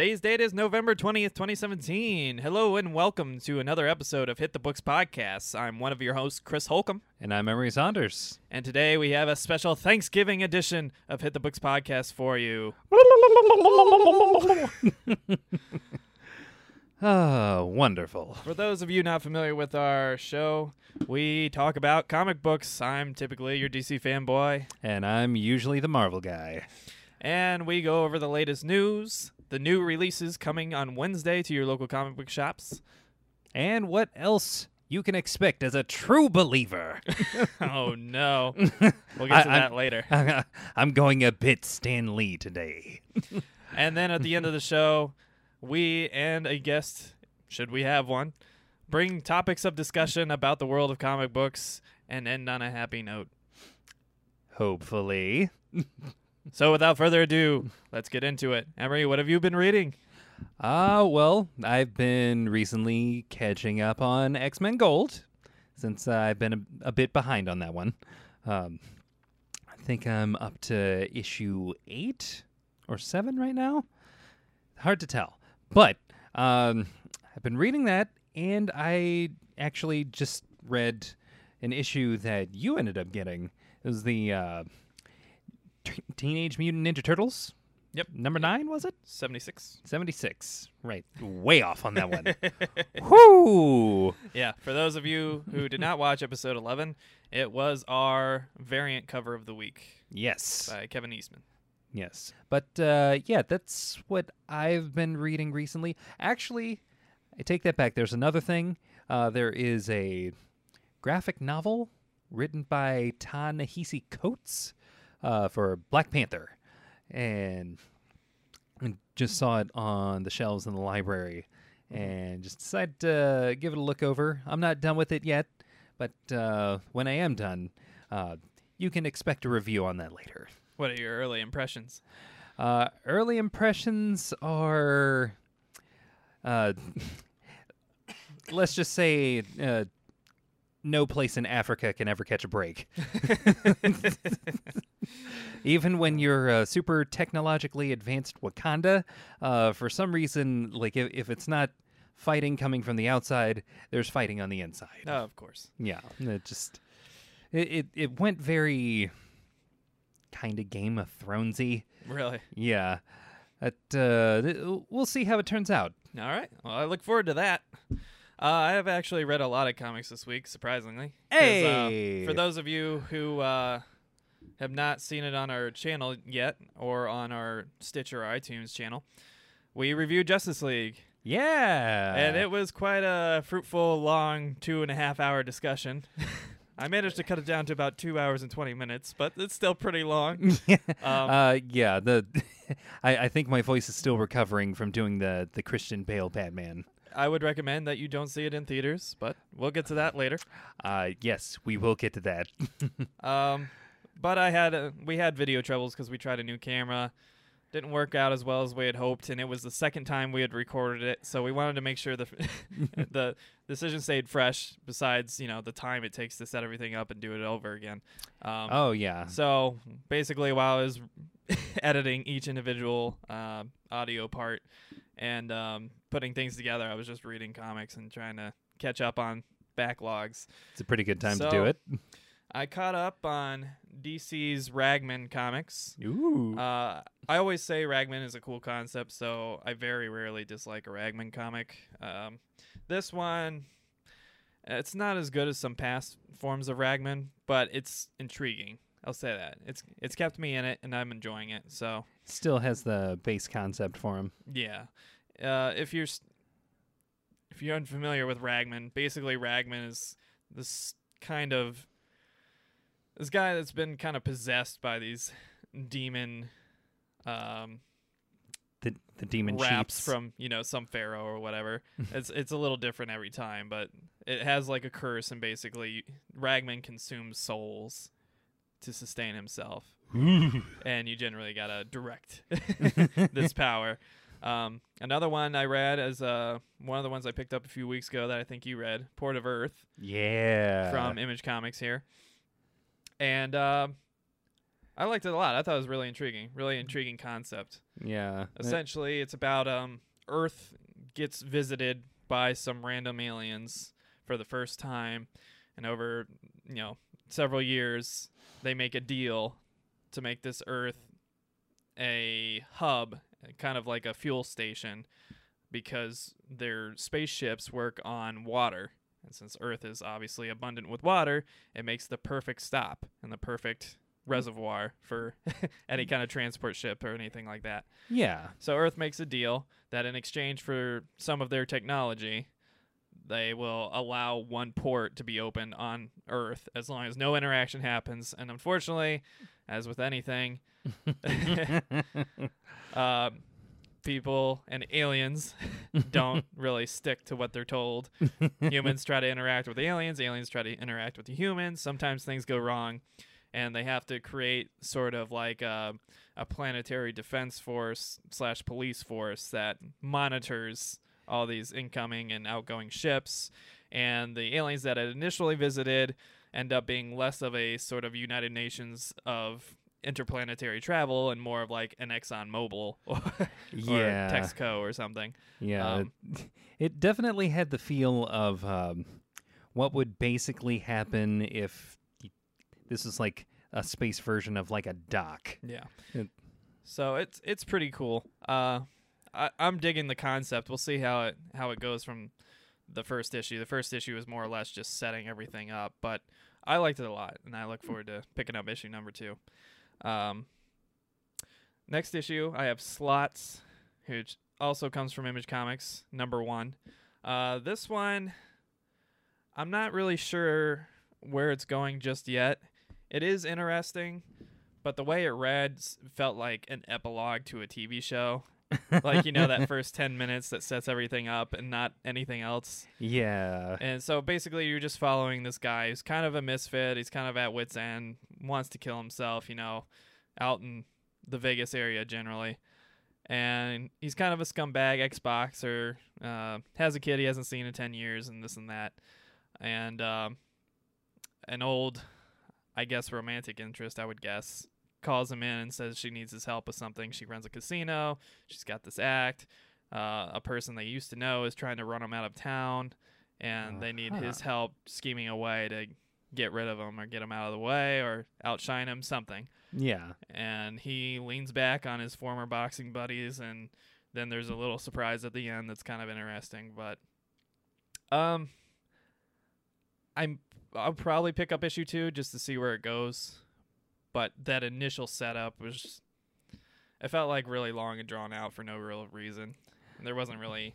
Today's date is November 20th, 2017. Hello and welcome to another episode of Hit the Books Podcast. I'm one of your hosts, Chris Holcomb, And I'm Emery Saunders. and today we have a special Thanksgiving edition of Hit the Books Podcast for you. Oh, wonderful. For those of you not familiar with our show, we talk about comic books. I'm typically your DC fanboy, And I'm usually the Marvel guy. and we go over the latest news, the new releases coming on Wednesday to your local comic book shops. And what else you can expect as a true believer. oh no. We'll get I- to I'm- that later. I'm going a bit Stan Lee today. And then at the end of the show, we and a guest, should we have one, bring topics of discussion about the world of comic books and end on a happy note. Hopefully. So without further ado, let's get into it. Emery, what have you been reading? Ah, well, I've been recently catching up on X Men Gold since I've been a, a bit behind on that one. Um, I think I'm up to issue eight or seven right now. Hard to tell. But um, I've been reading that, and I actually just read an issue that you ended up getting. It was the uh, T- Teenage Mutant Ninja Turtles. Yep. Number nine, was it? 76. 76. Right. Way off on that one. Whoo! Yeah, for those of you who did not watch episode 11, it was our variant cover of the week Yes. by Kevin Eastman. Yes. But uh, yeah, that's what I've been reading recently. Actually, I take that back. There's another thing. Uh, there is a graphic novel written by Ta-Nehisi Coates uh, for Black Panther. And just saw it on the shelves in the library and just decided to give it a look over. I'm not done with it yet, but uh, when I am done, uh, you can expect a review on that later. What are your early impressions? Uh, early impressions are, uh, let's just say, uh, no place in Africa can ever catch a break. Even when you're uh, super technologically advanced Wakanda, uh, for some reason, like if, if it's not fighting coming from the outside, there's fighting on the inside. Oh, of course. Yeah, it just it it, it went very kind of Game of Thronesy. Really? Yeah. That, uh, th- we'll see how it turns out. All right. Well, I look forward to that. Uh, I have actually read a lot of comics this week, surprisingly. Hey! Uh, for those of you who uh, have not seen it on our channel yet, or on our Stitcher or iTunes channel, we reviewed Justice League, Yeah. and it was quite a fruitful, long two and a half hour discussion. I managed to cut it down to about two hours and twenty minutes, but it's still pretty long. Um, uh, yeah, the I, I think my voice is still recovering from doing the the Christian Bale Batman. I would recommend that you don't see it in theaters, but we'll get to that later. Uh, yes, we will get to that. Um, but I had uh, we had video troubles because we tried a new camera, didn't work out as well as we had hoped, and it was the second time we had recorded it, so we wanted to make sure the the decision stayed fresh. Besides, you know, the time it takes to set everything up and do it over again. Um, oh yeah. So basically, while I was editing each individual uh, audio part and um, putting things together, I was just reading comics and trying to catch up on backlogs. It's a pretty good time to do it. I caught up on DC's Ragman comics. Ooh. Uh, I always say Ragman is a cool concept, so I very rarely dislike a Ragman comic. Um, this one, it's not as good as some past forms of Ragman, but it's intriguing. I'll say that it's it's kept me in it, and I'm enjoying it. So Still has the base concept for him. yeah, uh, if you're if you're unfamiliar with Ragman, basically Ragman is this kind of this guy that's been kind of possessed by these demon um, The the demon raps chiefs. from you know some pharaoh or whatever. it's it's a little different every time, but it has like a curse, and basically Ragman consumes souls to sustain himself, and you generally gotta direct this power. Um, another one I read is uh, one of the ones I picked up a few weeks ago that I think you read, Port of Earth yeah. from Image Comics here, and uh, I liked it a lot. I thought it was really intriguing, really intriguing concept. Yeah. Essentially, it's about um Earth gets visited by some random aliens for the first time, and over you know several years, they make a deal to make this Earth a hub, kind of like a fuel station, because their spaceships work on water. And since Earth is obviously abundant with water, it makes the perfect stop and the perfect reservoir for any kind of transport ship or anything like that. yeah. So Earth makes a deal that in exchange for some of their technology, they will allow one port to be open on Earth as long as no interaction happens. And unfortunately, as with anything, uh, people and aliens don't really stick to what they're told. humans try to interact with aliens, aliens try to interact with the humans. Sometimes things go wrong, and they have to create sort of like a, a planetary defense force slash police force that monitors all these incoming and outgoing ships. And the aliens that had initially visited end up being less of a sort of United Nations of interplanetary travel and more of like an Exxon Mobil or, Yeah. or Texaco or something. Yeah, Um, it, it definitely had the feel of um, what would basically happen if this is like a space version of like a dock. Yeah. It- so it's it's pretty cool. Uh, I, I'm digging the concept. We'll see how it how it goes from the first issue. The first issue is more or less just setting everything up, but I liked it a lot, and I look forward to picking up issue number two. Um, next issue, I have Slots, which also comes from Image Comics, number one. Uh, this one, I'm not really sure where it's going just yet. It is interesting, but the way it read felt like an epilogue to a TV show. like you know that first 10 minutes that sets everything up and not anything else. Yeah, And so basically, you're just following this guy who's kind of a misfit. He's kind of at wit's end, wants to kill himself, you know, out in the Vegas area generally. And he's kind of a scumbag Xboxer, uh, has a kid he hasn't seen in 10 years, and this and that. And um, an old, I guess, romantic interest, I would guess, calls him in and says she needs his help with something. She runs a casino, she's got this act. Uh, a person they used to know is trying to run him out of town, and they need his Uh-huh. help scheming a way to get rid of him or get him out of the way or outshine him, something. yeah, And he leans back on his former boxing buddies, and then there's a little surprise at the end that's kind of interesting. But, um, I'm I'll probably pick up issue two just to see where it goes. But that initial setup was, it felt like really long and drawn out for no real reason. And there wasn't really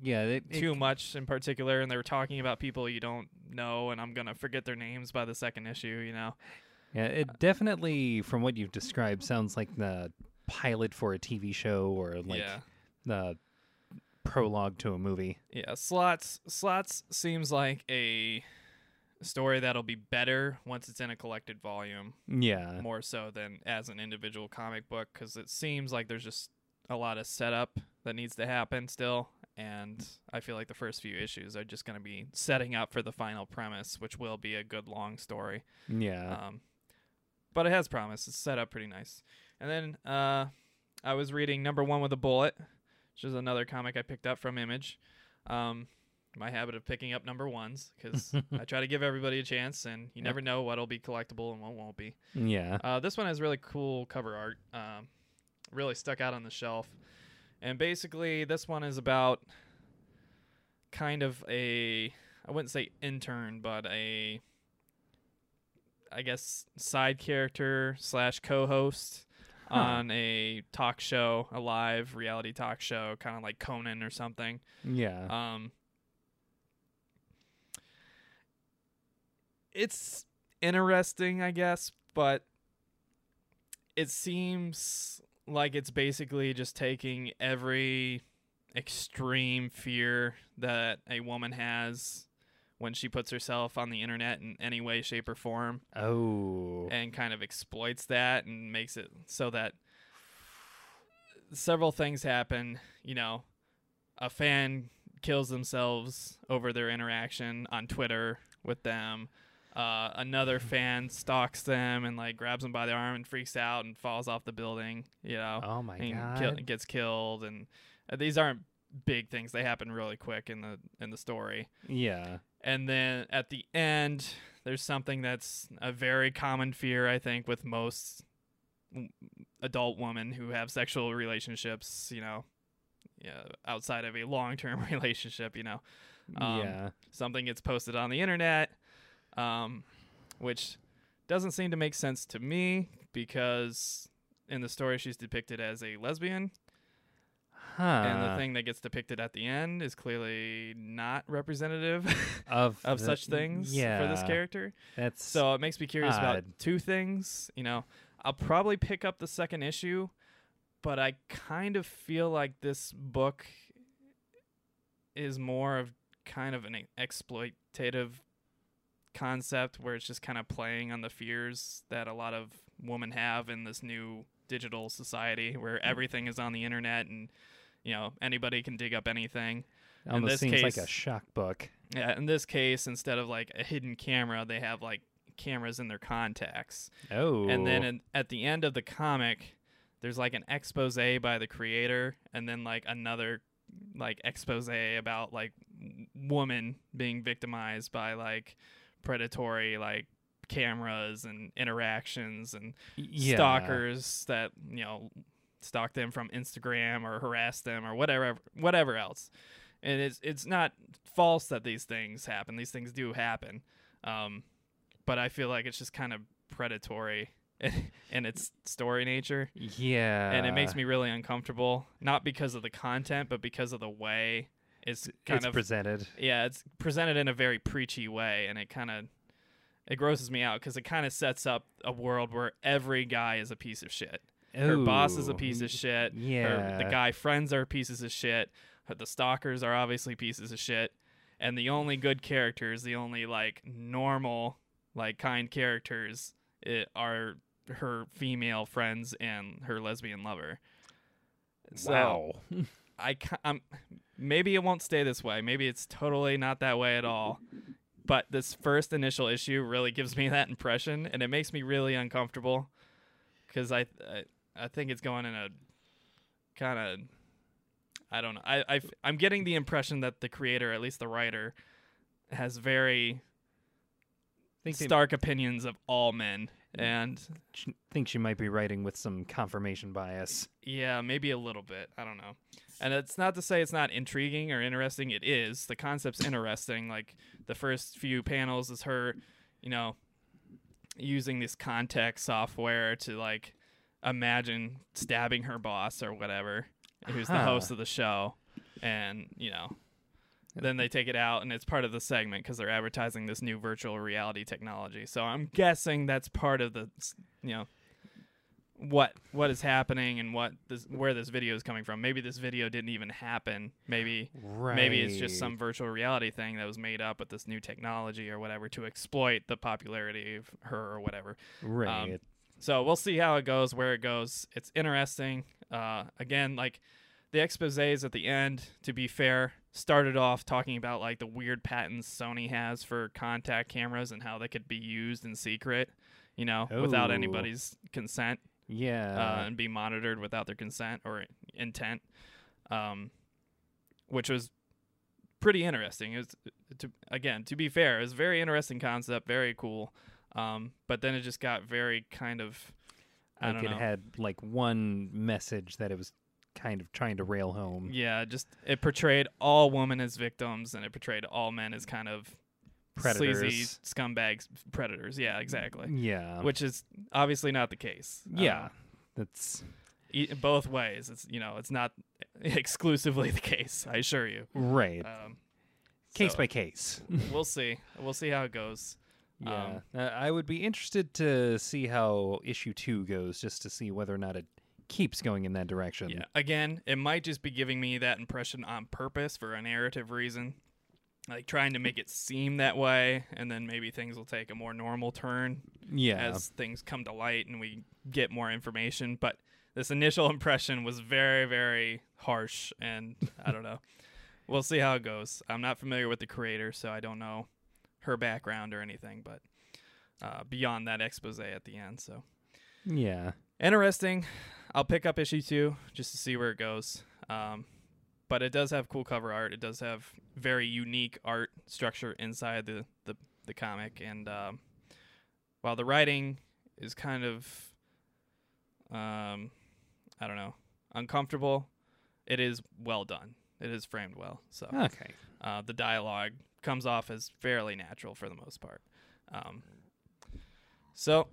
yeah. It, it- too much in particular, and they were talking about people you don't know, and I'm gonna forget their names by the second issue. You know, yeah, it uh, definitely, from what you've described, sounds like the pilot for a TV show or like yeah, the prologue to a movie. yeah. Slots, slots seems like a story that'll be better once it's in a collected volume, Yeah, more so than as an individual comic book, because it seems like there's just a lot of setup that needs to happen still. And I feel like the first few issues are just going to be setting up for the final premise, which will be a good long story. yeah, Um, but it has promise. It's set up pretty nice. And then uh, I was reading Number One with a Bullet, which is another comic I picked up from Image. Um, my habit of picking up number ones because I try to give everybody a chance, and you never know what'll be collectible and what won't be. yeah. Uh, this one has really cool cover art. Um, really stuck out on the shelf. And basically, this one is about kind of a, I wouldn't say intern, but a, I guess, side character slash co host Huh. on a talk show, a live reality talk show, kind of like Conan or something. Yeah. Um, it's interesting, I guess, but it seems like it's basically just taking every extreme fear that a woman has when she puts herself on the internet in any way, shape, or form oh. and kind of exploits that and makes it so that several things happen. You know, a fan kills themselves over their interaction on Twitter with them. Uh, another fan stalks them and like grabs them by the arm and freaks out and falls off the building. You know, Oh my and god. kill, gets killed. And uh, these aren't big things; they happen really quick in the in the story. yeah. And then at the end, there's something that's a very common fear, I think, with most w- adult women who have sexual relationships, you know, yeah, outside of a long term relationship, you know. Um, yeah. Something gets posted on the internet, um, which doesn't seem to make sense to me because in the story she's depicted as a lesbian Huh. and the thing that gets depicted at the end is clearly not representative of of the- such things yeah, for this character. That's So it makes me curious about two things. You know, I'll probably pick up the second issue, but I kind of feel like this book is more of kind of an exploitative concept where it's just kind of playing on the fears that a lot of women have in this new digital society Mm. where everything is on the internet and you know anybody can dig up anything almost this seems like a shock book. yeah, in this case, instead of like a hidden camera, they have like cameras in their contacts. Oh. And then in, at the end of the comic, there's like an expose by the creator, and then like another like expose about like woman being victimized by like predatory like cameras and interactions and yeah. stalkers that you know stalk them from Instagram or harass them or whatever whatever else. And it's it's not false that these things happen. These things do happen, um, but I feel like it's just kind of predatory in its story nature, Yeah. and it makes me really uncomfortable. Not because of the content, but because of the way it's kind it's of presented. yeah, it's presented in a very preachy way, and it kind of it grosses me out because it kind of sets up a world where every guy is a piece of shit. Her boss is a piece of shit. Her, Yeah. the guy friends are pieces of shit. Her- The stalkers are obviously pieces of shit. And the only good characters, the only like normal, like kind characters, it, are her female friends and her lesbian lover. So wow. I ca- um, maybe it won't stay this way. Maybe it's totally not that way at all. But this first initial issue really gives me that impression, and it makes me really uncomfortable because I, I I think it's going in a kind of I don't know. I I I'm getting the impression that the creator, at least the writer, has very think they- stark opinions of all men, and She thinks she might be writing with some confirmation bias. Yeah, maybe a little bit. I don't know. And it's not to say it's not intriguing or interesting. It is. The concept's interesting. Like the first few panels is her, you know, using this context software to like imagine stabbing her boss or whatever, who's the Huh. host of the show. And, you know, then they take it out and it's part of the segment because they're advertising this new virtual reality technology. So I'm guessing that's part of the, you know, what what is happening and what this where this video is coming from. Maybe this video didn't even happen. Maybe Right. maybe it's just some virtual reality thing that was made up with this new technology or whatever to exploit the popularity of her or whatever. Right. So we'll see how it goes, where it goes. It's interesting. Uh, again, like the exposés at the end, to be fair, started off talking about like the weird patents Sony has for contact cameras and how they could be used in secret, you know, without Oh. anybody's consent yeah. uh, and be monitored without their consent or intent, um, which was pretty interesting. It was, to, again, to be fair, it was a very interesting concept, very cool. Um, but then it just got very kind of, I like it know. had like one message that it was kind of trying to rail home. yeah, just it portrayed all women as victims, and it portrayed all men as kind of sleazy Predators. scumbags, predators. Yeah, exactly. Yeah. Which is obviously not the case. yeah. Uh, That's e- both ways. It's you know, it's not exclusively the case. I assure you. right. Um, case so by case. we'll see. We'll see how it goes. Yeah, Um, uh, I would be interested to see how issue two goes, just to see whether or not it keeps going in that direction. Yeah. Again, it might just be giving me that impression on purpose for a narrative reason, like trying to make it seem that way, and then maybe things will take a more normal turn yeah, as things come to light and we get more information. But this initial impression was very, very harsh, and I don't know. We'll see how it goes. I'm not familiar with the creator, so I don't know her background or anything, but uh, beyond that expose at the end. So Yeah. interesting. I'll pick up issue two just to see where it goes. Um, but it does have cool cover art. It does have very unique art structure inside the the, the comic, and um, while the writing is kind of, um, I don't know, uncomfortable, it is well done. It is framed well. So Okay. uh, the dialogue comes off as fairly natural for the most part. Um, so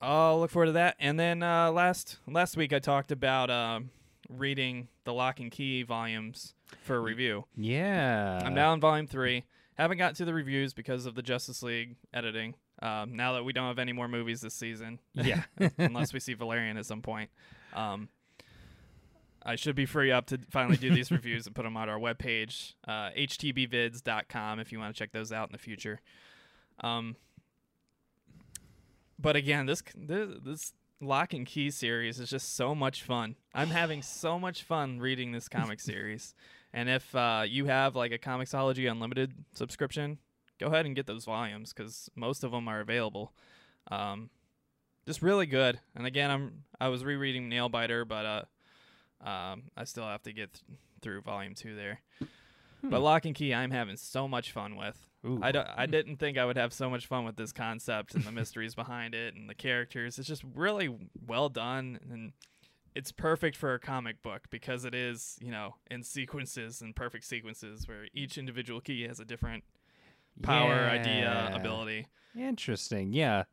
I'll look forward to that. And then uh, last last week I talked about um, reading the Locke and Key volumes for a review. Yeah. I'm now in volume three. Haven't got to the reviews because of the Justice League editing. Um, now that we don't have any more movies this season, Yeah. unless we see Valerian at some point. Um, I should be free up to finally do these reviews and put them on our webpage, uh, htbvids.com, if you want to check those out in the future. Um, but again, this this, this Locke and Key series is just so much fun. I'm having so much fun reading this comic series. And if uh, you have like a Comixology Unlimited subscription, go ahead and get those volumes because most of them are available. Um, just really good. And again, I'm I was rereading Nailbiter, but uh, um, I still have to get th- through volume two there. But Hmm. Locke and Key, I'm having so much fun with. Ooh. I, don't- I didn't think I would have so much fun with this concept and the mysteries behind it and the characters. It's just really well done and it's perfect for a comic book because it is, you know, in sequences and perfect sequences where each individual key has a different power, idea, ability. Interesting. Yeah.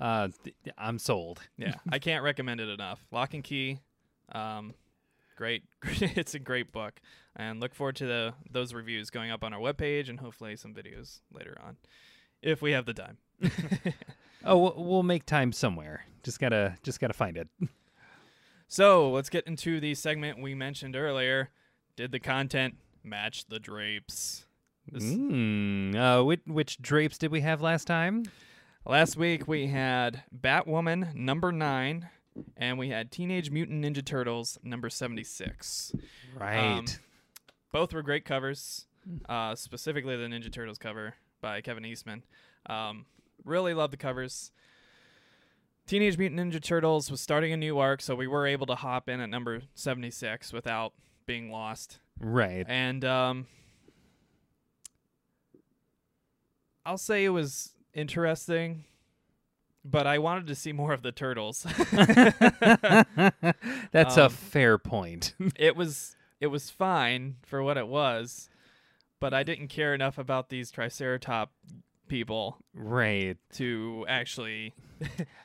Uh, th- I'm sold. Yeah, I can't recommend it enough. Locke and Key, um, great. it's a great book, and look forward to the those reviews going up on our webpage and hopefully some videos later on, if we have the time. Oh, we'll, make time somewhere. Just gotta, just gotta find it. So let's get into the segment we mentioned earlier. Did the content match the drapes? This, Mm, uh, which, which drapes did we have last time? Last week we had Batwoman number nine, and we had Teenage Mutant Ninja Turtles number seventy-six. Right. Um, both were great covers, uh, specifically the Ninja Turtles cover by Kevin Eastman. Um, really love the covers. Teenage Mutant Ninja Turtles was starting a new arc, so we were able to hop in at number 76 without being lost. right. And um, I'll say it was interesting, but I wanted to see more of the turtles. That's a Um, fair point. it was it was fine for what it was, but I didn't care enough about these Triceratop people right. to actually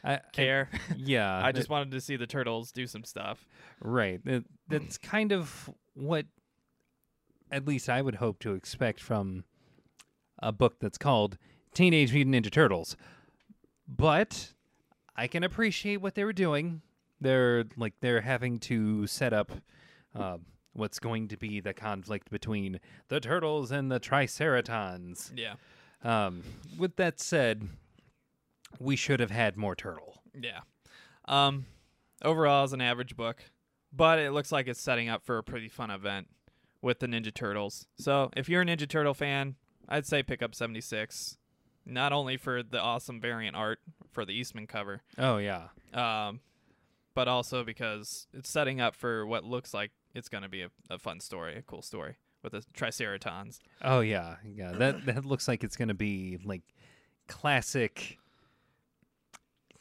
I, I- care. yeah. I just wanted to see the turtles do some stuff. Right. That, that's kind of what, at least I would hope to expect from a book that's called Teenage Mutant Ninja Turtles. But I can appreciate what they were doing. They're like they're having to set up uh, what's going to be the conflict between the turtles and the Triceratons. Yeah. Um, with that said, we should have had more turtle. Yeah. Um overall it's an average book, but it looks like it's setting up for a pretty fun event with the Ninja Turtles. So, if you're a Ninja Turtle fan, I'd say pick up 76. Not only for the awesome variant art for the Eastman cover, Oh yeah. um, but also because it's setting up for what looks like it's going to be a, a fun story, a cool story with the Triceratons. Oh yeah, yeah. That that looks like it's gonna be like classic,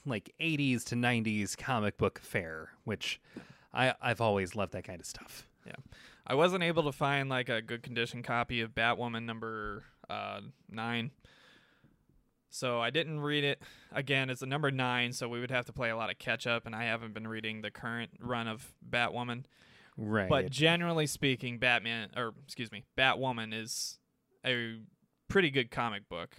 like '80s to '90s comic book fare, which I I've always loved that kind of stuff. Yeah, I wasn't able to find like a good condition copy of Batwoman number uh, nine, so I didn't read it. Again, it's a number nine, so we would have to play a lot of catch up, and I haven't been reading the current run of Batwoman. Right. But generally speaking, Batman or excuse me, Batwoman is a pretty good comic book.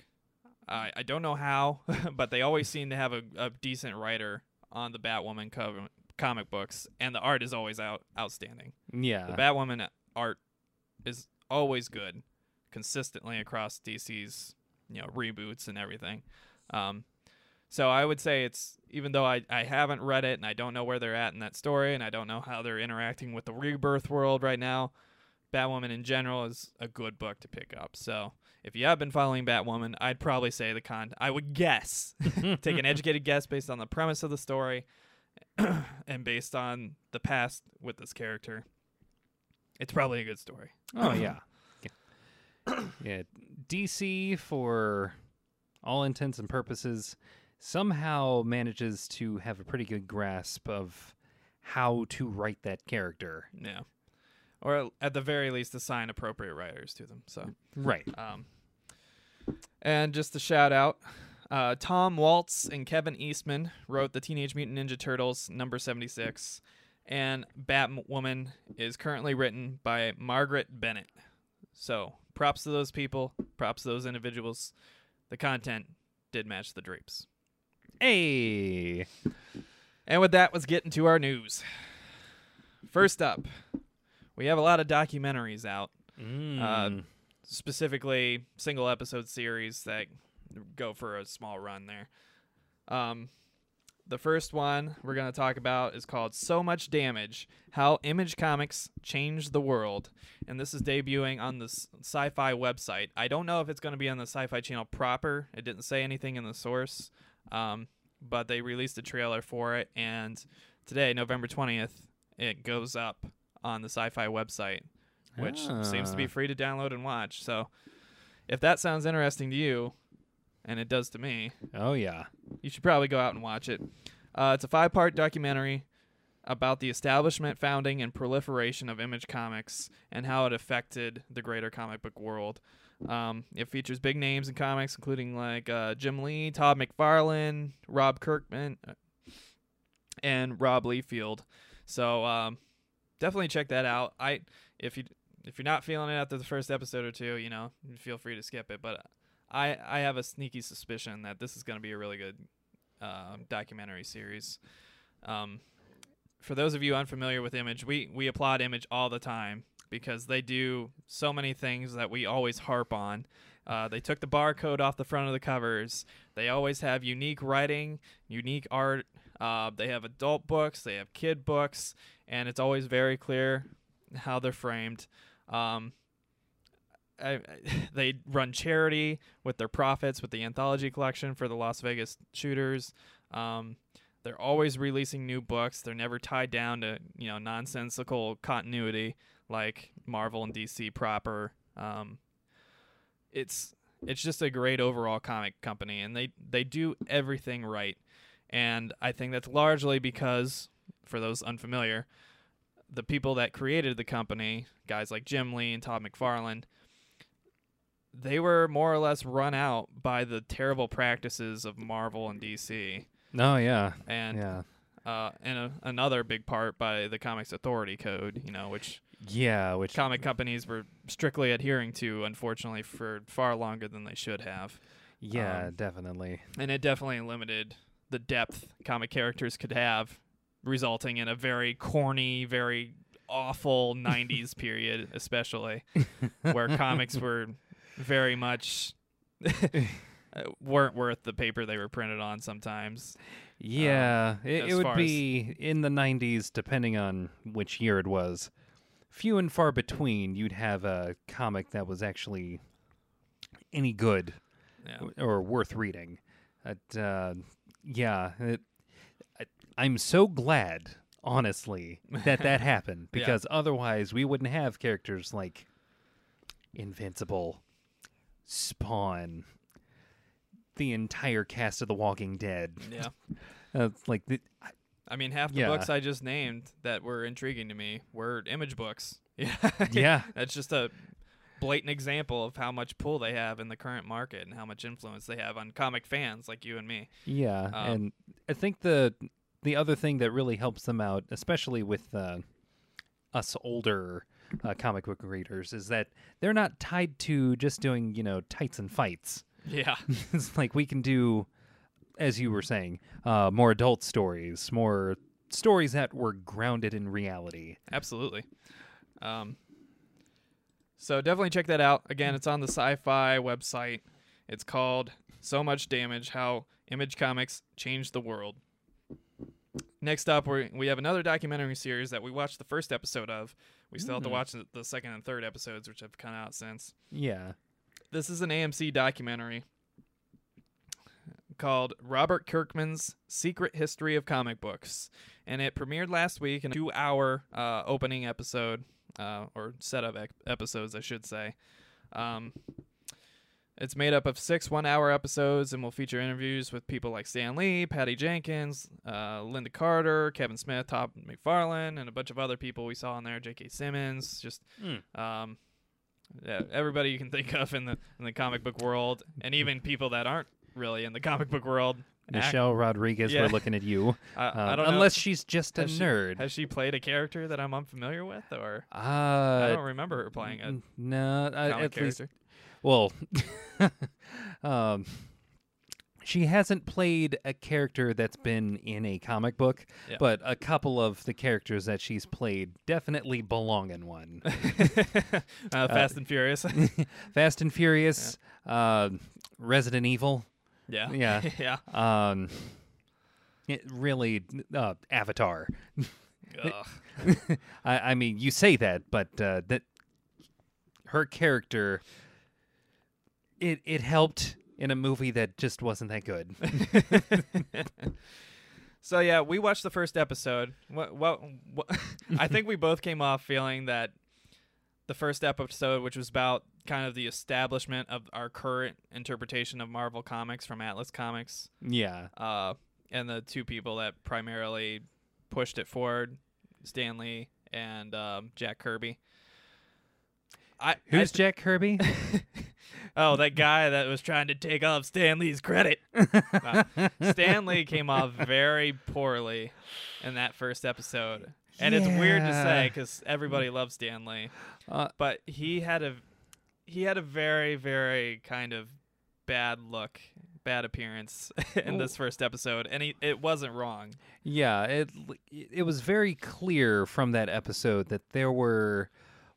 I I don't know how, but they always seem to have a, a decent writer on the Batwoman cover, comic books, and the art is always out outstanding. yeah. The Batwoman uh, art is always good, consistently across DC's you know reboots and everything. Um, so I would say it's even though I, I haven't read it and I don't know where they're at in that story and I don't know how they're interacting with the rebirth world right now, Batwoman in general is a good book to pick up. So if you have been following Batwoman, I'd probably say the con. I would guess, take an educated guess based on the premise of the story, and based on the past with this character. It's probably a good story. Oh yeah. yeah. DC for all intents and purposes somehow manages to have a pretty good grasp of how to write that character. Yeah, or at the very least, assign appropriate writers to them. So Right. Um, and just a shout out, uh, Tom Waltz and Kevin Eastman wrote the Teenage Mutant Ninja Turtles number 76, and Batwoman is currently written by Marguerite Bennett. So props to those people, props to those individuals. The content did match the drapes. Hey. And with that, let's get into our news. First up, we have a lot of documentaries out. Mm. specifically single episode series that go for a small run there. Um, the first one we're going to talk about is called So Much Damage How Image Comics Changed the World. And this is debuting on the Syfy website. I don't know if it's going to be on the Syfy channel proper. It didn't say anything in the source, um, but they released a trailer for it. And today, November 20th, it goes up on the Syfy website which seems to be Ah. free to download and watch. So if that sounds interesting to you, and it does to me, Oh yeah. You should probably go out and watch it. Uh, it's a five part documentary about the establishment, founding, and proliferation of Image Comics and how it affected the greater comic book world. Um, it features big names in comics, including like uh, Jim Lee, Todd McFarlane, Rob Kirkman, uh, and Rob Liefeld. So um, definitely check that out. I if you if you're not feeling it after the first episode or two, you know, feel free to skip it. But I I have a sneaky suspicion that this is going to be a really good uh, documentary series. Um, for those of you unfamiliar with Image, we we applaud Image all the time because they do so many things that we always harp on. Uh, they took the barcode off the front of the covers. They always have unique writing, unique art. Uh, they have adult books, they have kid books, and it's always very clear how they're framed. Um, I, they run charity with their profits with the anthology collection for the Las Vegas shooters. Um, they're always releasing new books. They're never tied down to you know nonsensical continuity like Marvel and DC proper. Um, it's it's just a great overall comic company, and they they do everything right. And I think that's largely because, for those unfamiliar, the people that created the company, guys like Jim Lee and Todd McFarlane, they were more or less run out by the terrible practices of Marvel and DC, Oh yeah. and yeah. uh, and a, another big part by the Comics Authority Code, you know, which Yeah, which comic companies were strictly adhering to, unfortunately, for far longer than they should have. yeah, um, definitely. And it definitely limited the depth comic characters could have, resulting in a very corny, very awful 90s period, especially, where comics were very much. uh, weren't worth the paper they were printed on sometimes. Yeah, it, it would be in the 90s, depending on which year it was. Few and far between, you'd have a comic that was actually any good Yeah. w- or worth reading. But, uh, yeah, it, I, I'm so glad, honestly, that that happened Yeah. because otherwise we wouldn't have characters like Invincible, Spawn, the entire cast of The Walking Dead. Yeah. Uh, like the, I mean, half the Yeah. books I just named that were intriguing to me were image books. Yeah. yeah, That's just a blatant example of how much pull they have in the current market and how much influence they have on comic fans like you and me. yeah, Um, and I think the the other thing that really helps them out, especially with uh, us older uh, comic book readers, is that they're not tied to just doing you know tights and fights. Yeah. it's like we can do, as you were saying, uh, more adult stories, more stories that were grounded in reality. Absolutely. Um, so definitely check that out. Again, it's on the Syfy website. It's called "So Much Damage: How Image Comics Changed the World." Next up, we we have another documentary series that we watched the first episode of. We still have to Mm. watch the, the second and third episodes, which have come out since. Yeah, this is an AMC documentary called Robert Kirkman's Secret History of Comic Books, and it premiered last week in a two-hour uh, opening episode uh, or set of ec- episodes, I should say. Um, it's made up of six one-hour episodes and will feature interviews with people like Stan Lee, Patty Jenkins, uh, Lynda Carter, Kevin Smith, Todd McFarlane, and a bunch of other people we saw on there. J.K. Simmons, just um, yeah, everybody you can think of in the in the comic book world, and even people that aren't really in the comic book world. act- Michelle Rodriguez, Yeah. we're looking at you. I, Uh, I don't know. unless she's just a Has she- nerd. Has she played a character that I'm unfamiliar with, or uh, I don't remember her playing a n- no, uh, comic at least character? Well, um, she hasn't played a character that's been in a comic book, Yeah. but a couple of the characters that she's played definitely belong in one. uh, Fast and Furious. Fast and Furious, uh, Resident Evil, yeah, Yeah. yeah. um, it really, uh, Avatar. I, I mean, you say that, but uh, that her character, it it helped in a movie that just wasn't that good. so yeah, we watched the first episode. What, what, what I think we both came off feeling that the first episode, which was about kind of the establishment of our current interpretation of Marvel Comics from Atlas Comics, yeah. uh, and the two people that primarily pushed it forward, Stan Lee and um, Jack Kirby. I, Who's I, Jack Kirby? oh, that guy that was trying to take off Stan Lee's credit. Uh, Stan Lee came off very poorly in that first episode. And it's weird to say because everybody loves Stan Lee, Uh, but he had a he had a very very kind of bad look, bad appearance in this first episode, and he it wasn't wrong. yeah, it it was very clear from that episode that there were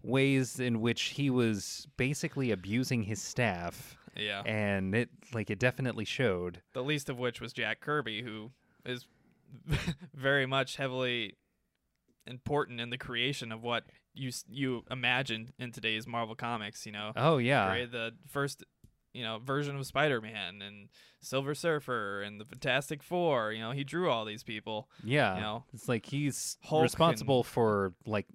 ways in which he was basically abusing his staff, Yeah, and it like it definitely showed. the least of which was Jack Kirby, who is very much heavily important in the creation of what you you imagined in today's Marvel comics. You know, Oh yeah, created the first you know version of Spider-Man and Silver Surfer and the Fantastic Four. You know, he drew all these people. yeah. You know, It's like he's Hulk responsible for like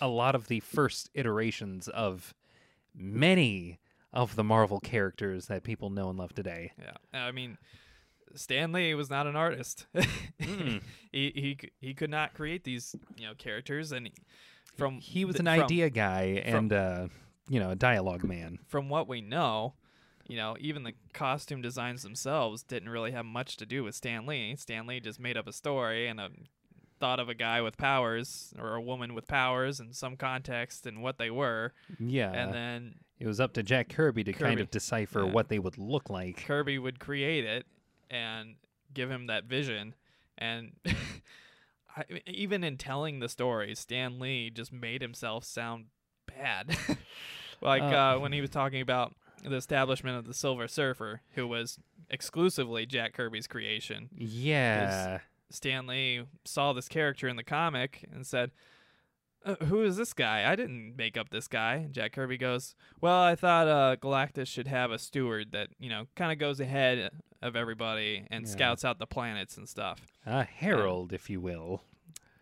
a lot of the first iterations of many of the Marvel characters that people know and love today. yeah. I mean, Stan Lee was not an artist. Mm. he he he could not create these you know characters, and from He was an from- idea guy from- and uh, you know, a dialogue man. from what we know, you know, even the costume designs themselves didn't really have much to do with Stan Lee. Stan Lee just made up a story and a thought of a guy with powers or a woman with powers in some context and what they were, Yeah. and then it was up to Jack Kirby to kind of decipher Yeah. what they would look like. Kirby would create it and give him that vision. And I, even in telling the story, Stan Lee just made himself sound bad. like Uh, uh, when he was talking about the establishment of the Silver Surfer, who was exclusively Jack Kirby's creation. Yeah. Stan Lee saw this character in the comic and said, uh, "Who is this guy? I didn't make up this guy." And Jack Kirby goes, "Well, I thought uh, Galactus should have a steward that you know kind of goes ahead of everybody and Yeah. scouts out the planets and stuff." A herald, if you will.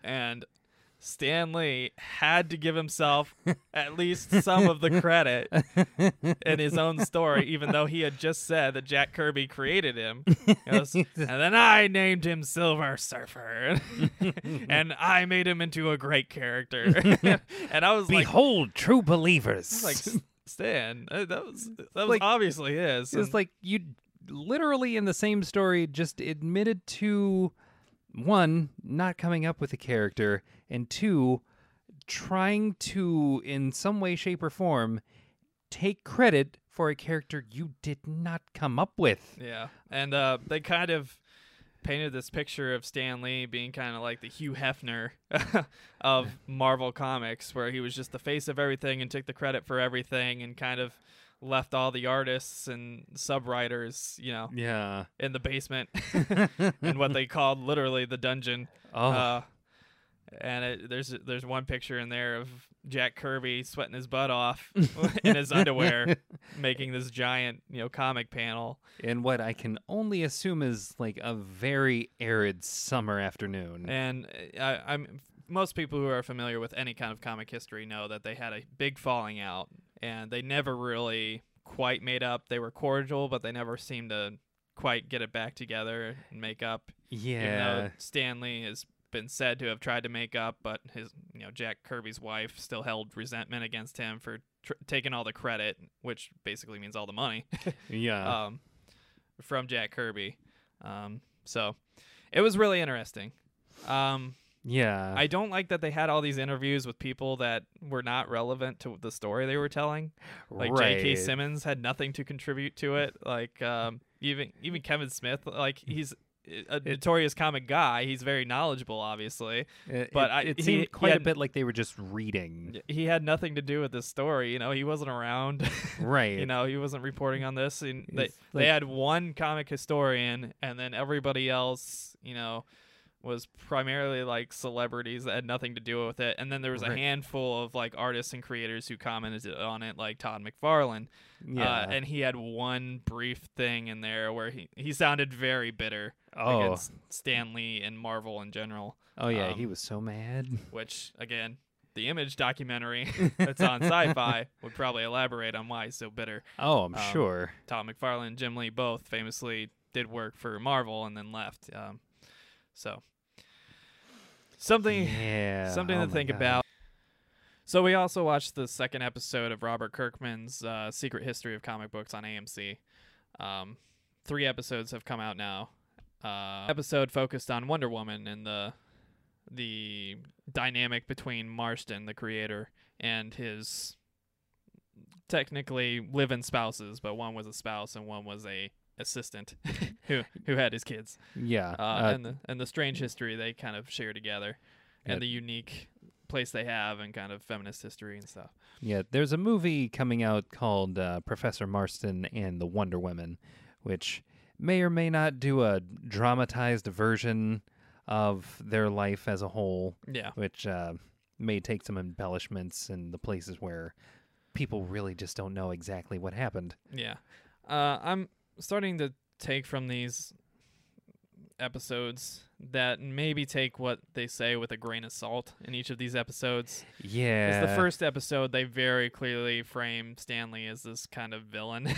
And Stan Lee had to give himself at least some of the credit in his own story, even though he had just said that Jack Kirby created him. And then I named him Silver Surfer, and I made him into a great character. and I was like, Behold, true I believers. was like Stan, uh, that was that was Like- obviously his. It's and- like you literally in the same story just admitted to one not coming up with a character and two trying to in some way shape or form take credit for a character you did not come up with. Yeah, and uh, they kind of painted this picture of Stan Lee being kind of like the Hugh Hefner of Marvel Comics, where he was just the face of everything and took the credit for everything, and kind of left all the artists and sub writers, you know, Yeah. in the basement in what they called literally the dungeon. Oh, Uh, and it, there's there's one picture in there of Jack Kirby sweating his butt off in his underwear, making this giant, you know, comic panel. In what I can only assume is like a very arid summer afternoon. And uh, I, I'm most people who are familiar with any kind of comic history know that they had a big falling out, and they never really quite made up. They were cordial, but they never seemed to quite get it back together and make up. Yeah. Stan Lee has been said to have tried to make up, but his, you know, Jack Kirby's wife still held resentment against him for tr- taking all the credit, which basically means all the money, yeah. um, from Jack Kirby. Um, so it was really interesting. Um, yeah. I don't like that they had all these interviews with people that were not relevant to the story they were telling. Like J.K. Right. Simmons had nothing to contribute to it. Like um, even even Kevin Smith, like he's a notorious comic guy. He's very knowledgeable, obviously. It, but it, I- it seemed he quite a had- bit like they were just reading. He had nothing to do with this story. You know, he wasn't around. Right. you know, he wasn't reporting on this. And they It's they like- had one comic historian, and then everybody else, you know, was primarily like celebrities that had nothing to do with it. And then there was a handful of like artists and creators who commented on it, like Todd McFarlane. yeah. Uh, and he had one brief thing in there where he, he sounded very bitter oh. against Stan Lee and Marvel in general. Oh yeah, he um, was so mad. Which again, the image documentary that's on Syfy would probably elaborate on why he's so bitter. Oh, I'm um, sure. Todd McFarlane and Jim Lee both famously did work for Marvel and then left. Um, so something Yeah. something oh to think God. about. So we also watched the second episode of Robert Kirkman's uh, Secret History of Comic Books on AMC. Um, three episodes have come out now. Uh, episode focused on Wonder Woman and the the dynamic between Marston, the creator, and his technically live-in spouses, but one was a spouse and one was a assistant who who had his kids Yeah. uh, uh, and the and the strange history they kind of share together, Yeah. and the unique place they have and kind of feminist history and stuff. Yeah, there's a movie coming out called uh, Professor Marston and the Wonder Women, which may or may not do a dramatized version of their life as a whole, Yeah, which uh, may take some embellishments in the places where people really just don't know exactly what happened. yeah. Uh, I'm starting to take from these episodes that maybe take what they say with a grain of salt in each of these episodes. Yeah. Because the first episode, they very clearly frame Stan Lee as this kind of villain,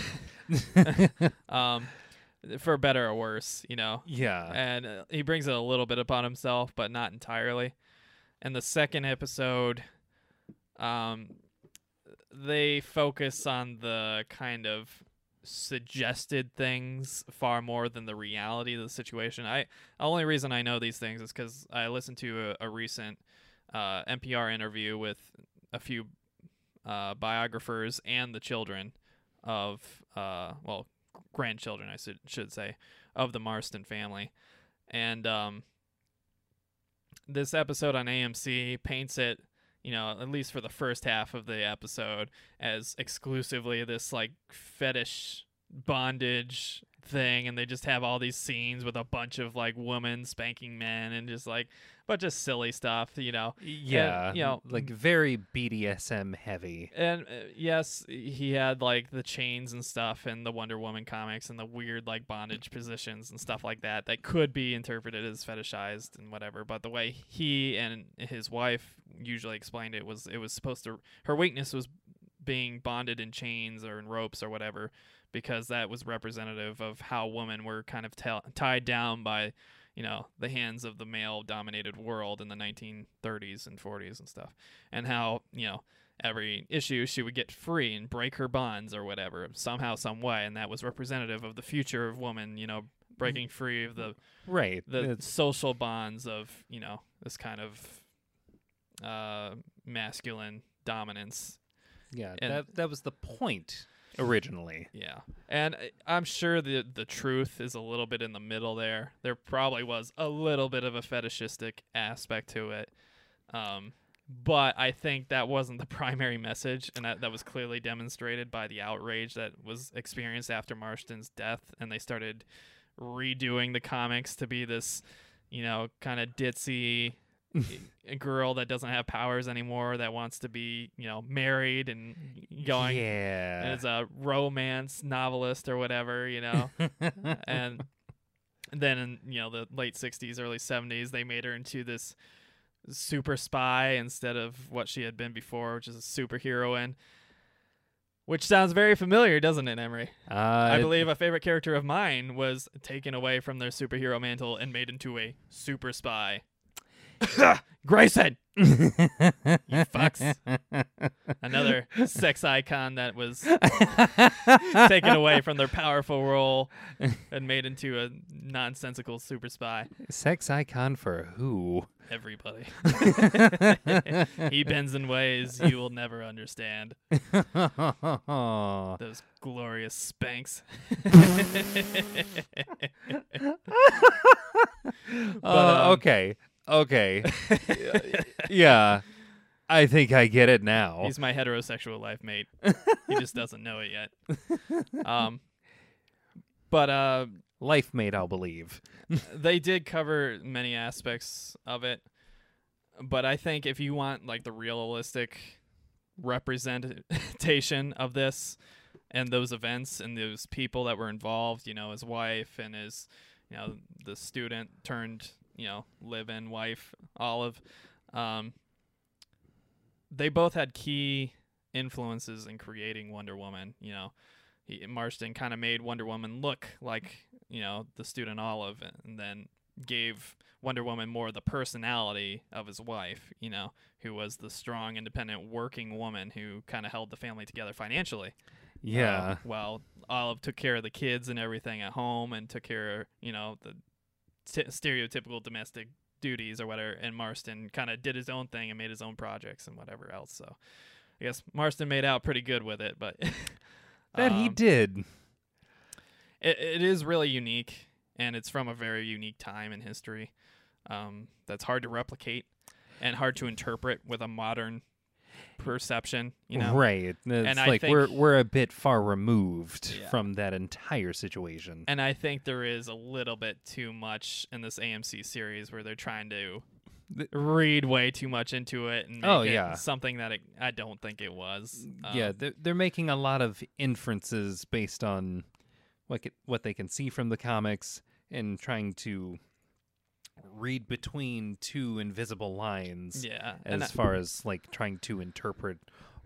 um, for better or worse, you know. yeah. and uh, he brings it a little bit upon himself, but not entirely. And the second episode, um, they focus on the kind of suggested things far more than the reality of the situation. I the only reason I know these things is because I listened to a, a recent uh, NPR interview with a few uh, biographers and the children of uh, well grandchildren I should should say of the Marston family, and um, this episode on AMC paints it, you know, at least for the first half of the episode, as exclusively this like fetish bondage thing, and they just have all these scenes with a bunch of like women spanking men and just like but just silly stuff, you know. yeah. you know, like very BDSM heavy. And uh, yes, he had like the chains and stuff in the Wonder Woman comics and the weird like bondage positions and stuff like that that could be interpreted as fetishized and whatever. But the way he and his wife usually explained it was it was supposed to her weakness was being bonded in chains or in ropes or whatever because that was representative of how women were kind of ta- tied down by you know the hands of the male dominated world in the 1930s and 40s and stuff and how you know every issue she would get free and break her bonds or whatever somehow some way and that was representative of the future of woman you know breaking free of the Right. the It's- social bonds of you know this kind of uh masculine dominance yeah. and- that that was the point originally. Yeah, and I- I'm sure the the truth is a little bit in the middle there. There probably was a little bit of a fetishistic aspect to it, um, but I think that wasn't the primary message, and that that was clearly demonstrated by the outrage that was experienced after Marston's death, and they started redoing the comics to be this, you know, kind of ditzy a girl that doesn't have powers anymore that wants to be, you know, married and going yeah. as a romance novelist or whatever, you know. and then in, you know, the late 60s, early 70s, they made her into this super spy instead of what she had been before, which is a superheroine. Which sounds very familiar, doesn't it, Emery? uh, I believe a favorite character of mine was taken away from their superhero mantle and made into a super spy. Grayson, you fucks. Another sex icon that was taken away from their powerful role and made into a nonsensical super spy. Sex icon for who? Everybody. he bends in ways you will never understand. uh, Those glorious spanks. um, okay. Okay. yeah. I think I get it now. He's my heterosexual life mate. he just doesn't know it yet. Um, but uh, Life mate, I'll believe. they did cover many aspects of it. But I think if you want like the realistic representation of this and those events and those people that were involved, you know, his wife and his, you know, the student turned, you know, live-in wife, Olive, um, they both had key influences in creating Wonder Woman. You know, he, Marston kind of made Wonder Woman look like you know the student Olive, and then gave Wonder Woman more of the personality of his wife. You know, who was the strong, independent, working woman who kind of held the family together financially. Yeah. Uh, while Olive took care of the kids and everything at home and took care of, you know, the t- stereotypical domestic duties or whatever. And Marston kind of did his own thing and made his own projects and whatever else. So I guess Marston made out pretty good with it, but that he um, did. It, it is really unique and it's from a very unique time in history um, that's hard to replicate and hard to interpret with a modern perception, you know. right. It's I like we're we're a bit far removed Yeah. from that entire situation. And I think there is a little bit too much in this AMC series where they're trying to read way too much into it and make Oh, it yeah. something that it, I don't think it was. yeah, Um, they're, they're making a lot of inferences based on what what they can see from the comics and trying to read between two invisible lines yeah. As I, far as like trying to interpret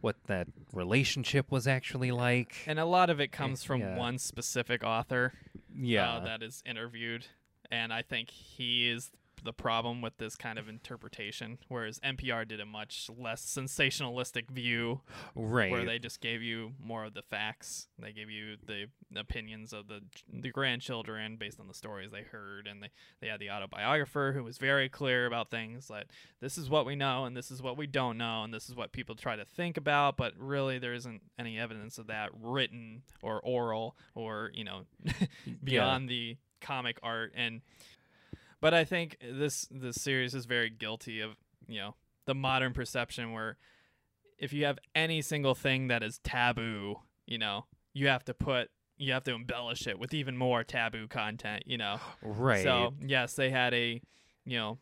what that relationship was actually like. and a lot of it comes from yeah. one specific author yeah. uh, that is interviewed, and I think he is the problem with this kind of interpretation. Whereas NPR did a much less sensationalistic view right. where they just gave you more of the facts. They gave you the opinions of the the grandchildren based on the stories they heard, and they they had the autobiographer who was very clear about things like this is what we know and this is what we don't know and this is what people try to think about, but really there isn't any evidence of that written or oral or you know beyond the comic art and. But I think this this series is very guilty of you know the modern perception where if you have any single thing that is taboo, you know, you have to put you have to embellish it with even more taboo content, you know. right. So, yes, they had a, you know,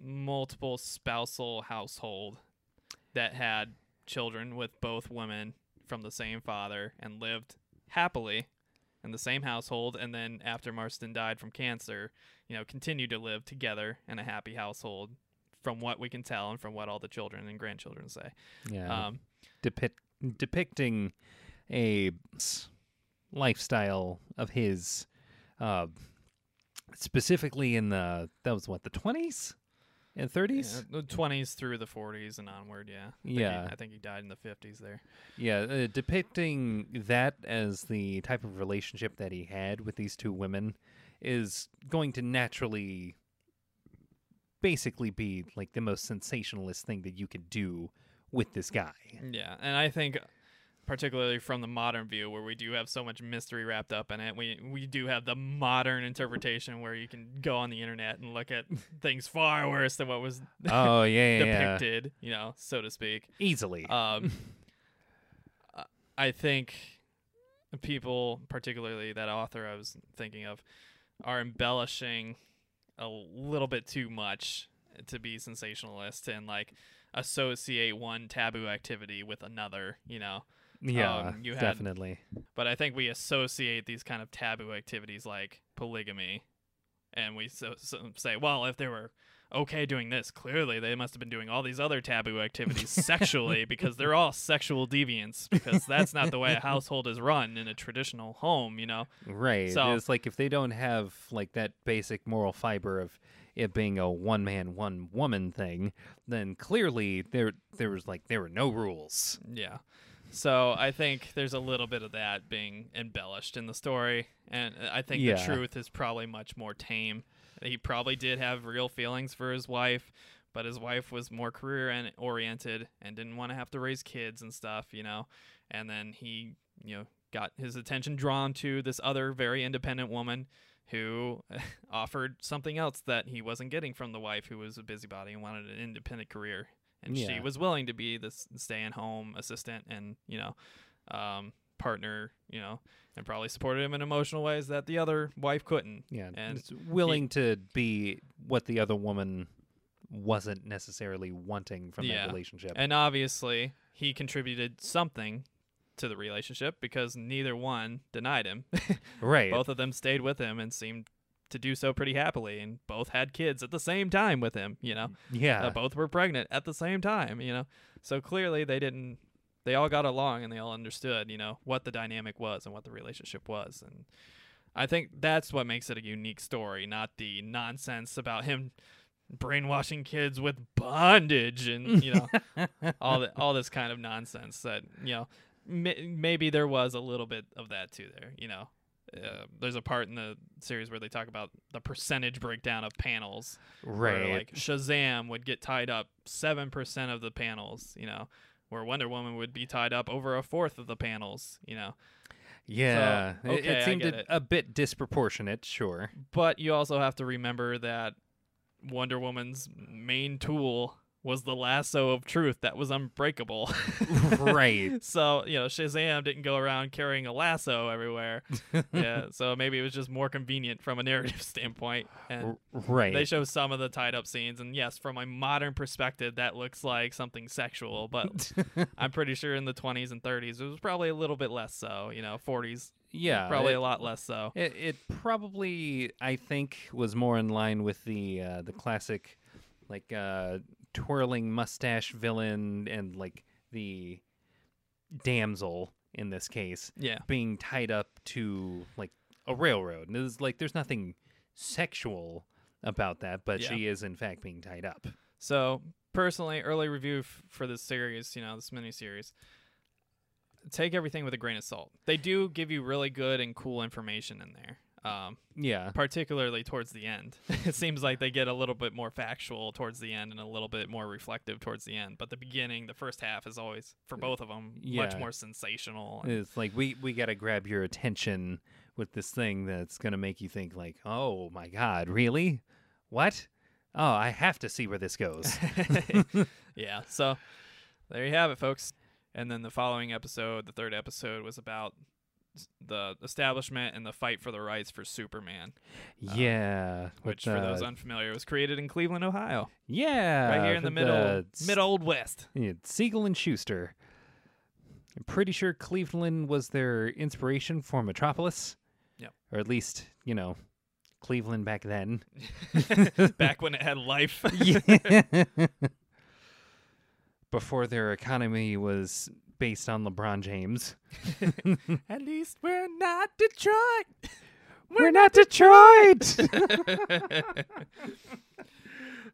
multiple spousal household that had children with both women from the same father and lived happily in the same household and then after Marston died from cancer, you know, continued to live together in a happy household from what we can tell and from what all the children and grandchildren say. yeah. Um depict depicting a lifestyle of his uh specifically in the that was what the 20s and 30s Yeah, the twenties through the forties and onward. Yeah. I think he- Yeah. I think he died in the fifties there. yeah, uh, depicting that as the type of relationship that he had with these two women is going to naturally basically be like the most sensationalist thing that you could do with this guy Yeah, and I think particularly from the modern view where we do have so much mystery wrapped up in it, we we do have the modern interpretation where you can go on the internet and look at things far worse than what was oh yeah, yeah, yeah. depicted, you know, so to speak. easily Um, I think people, particularly that author I was thinking of, are embellishing a little bit too much to be sensationalist and like associate one taboo activity with another, you know. Yeah, Um, you had- definitely. But I think we associate these kind of taboo activities like polygamy, and we so, so say, well, if they were okay doing this, clearly they must have been doing all these other taboo activities sexually because they're all sexual deviants. Because that's not the way a household is run in a traditional home, you know. Right. So- it's like if they don't have like that basic moral fiber of it being a one man, one woman thing, then clearly there there was like there were no rules. Yeah. So I think there's a little bit of that being embellished in the story, and I think Yeah. the truth is probably much more tame. He probably did have real feelings for his wife, but his wife was more career and oriented and didn't want to have to raise kids and stuff, you know. And then he, you know, got his attention drawn to this other very independent woman who offered something else that he wasn't getting from the wife who was a busybody and wanted an independent career and she was willing to be this stay-at-home assistant and you know um, partner you know and probably supported him in emotional ways that the other wife couldn't Yeah. And it's willing to be what the other woman wasn't necessarily wanting from Yeah. that relationship. and obviously he contributed something to the relationship because neither one denied him right. both of them stayed with him and seemed to do so pretty happily and both had kids at the same time with him you know? Yeah. uh, both were pregnant at the same time you know? So clearly they didn't they all got along and they all understood you know what the dynamic was and what the relationship was and i think that's what makes it a unique story not the nonsense about him brainwashing kids with bondage and you know all the, all this kind of nonsense that you know may, maybe there was a little bit of that too there you know uh, there's a part in the series where they talk about the percentage breakdown of panels where, right. like Shazam would get tied up seven percent of the panels, you know, where Wonder Woman would be tied up over a fourth of the panels, you know. yeah. so, It- okay, it seemed a, it. a bit disproportionate, sure. But you also have to remember that Wonder Woman's main tool was the lasso of truth that was unbreakable. right. so, you know, Shazam didn't go around carrying a lasso everywhere. yeah, so maybe it was just more convenient from a narrative standpoint. And right. They show some of the tied up scenes, and yes, from a modern perspective, that looks like something sexual. But I'm pretty sure in the 20s and 30s, it was probably a little bit less so. You know, 40s, yeah. probably it- a lot less so. It, it probably, I think, was more in line with the uh, the classic, like uh, twirling mustache villain and like the damsel in this case Yeah, being tied up to like a railroad. And it's like there's nothing sexual about that, but Yeah. she is in fact being tied up. So personally, early review f- for this series, you know, this miniseries. Take everything with a grain of salt. They do give you really good and cool information in there. Um, Yeah. particularly towards the end. it seems like they get a little bit more factual towards the end and a little bit more reflective towards the end. But the beginning, the first half, is always for both of them much more sensational. It's like we we got to grab your attention with this thing that's going to make you think like, "Oh my god, really? What? Oh, I have to see where this goes." yeah. So there you have it, folks. And then the following episode, the third episode, was about the establishment and the fight for the rights for Superman, um, yeah. with, which, for those unfamiliar, was created in Cleveland, Ohio, yeah, right here in the middle, s- mid old west. yeah, Siegel and Shuster. I'm pretty sure Cleveland was their inspiration for Metropolis. Yep. Or at least, you know, Cleveland back then. Back when it had life. yeah. Before their economy was based on LeBron James. At least we're not Detroit. We're not Detroit.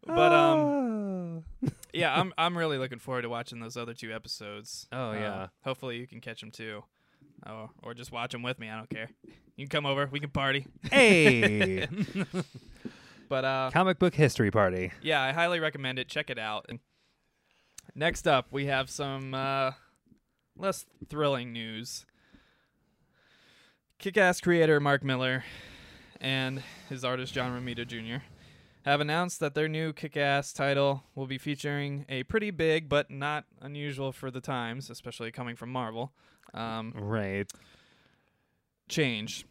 but um yeah, I'm I'm really looking forward to watching those other two episodes. Oh, Uh, yeah. hopefully you can catch them too. Oh, or just watch them with me. I don't care. You can come over. We can party. hey, But uh comic book history party. yeah, I highly recommend it. Check it out. And next up, we have some uh less thrilling news. Kick-Ass creator Mark Millar and his artist John Romita Jr. have announced that their new Kick-Ass title will be featuring a pretty big but not unusual for the times, especially coming from Marvel. Um, Right. change.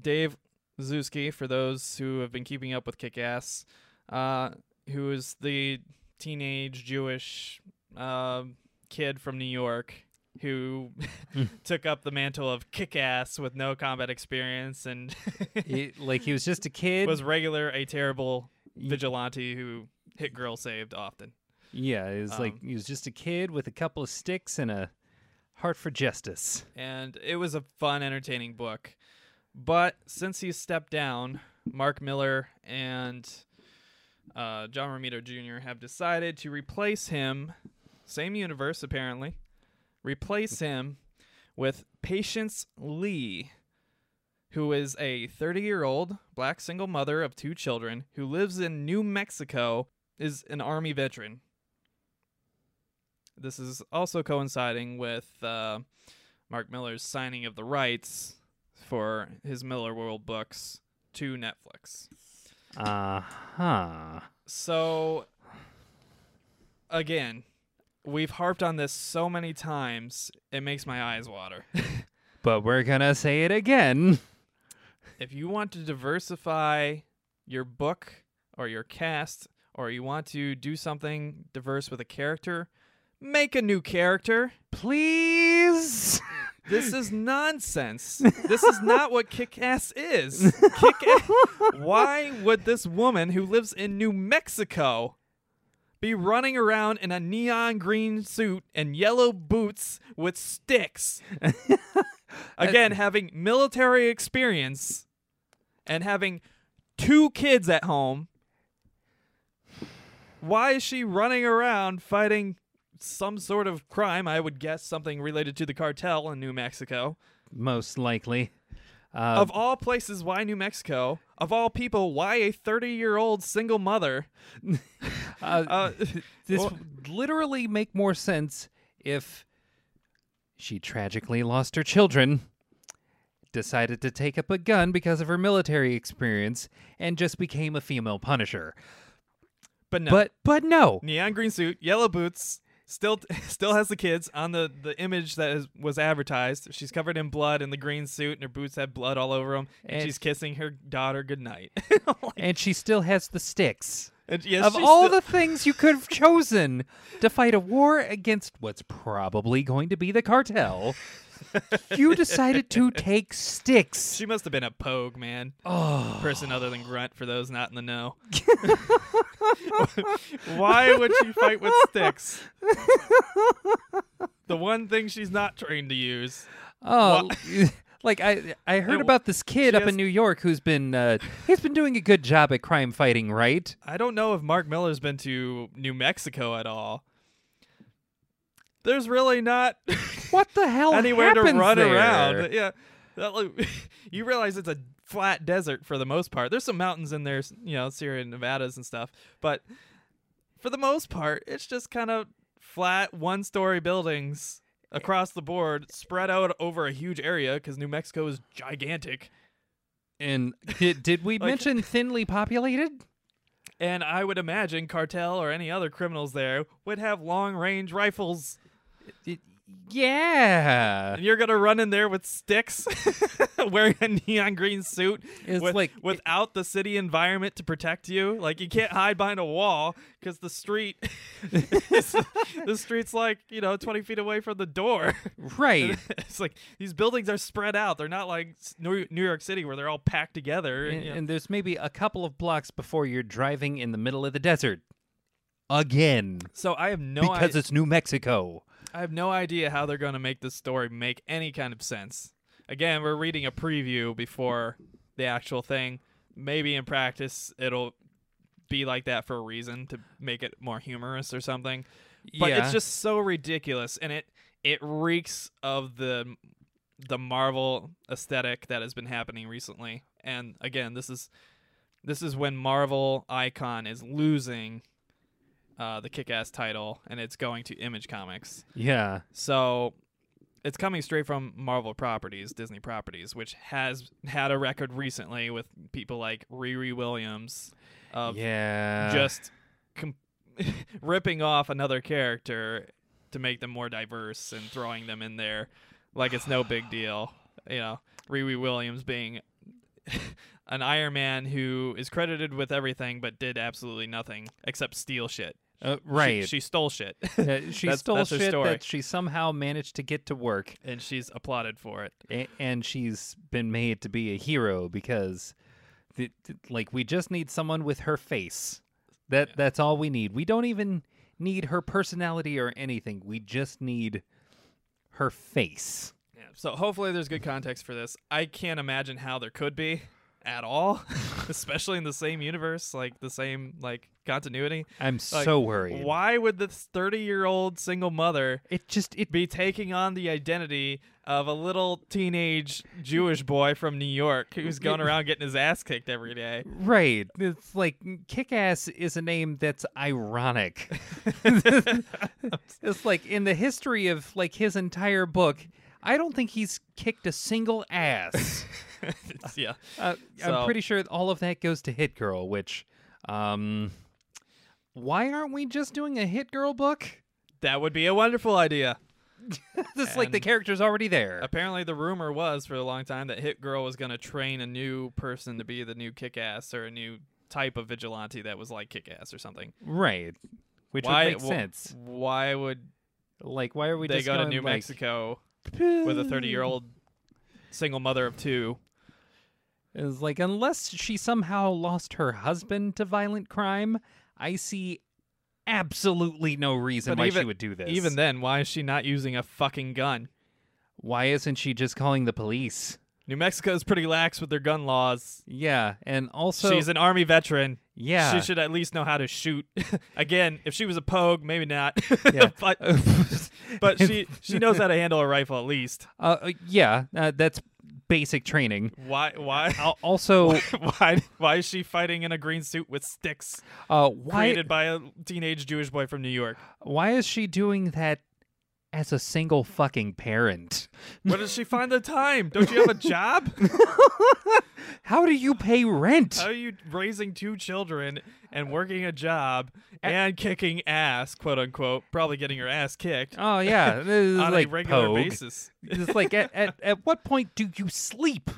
Dave Zuski, for those who have been keeping up with Kick-Ass, uh, who is the teenage Jewish uh, kid from New York who took up the mantle of kick-ass with no combat experience and He- like he was just a kid. was regular a terrible vigilante who hit girl saved often. yeah, he was like um, he was just a kid with a couple of sticks and a heart for justice. and it was a fun, entertaining book. But since he stepped down, Mark Millar and uh, John Romita Jr. have decided to replace him, same universe apparently, replace him with Patience Lee, who is a 30 year old black single mother of two children who lives in New Mexico, is an Army veteran. This is also coinciding with uh, Mark Millar's signing of the rights for his Millarworld books to Netflix. Uh huh. So, again, we've harped on this so many times, it makes my eyes water. But we're gonna say it again. if you want to diversify your book or your cast, or you want to do something diverse with a character, make a new character. Please. This is nonsense. this is not what Kick Ass is. Kick ass. Why would this woman who lives in New Mexico be running around in a neon green suit and yellow boots with sticks? Again, having military experience and having two kids at home. Why is she running around fighting some sort of crime? I would guess something related to the cartel in New Mexico. Most likely. Uh, Of all places, why New Mexico? Of all people, why a 30 year old single mother? uh, Uh, this well- would literally make more sense if she tragically lost her children, decided to take up a gun because of her military experience, and just became a female Punisher. but no. But but no. neon green suit, yellow boots. Still, still has the kids on the, the image that is, was advertised. She's covered in blood in the green suit, and her boots have blood all over them. And, And- she's kissing her daughter goodnight. And she still has the sticks. and yes, of all still- the things you could have chosen to fight a war against what's probably going to be the cartel, you decided to take sticks. she must have been a pogue man. Oh, person other than Grunt for those not in the know. Why would she fight with sticks? the one thing she's not trained to use. oh, like I I heard about this kid up has- in New York who's been uh, he's been doing a good job at crime fighting, right? I don't know if Mark Millar's been to New Mexico at all. There's really not What the hell anywhere to run there? around. Yeah. That, you realize it's a flat desert for the most part. There's some mountains in there, you know, Sierra Nevadas and stuff, but for the most part, it's just kind of flat one-story buildings across the board, spread out over a huge area because New Mexico is gigantic. And did, did we Like- mention thinly populated? And I would imagine cartel or any other criminals there would have long-range rifles. It- yeah. And you're gonna run in there with sticks, wearing a neon green suit, It's with- like without the city environment to protect you. Like you can't hide behind a wall because the street, the street's like you know 20 feet away from the door. right. it's like these buildings are spread out. They're not like New New York City where they're all packed together. and, you know. and there's maybe a couple of blocks before you're driving in the middle of the desert. Again, so I have no because I, it's New Mexico. I have no idea how they're going to make this story make any kind of sense. Again, we're reading a preview before the actual thing. Maybe in practice it'll be like that for a reason to make it more humorous or something. But yeah. it's just so ridiculous and it it reeks of the the Marvel aesthetic that has been happening recently. And again, this is this is when Marvel Icon is losing uh, the kick-ass title and it's going to Image Comics. yeah. So it's coming straight from Marvel properties, Disney properties, which has had a record recently with people like Riri Williams of yeah. just com- ripping off another character to make them more diverse and throwing them in there like it's no big deal. You know, Riri Williams being an Iron Man who is credited with everything but did absolutely nothing except steal shit. Uh, right. She, stole shit, Uh, she That's- stole that's shit story. that she somehow managed to get to work, and she's applauded for it. a- and she's been made to be a hero because, th- th- like, we just need someone with her face. That Yeah. that's all we need. We don't even need her personality or anything. We just need her face. Yeah. So hopefully there's good context for this. I can't imagine how there could be at all, especially in the same universe, like the same like continuity. I'm Like, so worried. Why would this 30-year-old single mother It just it be taking on the identity of a little teenage Jewish boy from New York who's going around getting his ass kicked every day? right. It's like kick ass is a name that's ironic. it's like in the history of like his entire book, I don't think he's kicked a single ass. Yeah. Uh, So- I'm pretty sure all of that goes to Hit Girl, which um why aren't we just doing a Hit Girl book? That would be a wonderful idea. It's like the character's already there. Apparently, the rumor was for a long time that Hit Girl was going to train a new person to be the new Kick Ass or a new type of vigilante that was like Kick Ass or something. Right. Which why, would make sense. Why would Like why are we they just go to New like, Mexico with a 30 year old single mother of two? Is like unless she somehow lost her husband to violent crime, I see absolutely no reason But why even- she would do this. Even then, why is she not using a fucking gun? why isn't she just calling the police? New Mexico is pretty lax with their gun laws. Yeah, and also She's an army veteran. Yeah, She should at least know how to shoot. Again, if she was a pogue, maybe not. Yeah. but but she she knows how to handle a rifle at least. uh, uh, yeah, uh, that's basic training. Why why Al- Also, why why is she fighting in a green suit with sticks uh, why created by a teenage Jewish boy from New York? why is she doing that as a single fucking parent? Where does she find the time? Don't you have a job? How do you pay rent? How are you raising two children and uh, working a job and kicking ass, quote unquote, probably getting your ass kicked oh yeah, on like a regular Pogue. basis? It's like at, at at what point do you sleep?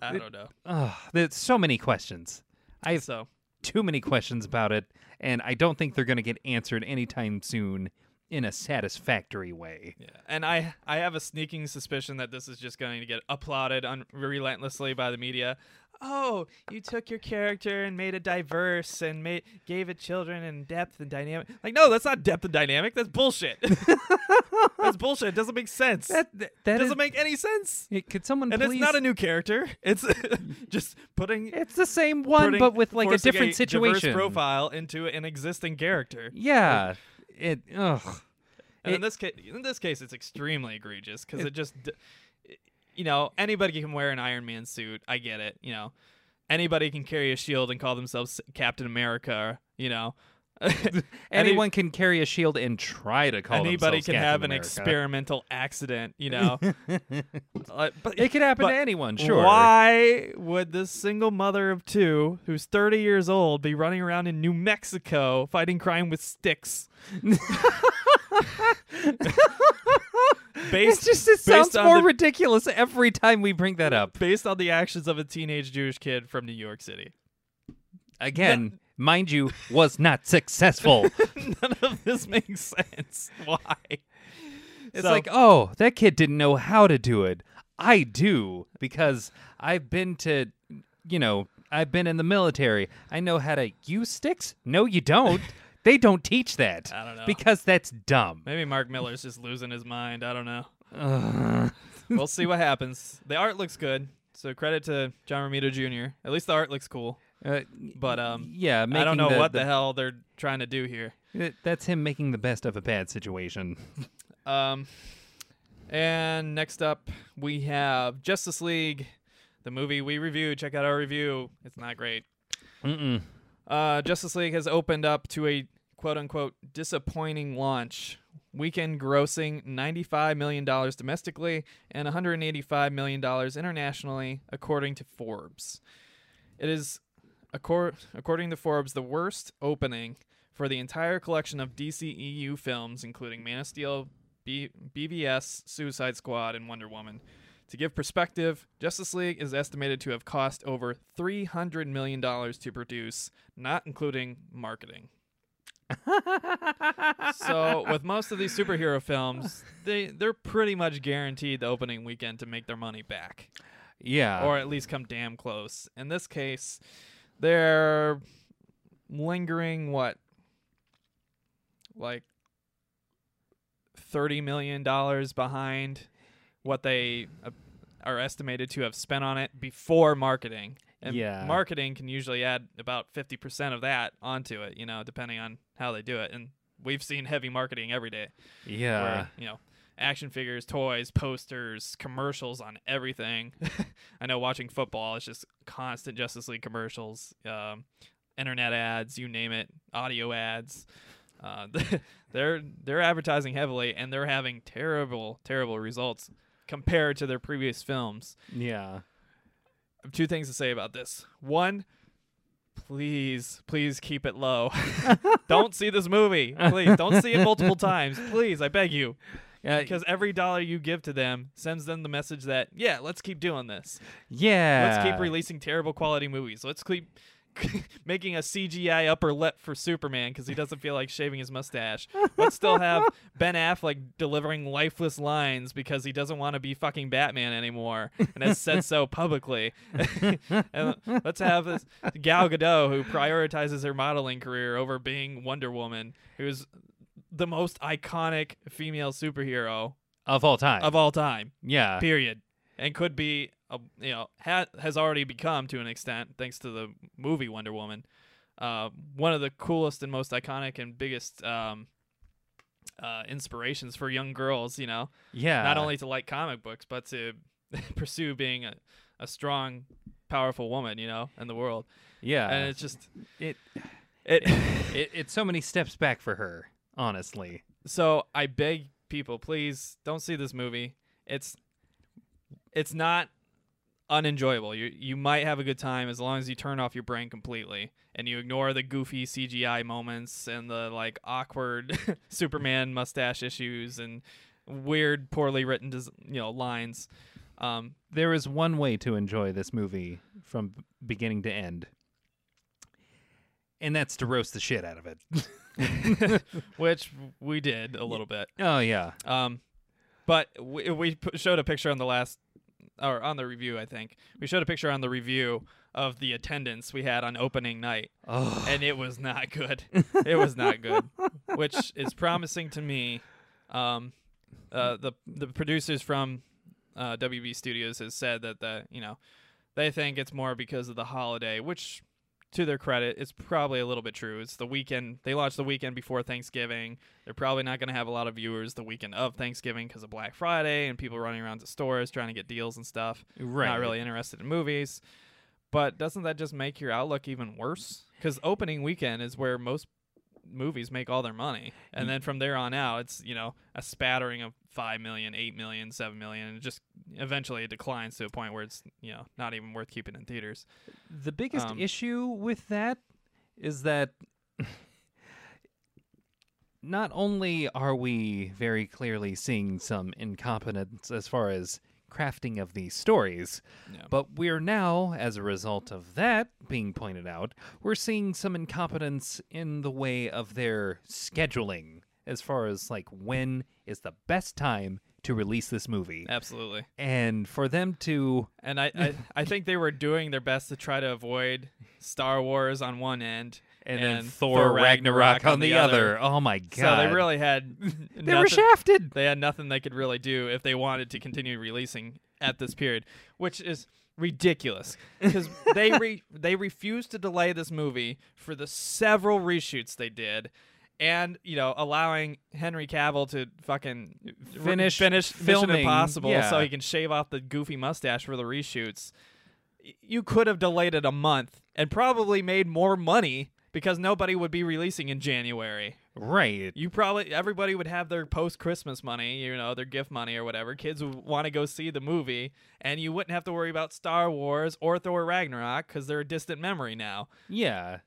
I don't know. Ugh, there's so many questions. I have So too many questions about it, and I don't think they're going to get answered anytime soon in a satisfactory way. Yeah, and I I have a sneaking suspicion that this is just going to get applauded un- relentlessly by the media. Oh, you took your character and made it diverse and made gave it children and depth and dynamic. Like, no, that's not depth and dynamic. That's bullshit. that's bullshit. It doesn't make sense. That that, that doesn't is- make any sense. Yeah, Could someone And please? it's not a new character. It's just putting It's the same one, but with like a different diverse situation. profile into an existing character. Yeah. It. Ugh. And in this case, in this case, it's extremely egregious because it, just, you know, anybody can wear an Iron Man suit. I get it. You know, anybody can carry a shield and call themselves Captain America. You know, Any- Anyone can carry a shield and try to call anybody can Captain have an America. experimental accident. You know, Uh, but It could happen to anyone, sure. Why would this single mother of two, who's 30 years old, be running around in New Mexico fighting crime with sticks? Based, just it sounds more the- ridiculous every time we bring that up. based on the actions of a teenage Jewish kid from New York City. Again, mind you, was not successful. None of this makes sense. Why? It's So- like, oh, that kid didn't know how to do it. I do because I've been to, you know, I've been in the military. I know how to use sticks. No, you don't. They don't teach that I don't know. because that's dumb. Maybe Mark Millar's just losing his mind. I don't know. We'll see what happens. The art looks good, so credit to John Romita Jr. At least the art looks cool. Uh, But um, yeah, I don't know the, what the, the hell they're trying to do here. Uh, That's him making the best of a bad situation. Um, and next up we have Justice League, the movie we reviewed. Check out our review. It's not great. Mm-mm. Uh, Justice League has opened up to a quote unquote disappointing launch. Weekend grossing $95 million domestically and $185 million internationally, according to Forbes. It is, accor- according to Forbes, the worst opening for the entire collection of DCEU films, including Man of Steel, B- BVS, Suicide Squad, and Wonder Woman. To give perspective, Justice League is estimated to have cost over $300 million to produce, not including marketing. So, with most of these superhero films, they, they're pretty much guaranteed the opening weekend to make their money back, yeah. or at least come damn close. In this case, they're lingering, what, like $30 million behind what they uh, are estimated to have spent on it before marketing. And Yeah. marketing can usually add about 50% of that onto it, you know, depending on how they do it. And we've seen heavy marketing every day yeah. where, you know, action figures, toys, posters, commercials on everything. I know watching football is just constant Justice League commercials, um, internet ads, you name it, audio ads. Uh, they're they're advertising heavily and they're having terrible terrible results compared to their previous films. yeah. I have two things to say about this. One, please, please keep it low. don't see this movie. Please, don't see it multiple times. Please, I beg you. Yeah. Because every dollar you give to them sends them the message that, yeah, let's keep doing this. yeah. Let's keep releasing terrible quality movies. Let's keep making a CGI upper lip for Superman because he doesn't feel like shaving his mustache. Let's still have Ben Affleck delivering lifeless lines because he doesn't want to be fucking Batman anymore and has said so publicly. and let's have this Gal Gadot who prioritizes her modeling career over being Wonder Woman, who's the most iconic female superhero of all time. of all time yeah. period and could be a, you know ha- has already become to an extent thanks to the movie Wonder Woman uh, one of the coolest and most iconic and biggest um, uh, inspirations for young girls you know yeah. not only to like comic books but to pursue being a, a strong powerful woman you know in the world Yeah. and it's just it, it it it's so many steps back for her, honestly. so I beg people, please don't see this movie. It's it's not unenjoyable. You you might have a good time as long as you turn off your brain completely and you ignore the goofy CGI moments and the like awkward Superman mustache issues and weird, poorly written, you know, lines. Um, There is one way to enjoy this movie from beginning to end. And that's to roast the shit out of it. which we did a little bit. oh yeah. Um, but we, we showed a picture on the last, or on the review, I think. We showed a picture on the review of the attendance we had on opening night, Oh. and it was not good. it was not good, which is promising to me. Um, uh, the the producers from uh, WB Studios has said that the you know they think it's more because of the holiday, which to their credit, it's probably a little bit true. It's the weekend. They launched the weekend before Thanksgiving. They're probably not going to have a lot of viewers the weekend of Thanksgiving because of Black Friday and people running around to stores trying to get deals and stuff. right. Not really interested in movies. But doesn't that just make your outlook even worse? Because opening weekend is where most movies make all their money, and then from there on out, it's you know a spattering of five million, eight million, seven million, and just eventually it declines to a point where it's you know not even worth keeping in theaters. The biggest Um, issue with that is that not only are we very clearly seeing some incompetence as far as crafting of these stories, Yeah. but we're now, as a result of that being pointed out, we're seeing some incompetence in the way of their scheduling as far as like when is the best time to release this movie. Absolutely. And for them to And I, I, I think they were doing their best to try to avoid Star Wars on one end and, then Thor, Thor Ragnarok, Ragnarok on the other. Oh my god. So they really had they were shafted. they had nothing they could really do if they wanted to continue releasing at this period, which is ridiculous because they re- they refused to delay this movie for the several reshoots they did. And you know, allowing Henry Cavill to fucking Finish finish filming, Mission Impossible, yeah. so he can shave off the goofy mustache for the reshoots. You could have delayed it a month and probably made more money because nobody would be releasing in January. Right. You probably everybody would have their post Christmas money, you know, their gift money or whatever. Kids would want to go see the movie, and you wouldn't have to worry about Star Wars or Thor Ragnarok because they're a distant memory now. Yeah.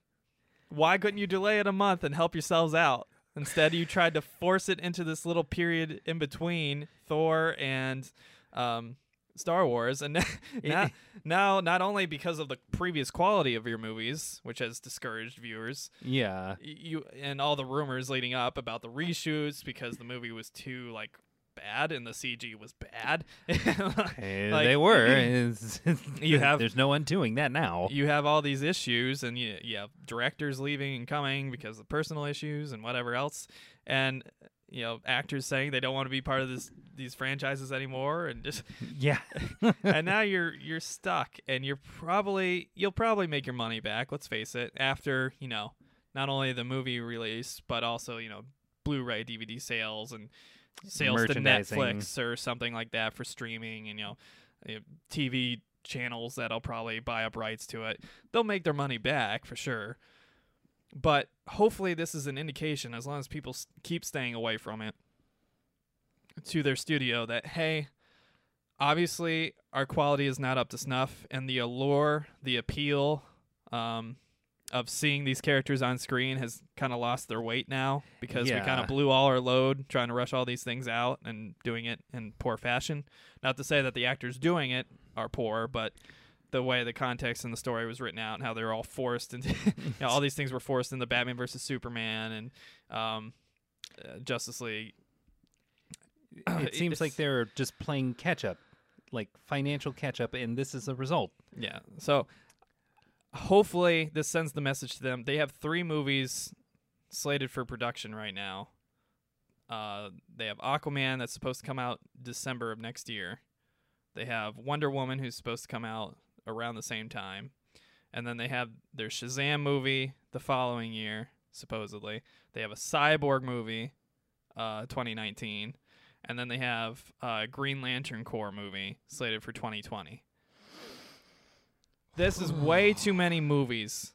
Why couldn't you delay it a month and help yourselves out? Instead, you tried to force it into this little period in between Thor and um, Star Wars, and now, now not only because of the previous quality of your movies, which has discouraged viewers, Yeah. you and all the rumors leading up about the reshoots because the movie was too like bad and the CG was bad. Eh, Like, they were. You have- There's no undoing that now. you have all these issues and you, you have directors leaving and coming because of personal issues and whatever else and you know actors saying they don't want to be part of this these franchises anymore and just Yeah. and now you're you're stuck and you're probably you'll probably make your money back let's face it after you know not only the movie release but also you know blu-ray dvd sales and sales to netflix or something like that for streaming and you know, tv channels that'll probably buy up rights to it. They'll make their money back for sure but hopefully this is an indication as long as people s- keep staying away from it to their studio that hey obviously our quality is not up to snuff and the allure the appeal um, of seeing these characters on screen has kind of lost their weight now because we kind of blew all our load trying to rush all these things out and doing it in poor fashion. Not to say that the actors doing it are poor but the way the context and the story was written out and how they're all forced into you know, all these things were forced into Batman versus Superman and um, uh, Justice League it seems like they're just playing catch up, like financial catch up, and this is the result. Yeah. So hopefully this sends the message to them. They have three movies slated for production right now. Uh, they have Aquaman that's supposed to come out December of next year. They have Wonder Woman who's supposed to come out around the same time. And then they have their Shazam movie the following year, supposedly. They have a Cyborg movie, uh, 2019. And then they have uh, Green Lantern Corps movie slated for 2020. This is way too many movies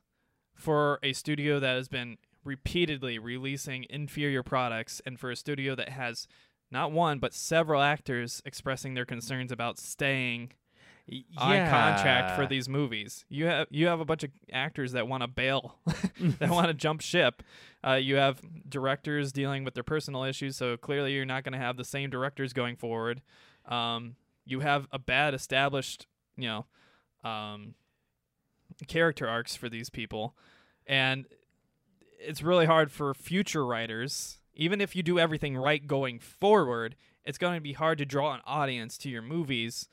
for a studio that has been repeatedly releasing inferior products and for a studio that has not one but several actors expressing their concerns about staying on contract for these movies. You have you have a bunch of actors that want to bail, that want to jump ship. Uh, you have directors dealing with their personal issues, so clearly you're not going to have the same directors going forward. Um, you have a bad established, you know, um, character arcs for these people, and it's really hard for future writers. Even if you do everything right going forward, it's going to be hard to draw an audience to your movies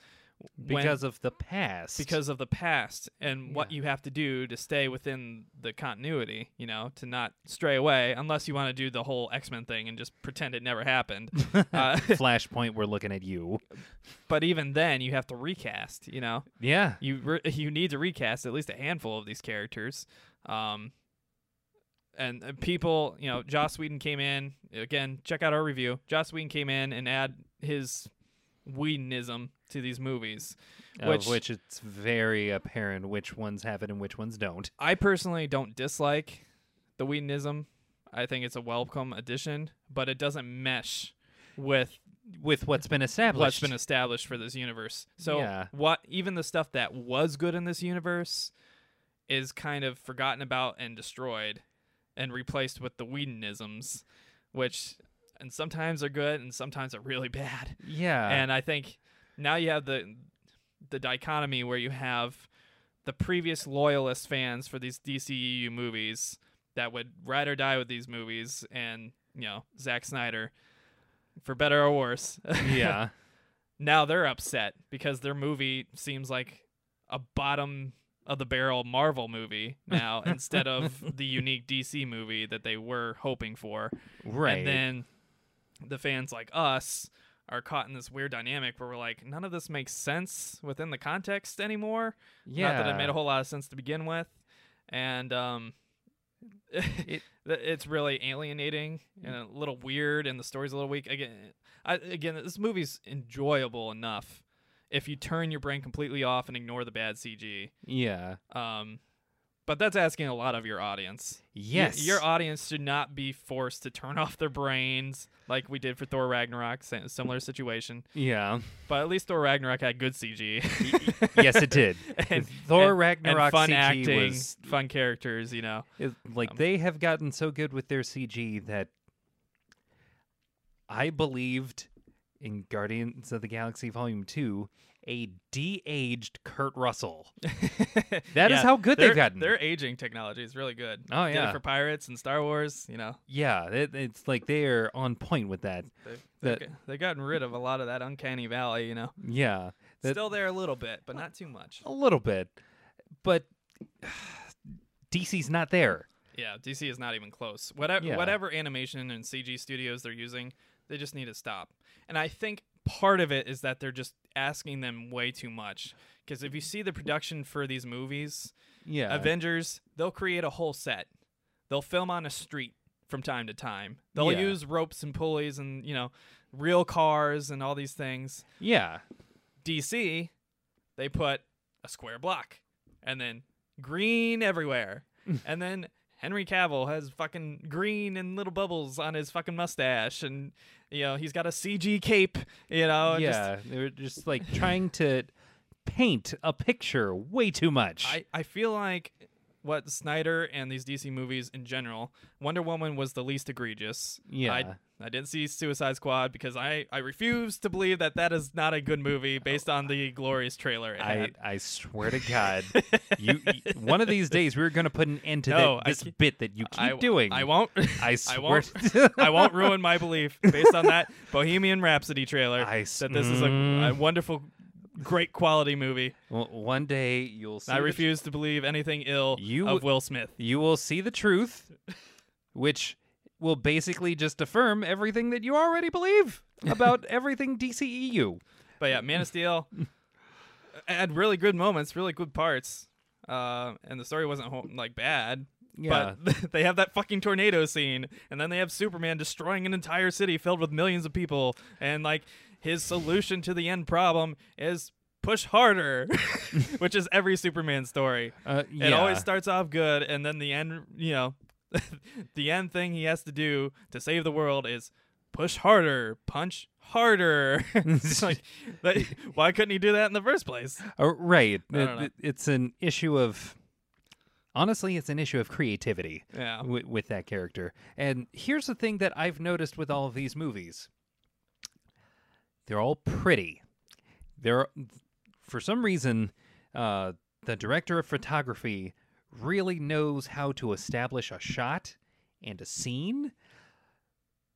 when- because of the past. because of the past and what you have to do to stay within the continuity, you know, to not stray away unless you want to do the whole X-Men thing and just pretend it never happened. uh, Flashpoint, we're looking at you. but even then you have to recast, you know. Yeah. You re- you need to recast at least a handful of these characters. Um and uh, people, you know, Joss Whedon came in again. Check out our review. Joss Whedon came in and add his Whedonism to these movies. Which- of which it's very apparent which ones have it and which ones don't. I personally don't dislike the Whedonism. I think it's a welcome addition, but it doesn't mesh with With what's been established. what's been established for this universe. So Yeah. what even the stuff that was good in this universe is kind of forgotten about and destroyed and replaced with the Whedonisms, which and sometimes are good and sometimes are really bad. yeah. and I think now you have the the dichotomy where you have the previous loyalist fans for these DCEU movies that would ride or die with these movies, and you know Zack Snyder, for better or worse, yeah. now they're upset because their movie seems like a bottom of the barrel Marvel movie now instead of the unique DC movie that they were hoping for. Right. And then the fans like us are caught in this weird dynamic where we're like, none of this makes sense within the context anymore. yeah. Not that it made a whole lot of sense to begin with. And um It- it's really alienating and a little weird and the story's a little weak. Again I, again this movie's enjoyable enough if you turn your brain completely off and ignore the bad CG. yeah. Um but that's asking a lot of your audience. Yes. your audience should not be forced to turn off their brains like we did for Thor Ragnarok, similar situation. yeah. But at least Thor Ragnarok had good CG. yes, it did. and, Thor and- Ragnarok and fun CG acting, was fun characters, you know. it- like Um, they have gotten so good with their CG that I believed in Guardians of the Galaxy Volume 2 a de-aged Kurt Russell. that That is how good they've gotten. Their aging technology is really good. Oh, yeah. for pirates and Star Wars. You know, Yeah, it, it's like they are on point with that. they've, That- they've, they've gotten rid of a lot of that uncanny valley. You know, Yeah, that- still there a little bit, but not too much. a little bit, but DC's not there. Yeah, DC is not even close. Whatever Yeah. whatever animation and CG studios they're using, they just need to stop. And I think part of it is that they're just asking them way too much. Because if you see the production for these movies, Yeah, Avengers, they'll create a whole set. They'll film on a street from time to time. They'll Yeah. use ropes and pulleys and, you know, real cars and all these things. yeah, DC, they put a square block and then green everywhere. and then Henry Cavill has fucking green and little bubbles on his fucking mustache and you know, he's got a CG cape, you know, and just- yeah. They're just like trying to paint a picture way too much. I, I feel like what Snyder and these DC movies in general, Wonder Woman was the least egregious. Yeah. I, I didn't see Suicide Squad because I, I refuse to believe that that is not a good movie based on the glorious trailer I. I swear to God, you, y one of these days we're gonna put an end to No, that, this can't- bit that you keep I, doing. I won't. I I swear. won't. I won't ruin my belief based on that Bohemian Rhapsody trailer I that this is a, a mm. wonderful, great quality movie. Well, one day you'll see. I the tr- refuse to believe anything ill You of Will Smith. you will see the truth, which will basically just affirm everything that you already believe about everything DCEU. But yeah, Man of Steel had really good moments, really good parts, uh, and the story wasn't like bad. Yeah. But they have that fucking tornado scene, and then they have Superman destroying an entire city filled with millions of people, and like his solution to the end problem is push harder, which is every Superman story. Uh, It always starts off good, and then the end, you know, the end thing he has to do to save the world is push harder, punch harder. it's like, that, why couldn't he do that in the first place? Uh, right. It- it's an issue of. Honestly, it's an issue of creativity Yeah. with, with that character. And here's the thing that I've noticed with all of these movies they're all pretty. They're, for some reason, uh, the director of photography really knows how to establish a shot and a scene,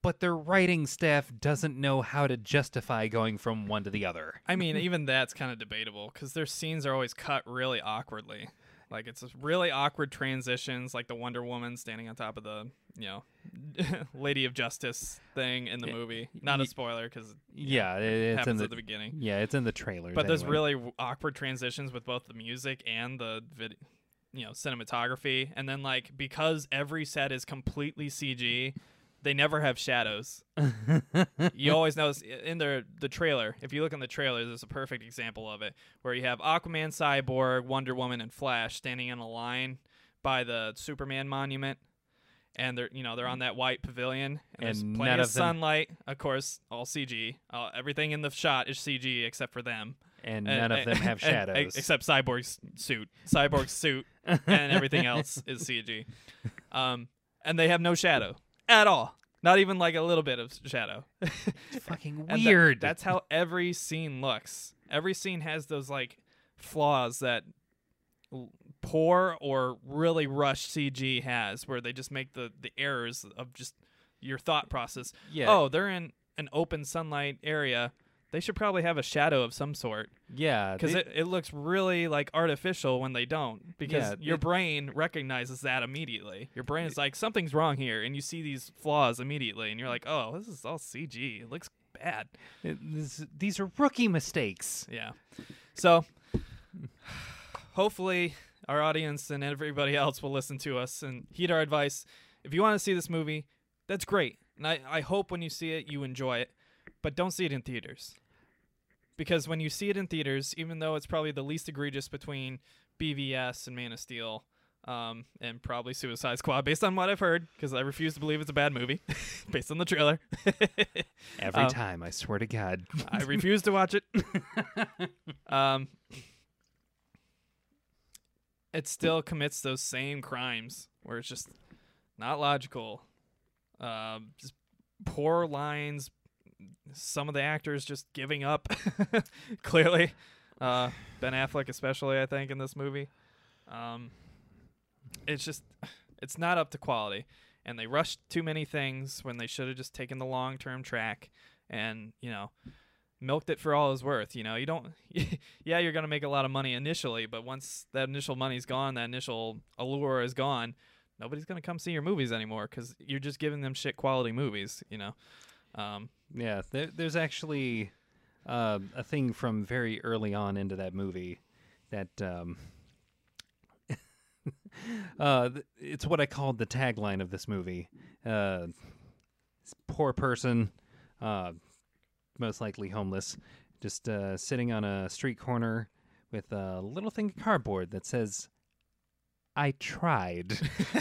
but their writing staff doesn't know how to justify going from one to the other. I mean, even that's kind of debatable because their scenes are always cut really awkwardly. Like it's really awkward transitions, like the Wonder Woman standing on top of the, you know, Lady of Justice thing in the movie. Not a spoiler because Yeah, it- it it's in the, at the beginning. yeah, it's in the trailer. But there's really awkward transitions with both the music and the vid- you know, cinematography. And then like because every set is completely CG, they never have shadows. you always notice in the the trailer. If you look in the trailer, there's a perfect example of it where you have Aquaman, Cyborg, Wonder Woman, and Flash standing in a line by the Superman monument. And they're you know they're on that white pavilion and, there's plenty of, of them- sunlight. Of course, all CG. Uh, everything in the shot is CG except for them. and And- none of them have and- shadows. except Cyborg's suit. Cyborg's suit and everything else is CG. Um, and they have no shadow at all. Not even like a little bit of shadow. It's fucking And tha- weird. that's how every scene looks. Every scene has those like flaws that poor or really rushed CG has, where they just make the the errors of just your thought process. yeah. Oh, they're in an open sunlight area. They should probably have a shadow of some sort. Yeah. because it, it looks really like artificial when they don't because Yeah, your it- brain recognizes that immediately. Your brain is like something's wrong here and you see these flaws immediately and you're like oh this is all cg it looks bad. It- this- these are rookie mistakes. yeah. So hopefully our audience and everybody else will listen to us and heed our advice. If you want to see this movie that's great and I, I hope when you see it you enjoy it but don't see it in theaters because when you see it in theaters, even though it's probably the least egregious between BVS and Man of Steel, um, and probably Suicide Squad, based on what I've heard, because I refuse to believe it's a bad movie, based on the trailer. Every Um, time, I swear to God. I refuse to watch it. um, it still commits those same crimes where it's just not logical. Um, just poor lines. Some of the actors just giving up, clearly. Uh, ben Affleck, especially, I think, in this movie. Um, it's just, it's not up to quality, and they rushed too many things when they should have just taken the long term track, and you know, milked it for all it's worth. You know, you don't, yeah, you're gonna make a lot of money initially, but once that initial money's gone, that initial allure is gone. Nobody's gonna come see your movies anymore because you're just giving them shit quality movies. You know. Um, Yeah, there, there's actually uh, a thing from very early on into that movie that um, uh, it's what I called the tagline of this movie. Uh, poor person, uh, most likely homeless, just uh, sitting on a street corner with a little thing of cardboard that says, "I tried."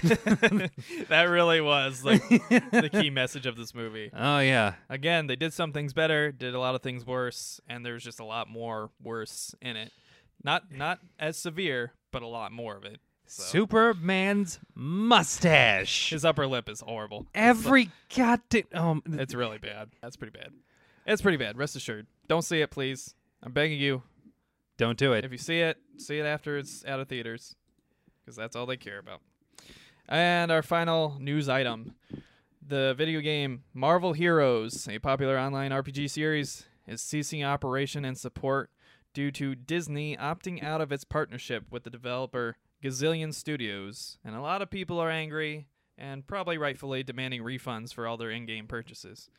that really was like the key message of this movie. oh yeah, Again, they did some things better, did a lot of things worse, and there's just a lot more worse in it. Not not as severe, but a lot more of it. So. Superman's mustache. His upper lip is horrible. Every goddamn um, It's really bad. That's pretty bad. It's pretty bad. Rest assured. Don't see it, please. I'm begging you. don't do it. If you see it, see it after it's out of theaters, because that's all they care about. And our final news item: the video game Marvel Heroes, a popular online RPG series, is ceasing operation and support due to Disney opting out of its partnership with the developer Gazillion Studios, and a lot of people are angry and probably rightfully demanding refunds for all their in-game purchases.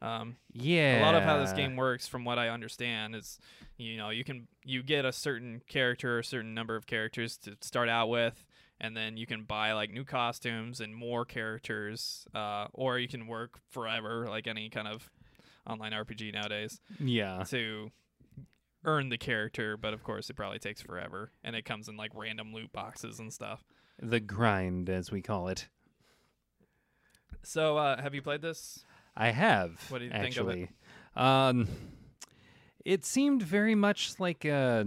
Um, yeah, a lot of how this game works from what i understand is you know you can you get a certain character a certain number of characters to start out with and then you can buy like new costumes and more characters uh, or you can work forever like any kind of online rpg nowadays Yeah, to earn the character but of course it probably takes forever and it comes in like random loot boxes and stuff the grind, as we call it. So uh, have you played this I have. What do you think of it? Um, it seemed very much like a,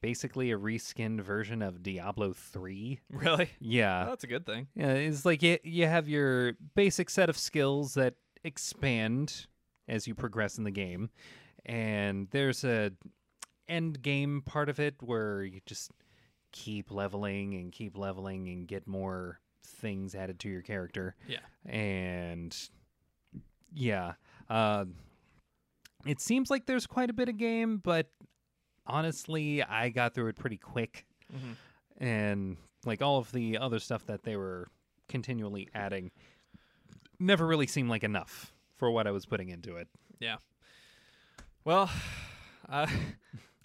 basically a reskinned version of Diablo three. really Yeah, that's a good thing Yeah, it's like you, you have your basic set of skills that expand as you progress in the game, and there's a end game part of it where you just keep leveling and keep leveling and get more things added to your character. Yeah. and yeah, uh, it seems like there's quite a bit of game, but honestly, I got through it pretty quick hmm and like all of the other stuff that they were continually adding never really seemed like enough for what I was putting into it. Yeah. Well, I,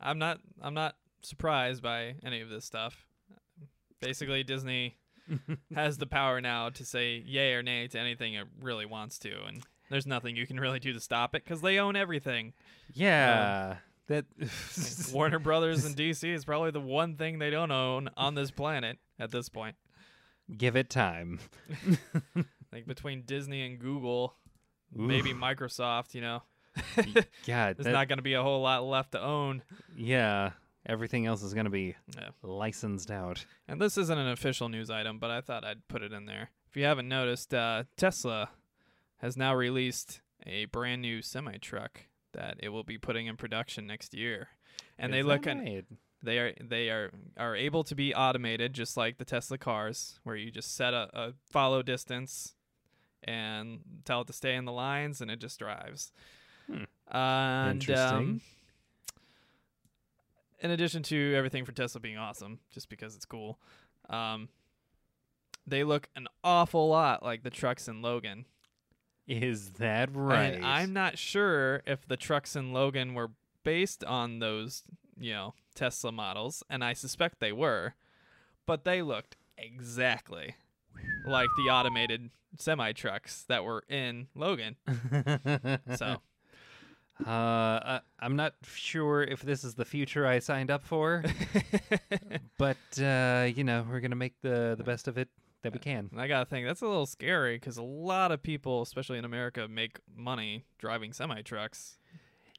I'm not. I'm not surprised by any of this stuff. Basically, Disney has the power now to say yay or nay to anything it really wants to, and there's nothing you can really do to stop it because they own everything. Yeah, um, that Warner Brothers and DC is probably the one thing they don't own on this planet at this point. give it time. Like between Disney and Google, maybe Microsoft, you know, God, there's that- not going to be a whole lot left to own. yeah, everything else is gonna be Yeah. licensed out. And this isn't an official news item, but I thought I'd put it in there. If you haven't noticed, uh, Tesla has now released a brand new semi truck that it will be putting in production next year. And they look at they are they are are able to be automated just like the Tesla cars, where you just set a, a follow distance and tell it to stay in the lines, and it just drives. Hmm. And Interesting. um, in addition to everything for Tesla being awesome, just because it's cool, um, they look an awful lot like the trucks in Logan. Is that right? And I'm not sure if the trucks in Logan were based on those, you know, Tesla models, and I suspect they were, but they looked exactly like the automated semi trucks that were in Logan. So, uh, I- I'm not sure if this is the future I signed up for, but uh, you know, we're gonna make the the best of it that we can. and I gotta think that's a little scary because a lot of people, especially in America, make money driving semi trucks.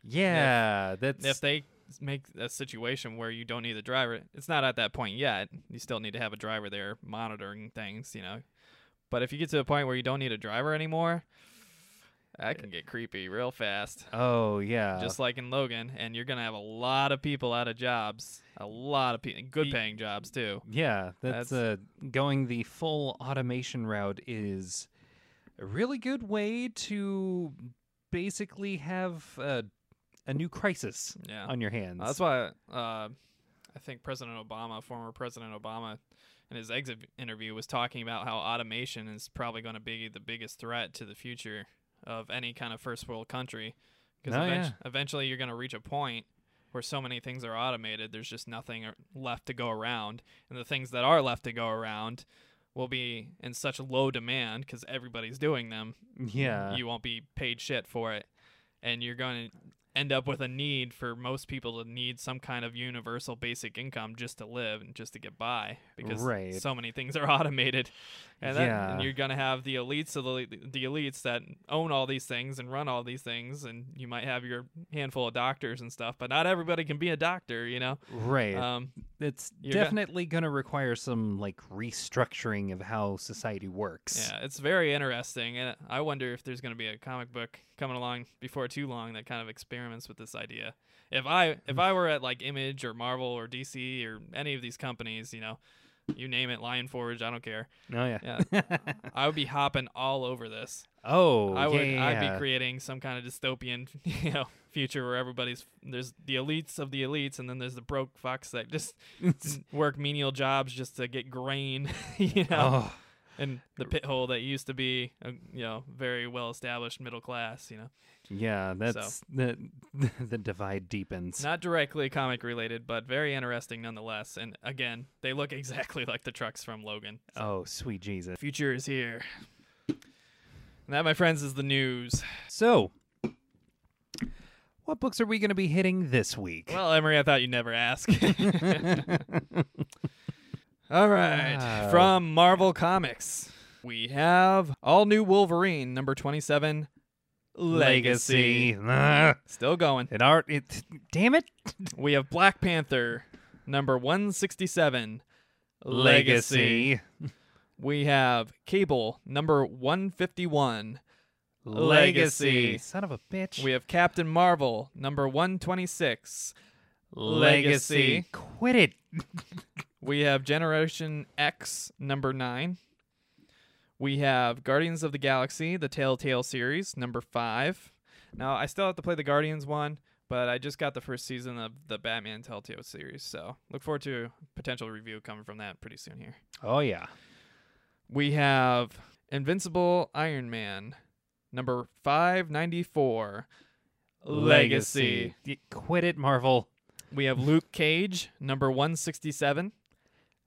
Yeah, that's If they make a situation where you don't need the driver, it's not at that point yet. You still need to have a driver there monitoring things, you know. But if you get to the point where you don't need a driver anymore, That can get creepy real fast. Oh yeah. just like in Logan, and you're gonna have a lot of people out of jobs, a lot of people, good paying jobs too. Yeah, that's, That's- uh, going the full automation route is a really good way to basically have uh, a new crisis Yeah, on your hands. that's why uh, I think President Obama, former President Obama, in his exit interview was talking about how automation is probably going to be the biggest threat to the future of any kind of first world country. Because Oh, yeah. eventually you're going to reach a point where so many things are automated, there's just nothing left to go around, and the things that are left to go around will be in such low demand because everybody's doing them yeah. you won't be paid shit for it and you're going to end up with a need for most people to need some kind of universal basic income just to live and just to get by because Right. so many things are automated and, then, Yeah. and you're going to have the elites of the, the elites that own all these things and run all these things and you might have your handful of doctors and stuff but not everybody can be a doctor you know right. um, it's definitely going to require some like restructuring of how society works. Yeah, it's very interesting, and I wonder if there's going to be a comic book coming along before too long that kind of experiments with this idea. If I if I were at like Image or Marvel or DC or any of these companies, you know, you name it, Lion Forge, I don't care. Oh yeah. Yeah, I would be hopping all over this. oh, I would yeah, I'd yeah. be creating some kind of dystopian, you know, future where everybody's there's the elites of the elites, and then there's the broke fucks that just work menial jobs just to get grain, you know oh, and the pit hole that used to be a you know very well established middle class you know yeah. That's the the divide deepens. not directly comic related but very interesting nonetheless and again they look exactly like the trucks from logan oh, sweet Jesus. future is here and that my friends is the news So, what books are we going to be hitting this week? well emery i thought you'd never ask all right Wow. from marvel comics we have all new wolverine number 27 legacy, Ah, still going it art. It. Damn it. We have Black Panther, number 167, Legacy. We have Cable, number 151, Legacy. Son of a bitch. We have Captain Marvel, number 126. Legacy. Legacy. Quit it. We have Generation X, number 9. We have Guardians of the Galaxy, the Telltale series, number 5. Now, I still have to play the Guardians one, but I just got the first season of the Batman Telltale series, so look forward to a potential review coming from that pretty soon here. Oh yeah. We have Invincible Iron Man, number 594. Legacy. Y- Quit it, Marvel. We have Luke Cage, number 167.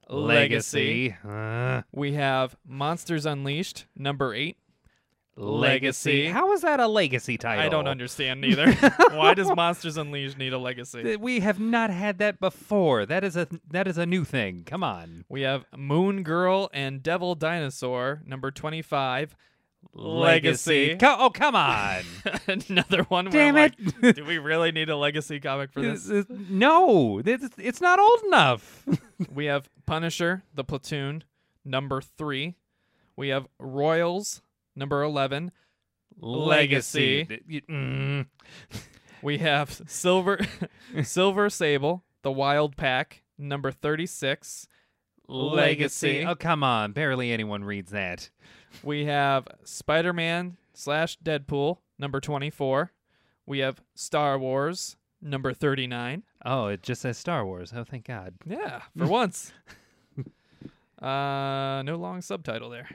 Legacy. Uh, We have Monsters Unleashed, number 8. legacy. How is that a legacy title? I don't understand either. Why does Monsters Unleashed need a legacy? Th- We have not had that before. That is a that is a new thing. Come on. We have Moon Girl and Devil Dinosaur, number 25. Legacy. Co- oh, come on. Another one. where Damn I'm it. like, Do we really need a legacy comic for this? This is- no, it's, it's not old enough. We have Punisher, the platoon, number three. We have Royals, number 11. Legacy. Th- y- mm. We have Silver Silver Sable, the Wild Pack, number 36. Legacy. Oh, come on. Barely anyone reads that. We have Spider Man slash Deadpool, number 24. We have Star Wars, number 39. Oh, it just says Star Wars. Oh, thank God. Yeah, for once. Uh, no long subtitle there.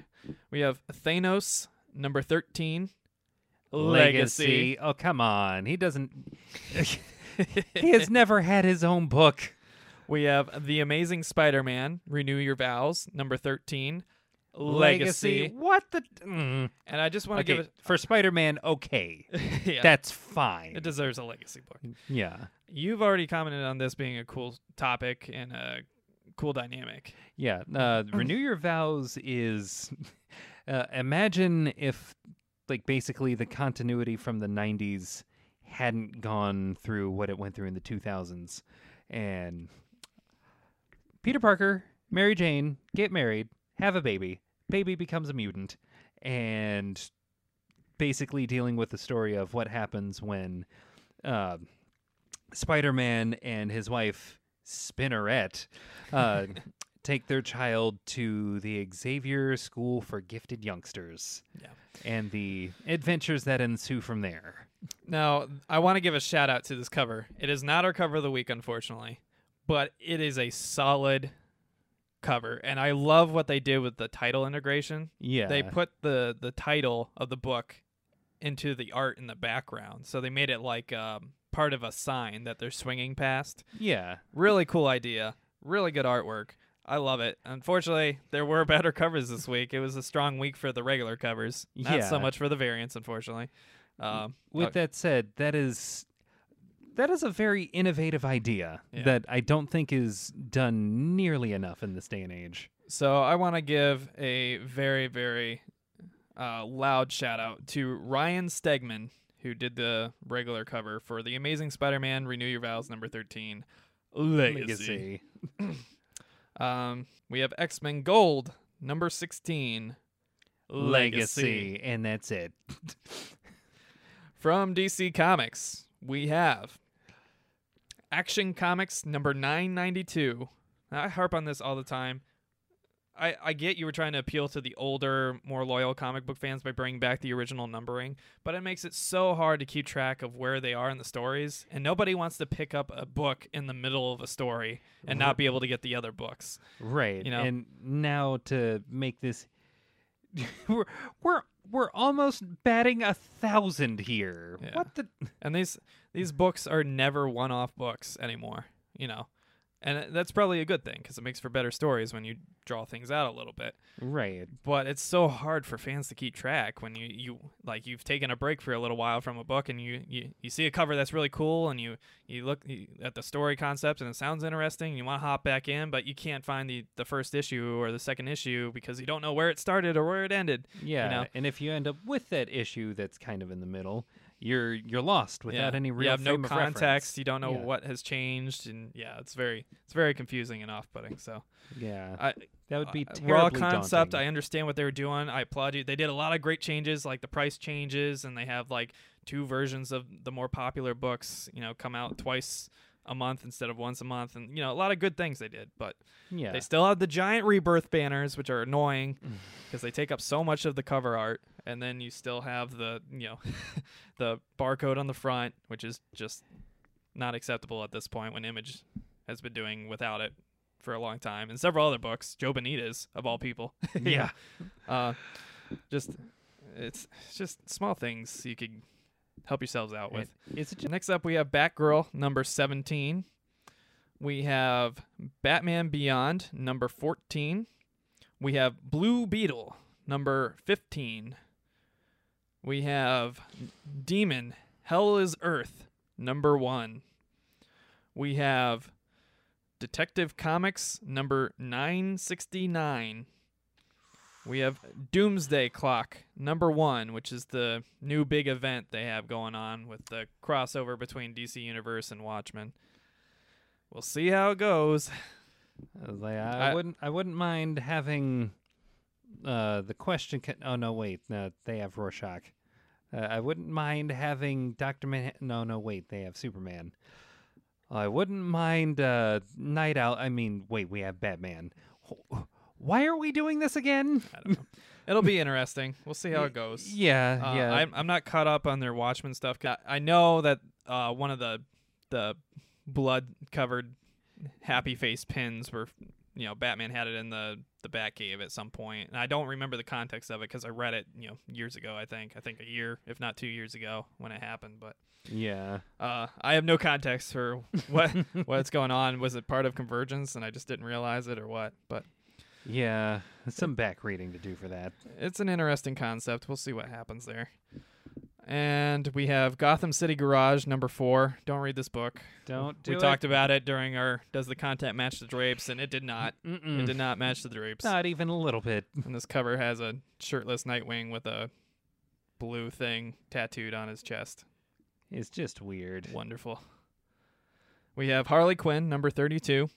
We have Thanos, number 13. Legacy. Oh, come on. He doesn't. he has never had his own book. We have The Amazing Spider Man, Renew Your Vows, number 13. Legacy. What the? Mm. And I just want to Okay, give it for Spider-Man, okay, yeah, that's fine. it deserves a legacy book. yeah, You've already commented on this being a cool topic and a cool dynamic. yeah. Uh, Renew your vows is. Uh, imagine if, like, basically the continuity from the '90s hadn't gone through what it went through in the 2000s, and Peter Parker, Mary Jane get married, have a baby, baby becomes a mutant, and basically dealing with the story of what happens when uh, Spider-Man and his wife Spinneret uh, take their child to the Xavier School for Gifted Youngsters. Yeah. And the adventures that ensue from there. Now, I want to give a shout out to this cover. It is not our cover of the week, unfortunately, but it is a solid cover, and I love what they did with the title integration. Yeah. They put the the title of the book into the art in the background, so they made it like um, part of a sign that they're swinging past. Yeah. Really cool idea. Really good artwork. I love it. Unfortunately, there were better covers this week. It was a strong week for the regular covers, not so much for the variants, unfortunately. Um, With uh, that said, that is that is a very innovative idea Yeah. that I don't think is done nearly enough in this day and age. So I want to give a very, very uh, loud shout out to Ryan Stegman, who did the regular cover for The Amazing Spider Man Renew Your Vows number 13 Legacy. Um, we have X Men Gold number 16 Legacy, and that's it. From DC Comics, we have Action Comics number 992. I harp on this all the time. I, I get you were trying to appeal to the older, more loyal comic book fans by bringing back the original numbering, but it makes it so hard to keep track of where they are in the stories, and nobody wants to pick up a book in the middle of a story and not be able to get the other books. Right. You know? And now to make this we're we're we're almost batting a thousand here. Yeah. What the And these these books are never one-off books anymore, you know. And uh, that's probably a good thing because it makes for better stories when you draw things out a little bit. Right. But it's so hard for fans to keep track when you, you like you've taken a break for a little while from a book and you, you, you see a cover that's really cool and you you look at the story concept and it sounds interesting and you want to hop back in but you can't find the, the first issue or the second issue because you don't know where it started or where it ended. Yeah. know? And if you end up with that issue that's kind of in the middle, you're you're lost without Yeah. any real you have no of context reference. you don't know Yeah. what has changed and yeah it's very it's very confusing and off-putting so Yeah. I, that would be uh, terribly raw concept daunting. i understand what they were doing i applaud you they did a lot of great changes like the price changes and they have like two versions of the more popular books you know come out twice a month instead of once a month and you know a lot of good things they did but yeah. they still have the giant rebirth banners which are annoying Mm. because they take up so much of the cover art and then you still have the you know the barcode on the front which is just not acceptable at this point when image has been doing without it for a long time and several other books joe benitez of all people yeah. uh just it's it's just small things you could help yourselves out with it just Next up, we have Batgirl number 17. We have Batman Beyond number 14. We have Blue Beetle number 15. We have Demon Hell is Earth number 1. We have Detective Comics number 969. We have Doomsday Clock number one, which is the new big event they have going on with the crossover between DC Universe and Watchmen. We'll see how it goes. I like, I, I- wouldn't I wouldn't mind having uh the question ca- oh no wait no they have Rorschach. Uh, I wouldn't mind having Doctor Man. No, no, wait, they have Superman. I wouldn't mind uh, Nite Owl. I mean, wait, we have Batman. Why are we doing this again? I don't know. It'll be interesting. We'll see how it goes. Yeah, Uh, yeah. I'm I'm not caught up on their Watchmen stuff. I I know that uh, one of the the blood covered happy face pins were you know Batman had it in the the Batcave at some point, and I don't remember the context of it because I read it you know years ago. I think I think a year, if not two years ago, when it happened. But yeah. uh, I have no context for what what's going on. Was it part of Convergence, and I just didn't realize it, or what? But Yeah, some back reading to do for that. it's an interesting concept. We'll see what happens there. And we have Gotham City Garage number four. Don't read this book. Don't do it. we it. talked about it during our Does the Content Match the Drapes? And it did not. It Mm-mm. did not match the drapes. Not even a little bit. And this cover has a shirtless Nightwing with a blue thing tattooed on his chest. It's just weird. Wonderful. We have Harley Quinn, number 32.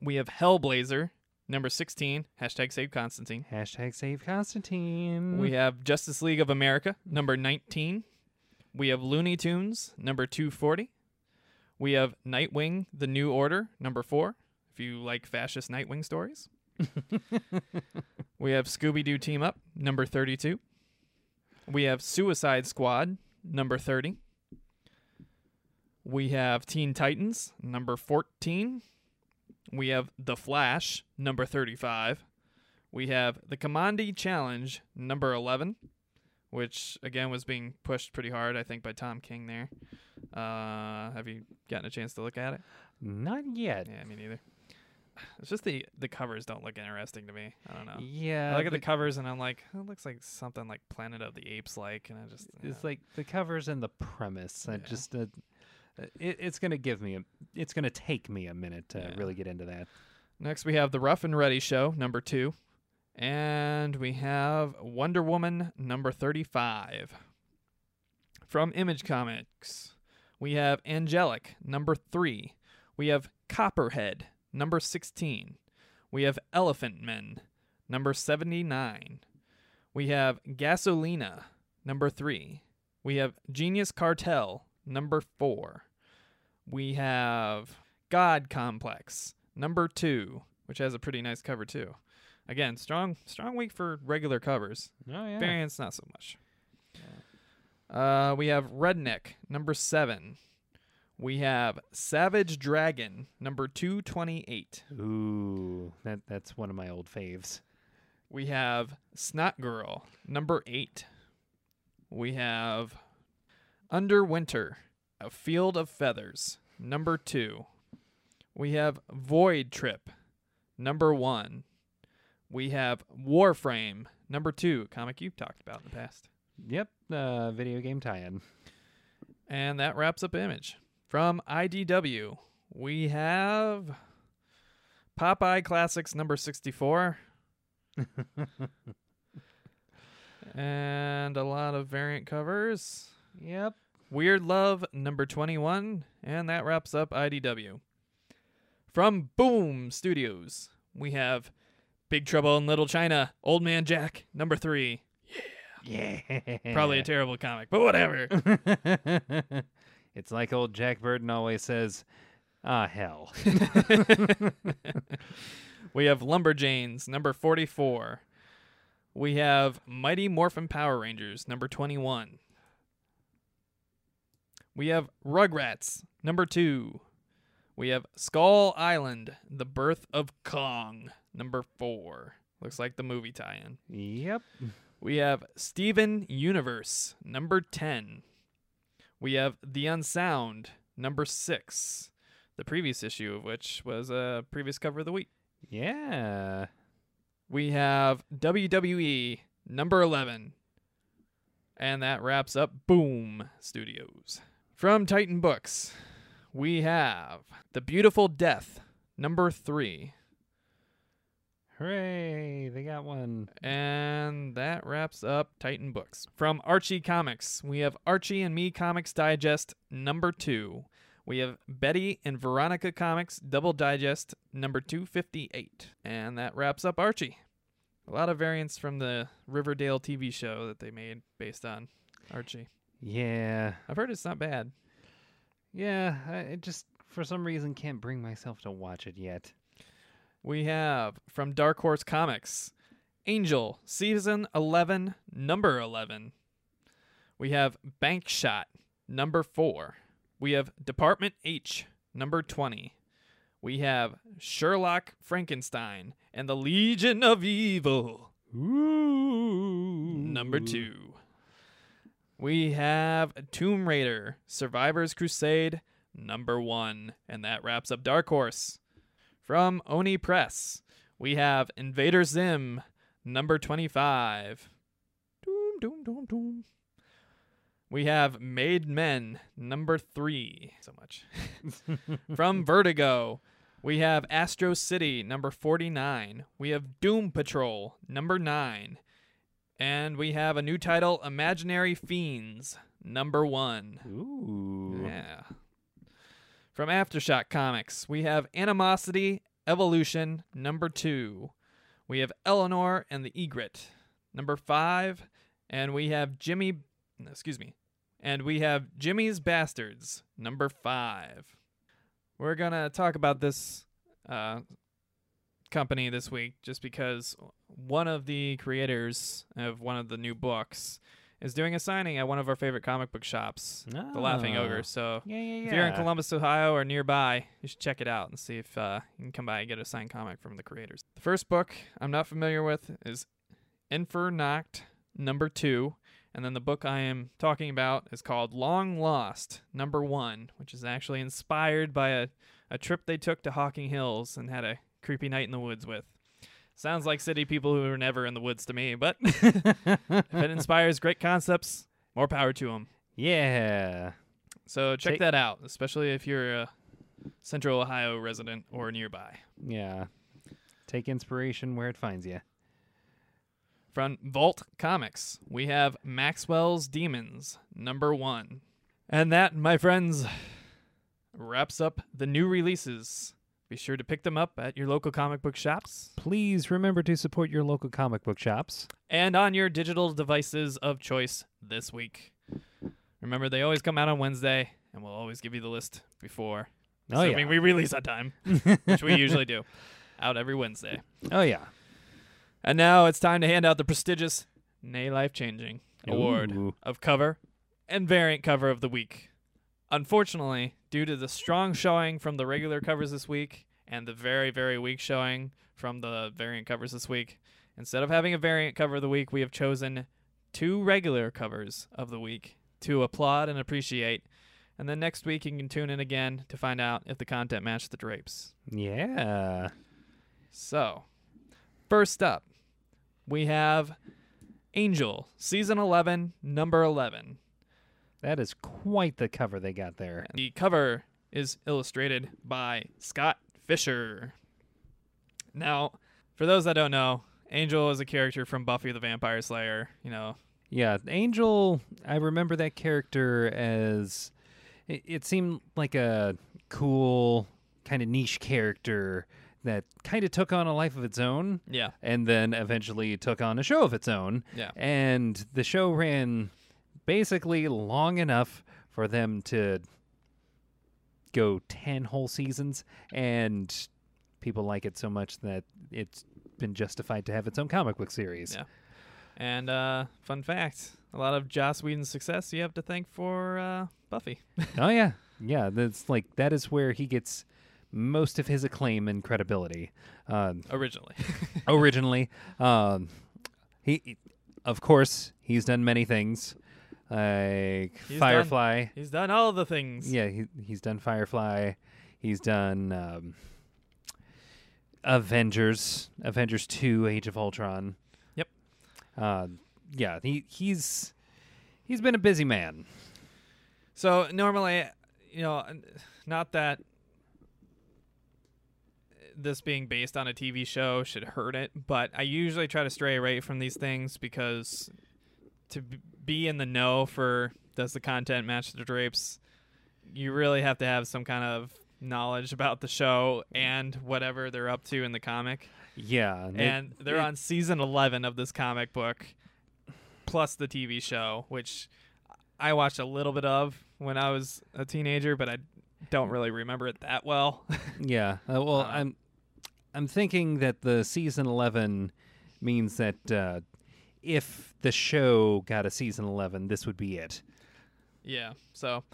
We have Hellblazer, number 16, hashtag save Constantine. Hashtag save Constantine. We have Justice League of America, number 19. We have Looney Tunes, number 240. We have Nightwing, The New Order, number 4, if you like fascist Nightwing stories. we have Scooby Doo Team Up, number 32. We have Suicide Squad, number 30. We have Teen Titans, number 14. We have The Flash, number 35. We have The Kamandi Challenge, number 11, which again was being pushed pretty hard, I think, by Tom King there. Uh, have you gotten a chance to look at it? Not yet. Yeah, me neither. It's just the the covers don't look interesting to me. I don't know. Yeah. I look at the- covers and I'm like, it looks like something like Planet of the Apes like, and I just It's yeah. like the covers and the premise. I just uh, Uh, it, it's gonna give me a. It's gonna take me a minute to Yeah. really get into that. Next, we have the Rough and Ready Show, number two. And we have Wonder Woman, number 35. From Image Comics, we have Angelic, number three. We have Copperhead, number 16. We have Elephantmen, number 79. We have Gasolina, number three. We have Genius Cartel, number four. We have God Complex, number two, which has a pretty nice cover too. Again, strong strong week for regular covers. Oh yeah. Variants not so much. Uh, we have Redneck number seven. We have Savage Dragon number two twenty eight. Ooh, that that's one of my old faves. We have Snotgirl number eight. We have Underwinter, A Field of Feathers number two. We have Void Trip number one. We have Warframe number two, comic you've talked about in the past. Yep. Uh, video game tie-in. And that wraps up Image. From IDW, we have Popeye Classics number 64. and a lot of variant covers. Yep. Weird Love number 21. And that wraps up IDW. From Boom Studios, we have Big Trouble in Little China, Old Man Jack number 3. Yeah. Yeah. Probably a terrible comic, but whatever. it's like old Jack Burton always says, "Ah, hell." we have Lumberjanes, number 44. We have Mighty Morphin Power Rangers, number 21. We have Rugrats, number 2. We have Skull Island, The Birth of Kong, number 4. Looks like the movie tie in. yep. We have Steven Universe, number 10. We have The Unsound, number 6. The previous issue of which was a previous cover of the week. Yeah. We have WWE, number 11. And that wraps up Boom Studios. From Titan Books, we have The Beautiful Death, number 3. Hooray! They got one. And that wraps up Titan Books. From Archie Comics, we have Archie and Me Comics Digest number two. We have Betty and Veronica Comics Double Digest number 258. And that wraps up Archie. A lot of variants from the Riverdale TV show that they made based on Archie. Yeah. I've heard it's not bad. Yeah. I I just for some reason can't bring myself to watch it yet. We have from Dark Horse Comics Angel, Season 11, Number 11. We have Bank Shot, Number 4. We have Department H, Number 20. We have Sherlock Frankenstein and the Legion of Evil, Ooh. Number 2. We have Tomb Raider, Survivor's Crusade, Number 1. And that wraps up Dark Horse. From Oni Press, we have Invader Zim, number 25. Doom, doom, doom, doom. We have Made Men, number 3. So much. From Vertigo, we have Astro City, number 49. We have Doom Patrol, number 9. And we have a new title, Imaginary Fiends, number 1. Ooh. Yeah. From Aftershock Comics, we have Animosity Evolution number two. We have Eleanor and the Egret number five, and we have Jimmy. Excuse me, and we have Jimmy's Bastards number five. We're gonna talk about this uh, company this week just because one of the creators of one of the new books is doing a signing at one of our favorite comic book shops, the Laughing Ah. Ogre. So Yeah, yeah, yeah. if you're in Columbus, Ohio, or nearby, you should check it out and see if uh, you can come by and get a signed comic from the creators. The first book I'm not familiar with is Infernoct number two, and then the book I am talking about is called Long Lost number one, which is actually inspired by a, a trip they took to Hocking Hills and had a creepy night in the woods with. Sounds like city people who are never in the woods to me, but if it inspires great concepts, more power to them. yeah. So check Take- that out, especially if you're a Central Ohio resident or nearby. Yeah. Take inspiration where it finds you. From Vault Comics, we have Maxwell's Demons, number one. And that, my friends, wraps up the new releases. Be sure to pick them up at your local comic book shops Please remember to support your local comic book shops. and on your digital devices of choice this week. Remember, they always come out on Wednesday, and we'll always give you the list before. Oh assuming yeah. we release on time, which we usually do, out every Wednesday. oh yeah. And now it's time to hand out the prestigious Nay Life Changing Award Ooh. of cover and variant cover of the week. Unfortunately, due to the strong showing from the regular covers this week and the very, very weak showing from the variant covers this week, instead of having a variant cover of the week, we have chosen two regular covers of the week to applaud and appreciate. And then next week, you can tune in again to find out if the content matched the drapes. Yeah. So, first up, we have Angel, season 11, number 11. That is quite the cover they got there. The cover is illustrated by Scott Fischer. Now, for those that don't know, Angel is a character from Buffy the Vampire Slayer. You know, Yeah, Angel, I remember that character as it, it seemed like a cool kind of niche character that kind of took on a life of its own yeah, and then eventually took on a show of its own. yeah, And the show ran basically long enough for them to go 10 whole seasons and people like it so much that it's been justified to have its own comic book series. Yeah. And uh, fun fact: a lot of Joss Whedon's success you have to thank for uh, Buffy. oh yeah. Yeah, that's like that is where he gets most of his acclaim and credibility. Uh, Originally, originally, um, he of course, he's done many things. Like He's done- Firefly. he's done all the things. Yeah, he he's done Firefly. He's done um, Avengers, Avengers Two, Age of Ultron. Yep. Uh, yeah, he he's he's been a busy man. So normally, you know, not that this being based on a TV show should hurt it, but I usually try to stray away from these things because to be in the know for does the content match the drapes, you really have to have some kind of knowledge about the show and whatever they're up to in the comic. Yeah, And they're it- on season 11 of this comic book, plus the TV show, which I watched a little bit of when I was a teenager, but I don't really remember it that well. Yeah. Uh, well, Uh, I'm I'm thinking that the season 11 means that uh, if the show got a season 11, this would be it. yeah, so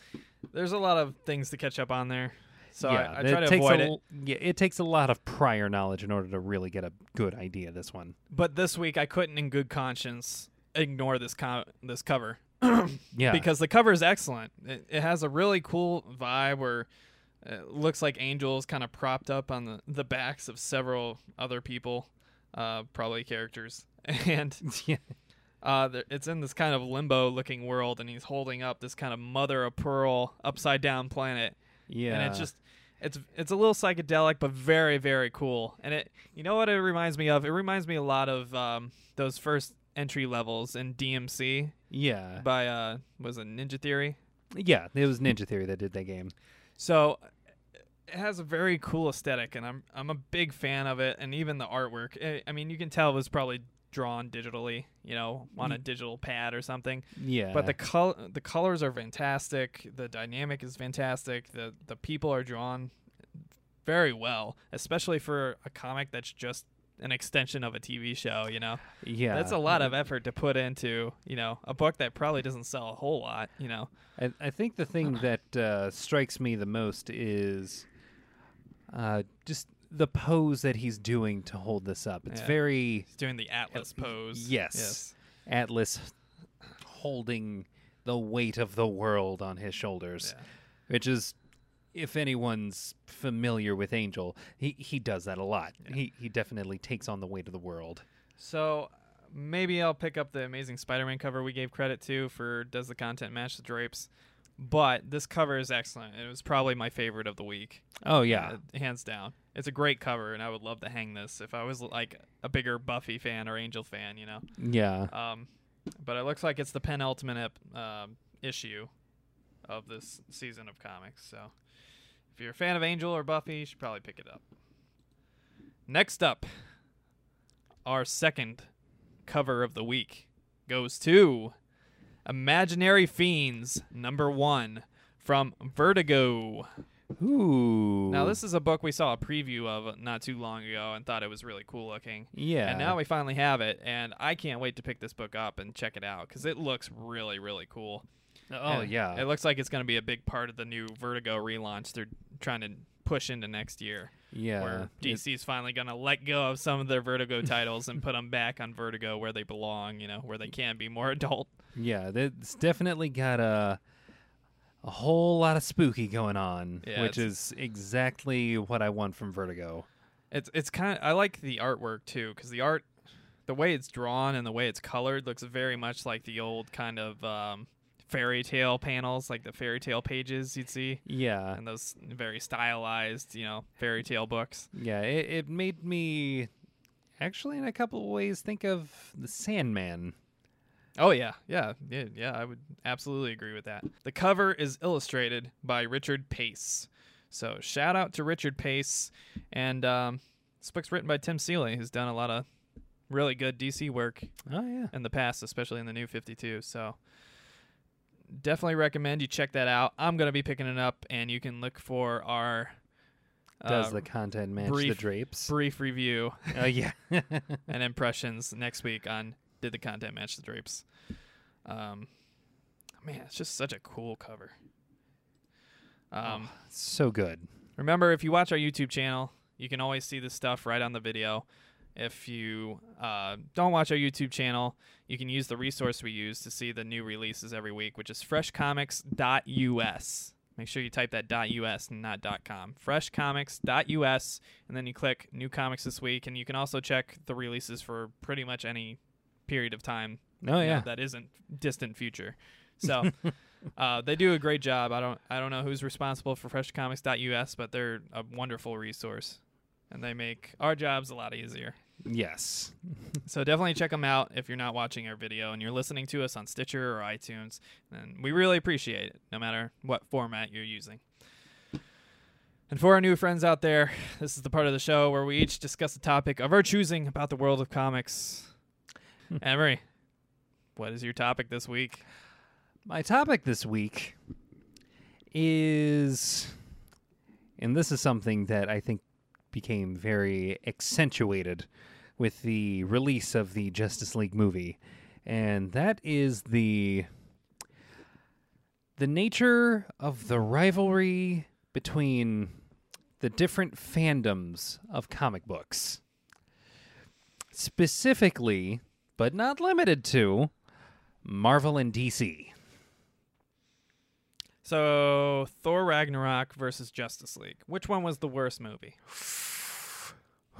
there's a lot of things to catch up on there. So yeah, I, I try it to takes avoid a, it. Yeah, it takes a lot of prior knowledge in order to really get a good idea. This one. But this week I couldn't, in good conscience, ignore this this cover. Yeah. because the cover is excellent. It, it has a really cool vibe where it looks like angels kind of propped up on the, the backs of several other people, uh, probably characters, and yeah. uh, there- it's in this kind of limbo looking world, and he's holding up this kind of mother of pearl upside down planet, Yeah. and it's just. It's it's a little psychedelic, but very very cool. And it, you know what it reminds me of? It reminds me a lot of um, those first entry levels in DMC yeah. by uh, was it Ninja Theory? Yeah. It was Ninja Theory that did that game. So it has a very cool aesthetic, and I'm I'm a big fan of it, and even the artwork. I, I mean, you can tell it was probably drawn digitally, you know, on a digital pad or something. Yeah. But the col- the colors are fantastic. The dynamic is fantastic. The the people are drawn very well, especially for a comic that's just an extension of a TV show. You know, yeah, that's a lot of effort to put into you know a book that probably doesn't sell a whole lot. You know, I, I think the thing that uh, strikes me the most is uh, just the pose that he's doing to hold this up. It's Yeah. very he's doing the Atlas pose. yes. Yes. Atlas holding the weight of the world on his shoulders, Yeah. which is. If anyone's familiar with Angel, he, he does that a lot. He he definitely takes on the weight of the world. So maybe I'll pick up the Amazing Spider-Man cover we gave credit to for does the content match the drapes? But this cover is excellent. It was probably my favorite of the week. Oh yeah, Uh, hands down. It's a great cover, and I would love to hang this if I was like a bigger Buffy fan or Angel fan, you know. yeah. Um, but it looks like it's the penultimate um, issue of this season of comics. So if you're a fan of Angel or Buffy, you should probably pick it up. Next up, our second cover of the week goes to Imaginary Fiends number one from Vertigo. Ooh. Now, this is a book we saw a preview of uh, not too long ago and thought it was really cool looking. yeah. And now we finally have it, and I can't wait to pick this book up and check it out because it looks really, really cool. Uh, oh And yeah. It looks like it's going to be a big part of the new Vertigo relaunch they're trying to push into next year. yeah. Where It- DC's finally going to let go of some of their Vertigo titles and put them back on Vertigo where they belong, you know, where they can be more adult. Yeah, it's definitely got a a whole lot of spooky going on, Yeah, which is exactly what I want from Vertigo. It's it's kind of I like the artwork too because the art, the way it's drawn and the way it's colored looks very much like the old kind of um, fairy tale panels, like the fairy tale pages you'd see, Yeah, and those very stylized, you know, fairy tale books. yeah, it, it made me actually in a couple of ways think of the Sandman. Oh yeah, yeah, yeah, yeah. I would absolutely agree with that. The cover is illustrated by Richard Pace. So shout out to Richard Pace, and um, this book's written by Tim Seeley, who's done a lot of really good DC work Oh yeah, in the past, especially in the new 52. So definitely recommend you check that out. I'm gonna be picking it up, and you can look for our does uh, the content match the brief- drapes? brief review Oh yeah, and impressions next week on did the content match the drapes. Um, man, it's just such a cool cover. Um, so good. Remember, if you watch our YouTube channel, you can always see the stuff right on the video. If you uh, don't watch our YouTube channel, you can use the resource we use to see the new releases every week, which is freshcomics.us. Make sure you type that .us and not .com. Freshcomics.us, and then you click New Comics this week, and you can also check the releases for pretty much any period of time Oh you know, yeah, that isn't distant future. So uh, they do a great job. I don't I don't know who's responsible for freshcomics.us, but they're a wonderful resource, and they make our jobs a lot easier. yes, So definitely check them out if you're not watching our video and you're listening to us on Stitcher or iTunes, and we really appreciate it, no matter what format you're using. And for our new friends out there, this is the part of the show where we each discuss a topic of our choosing about the world of comics. Emery, what is your topic this week? My topic this week is, and this is something that I think became very accentuated with the release of the Justice League movie, and that is the the nature of the rivalry between the different fandoms of comic books. Specifically, but not limited to, Marvel and DC. So, Thor Ragnarok versus Justice League. Which one was the worst movie?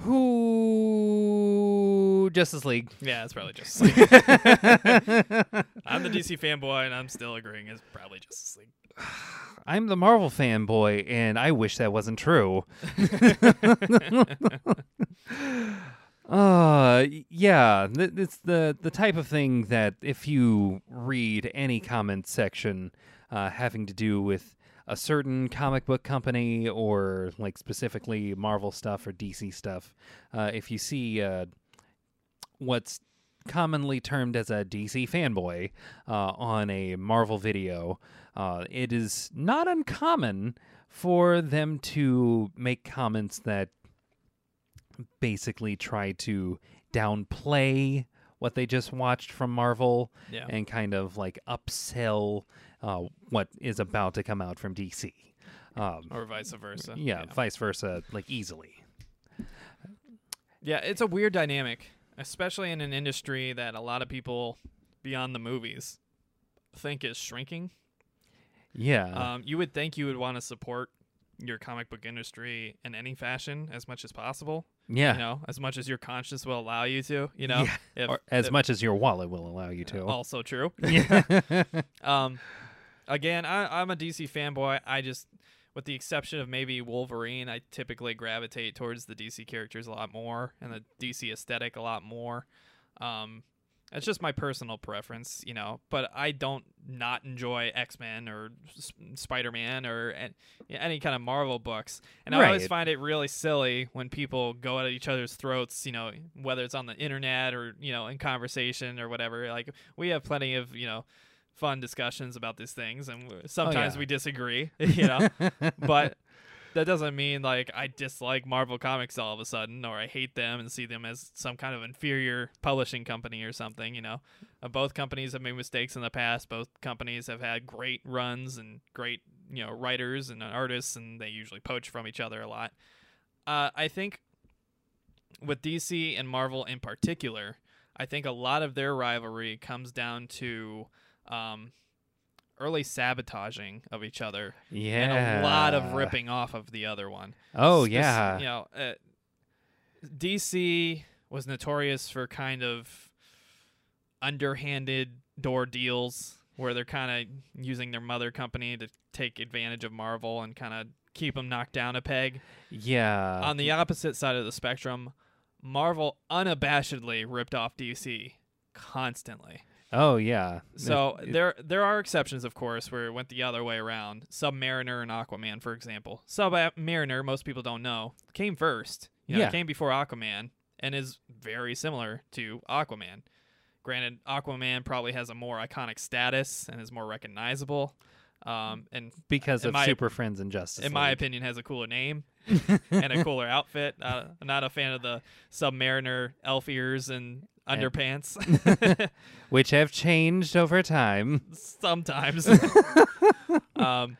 Who Justice League? Yeah, it's probably Justice League. I'm the DC fanboy, and I'm still agreeing it's probably Justice League. I'm the Marvel fanboy, and I wish that wasn't true. uh, yeah, it's the the type of thing that if you read any comment section uh, having to do with a certain comic book company or like specifically Marvel stuff or DC stuff, uh, if you see uh, what's commonly termed as a DC fanboy uh, on a Marvel video, uh, it is not uncommon for them to make comments that basically try to downplay what they just watched from Marvel Yeah. and kind of like upsell uh, what is about to come out from DC. Um, or vice versa. yeah, vice versa, like easily. Yeah, it's a weird dynamic, especially in an industry that a lot of people beyond the movies think is shrinking. Yeah. Um, you would think you would want to support your comic book industry in any fashion as much as possible. Yeah. You know, as much as your conscience will allow you to. You know, Yeah. if, or as if- much as your wallet will allow you to. Also true. yeah. Um, again, I, I'm a DC fanboy. I just, with the exception of maybe Wolverine, I typically gravitate towards the DC characters a lot more and the DC aesthetic a lot more. Um, it's just my personal preference, you know. But I don't not enjoy X Men or Spider Man or an- any kind of Marvel books, and I always find it really silly when people go at each other's throats, you know, whether it's on the internet or you know in conversation or whatever. Like we have plenty of you know fun discussions about these things, and w- oh, sometimes yeah. we disagree, you know. but that doesn't mean like I dislike Marvel Comics all of a sudden, or I hate them and see them as some kind of inferior publishing company or something. You know, uh, both companies have made mistakes in the past. Both companies have had great runs and great you know writers and artists, and they usually poach from each other a lot. Uh, I think with DC and Marvel in particular, I think a lot of their rivalry comes down to um, early sabotaging of each other yeah. and a lot of ripping off of the other one. Oh Spec- yeah. You know, uh, DC was notorious for kind of underhanded door deals where they're kind of using their mother company to take advantage of Marvel and kind of keep them knocked down a peg. Yeah. On the opposite side of the spectrum, Marvel unabashedly ripped off DC constantly. Oh yeah. So It- there there are exceptions, of course, where it went the other way around. Submariner and Aquaman, for example. Submariner, most people don't know, came first. You know, Yeah. it came before Aquaman and is very similar to Aquaman. Granted, Aquaman probably has a more iconic status and is more recognizable. Um, and because of my- Super Friends and Justice. in my opinion, has a cooler name and a cooler outfit. Uh, I'm not a fan of the Submariner elf ears And- underpants. which have changed over time. sometimes. um,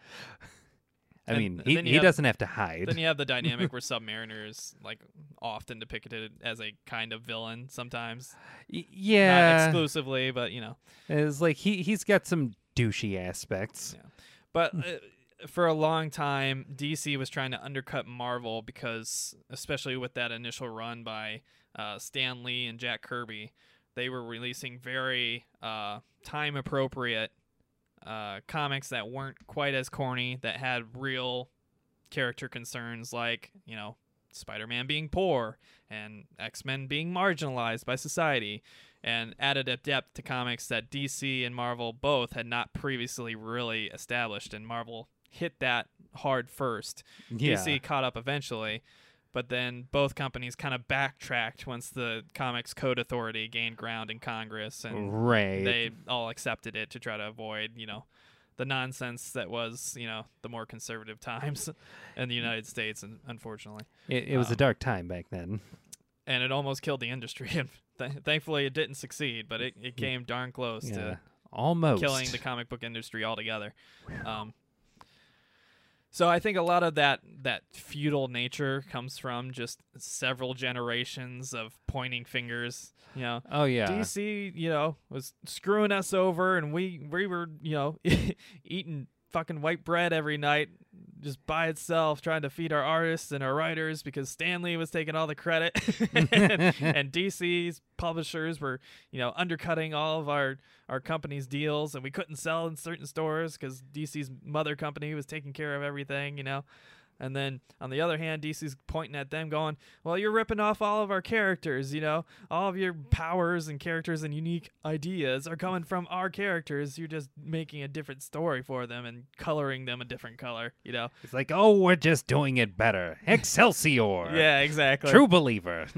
I mean, he, he have- doesn't have to hide. then you have the dynamic where Submariner's like often depicted as a kind of villain sometimes, Y- not yeah, exclusively, but you know. it's like he he's got some douchey aspects. Yeah. But uh, for a long time, DC was trying to undercut Marvel because, especially with that initial run by uh, Stan Lee and Jack Kirby, they were releasing very uh, time appropriate uh, comics that weren't quite as corny, that had real character concerns like, you know, Spider Man being poor and X Men being marginalized by society and added a depth to comics that DC and Marvel both had not previously really established. And Marvel hit that hard first. Yeah, DC caught up eventually, but then both companies kind of backtracked once the Comics Code Authority gained ground in Congress, and right. they all accepted it to try to avoid, you know, the nonsense that was, you know, the more conservative times in the United States, and unfortunately, it, it was a um, dark time back then. and it almost killed the industry. And th- thankfully, it didn't succeed, but it, it came darn close Yeah, to almost killing the comic book industry altogether. Um, so I think a lot of that that feudal nature comes from just several generations of pointing fingers. You know, Oh yeah, DC, you know, was screwing us over, and we we were, you know, eating fucking white bread every night, just by itself, trying to feed our artists and our writers because Stan Lee was taking all the credit, and, and DC's publishers were, you know, undercutting all of our our company's deals, and we couldn't sell in certain stores because DC's mother company was taking care of everything, you know. And then on the other hand, DC's pointing at them, going, "Well, you're ripping off all of our characters. You know, all of your powers and characters and unique ideas are coming from our characters. You're just making a different story for them and coloring them a different color. You know? It's like, oh, we're just doing it better. Excelsior. Yeah, exactly. True believer.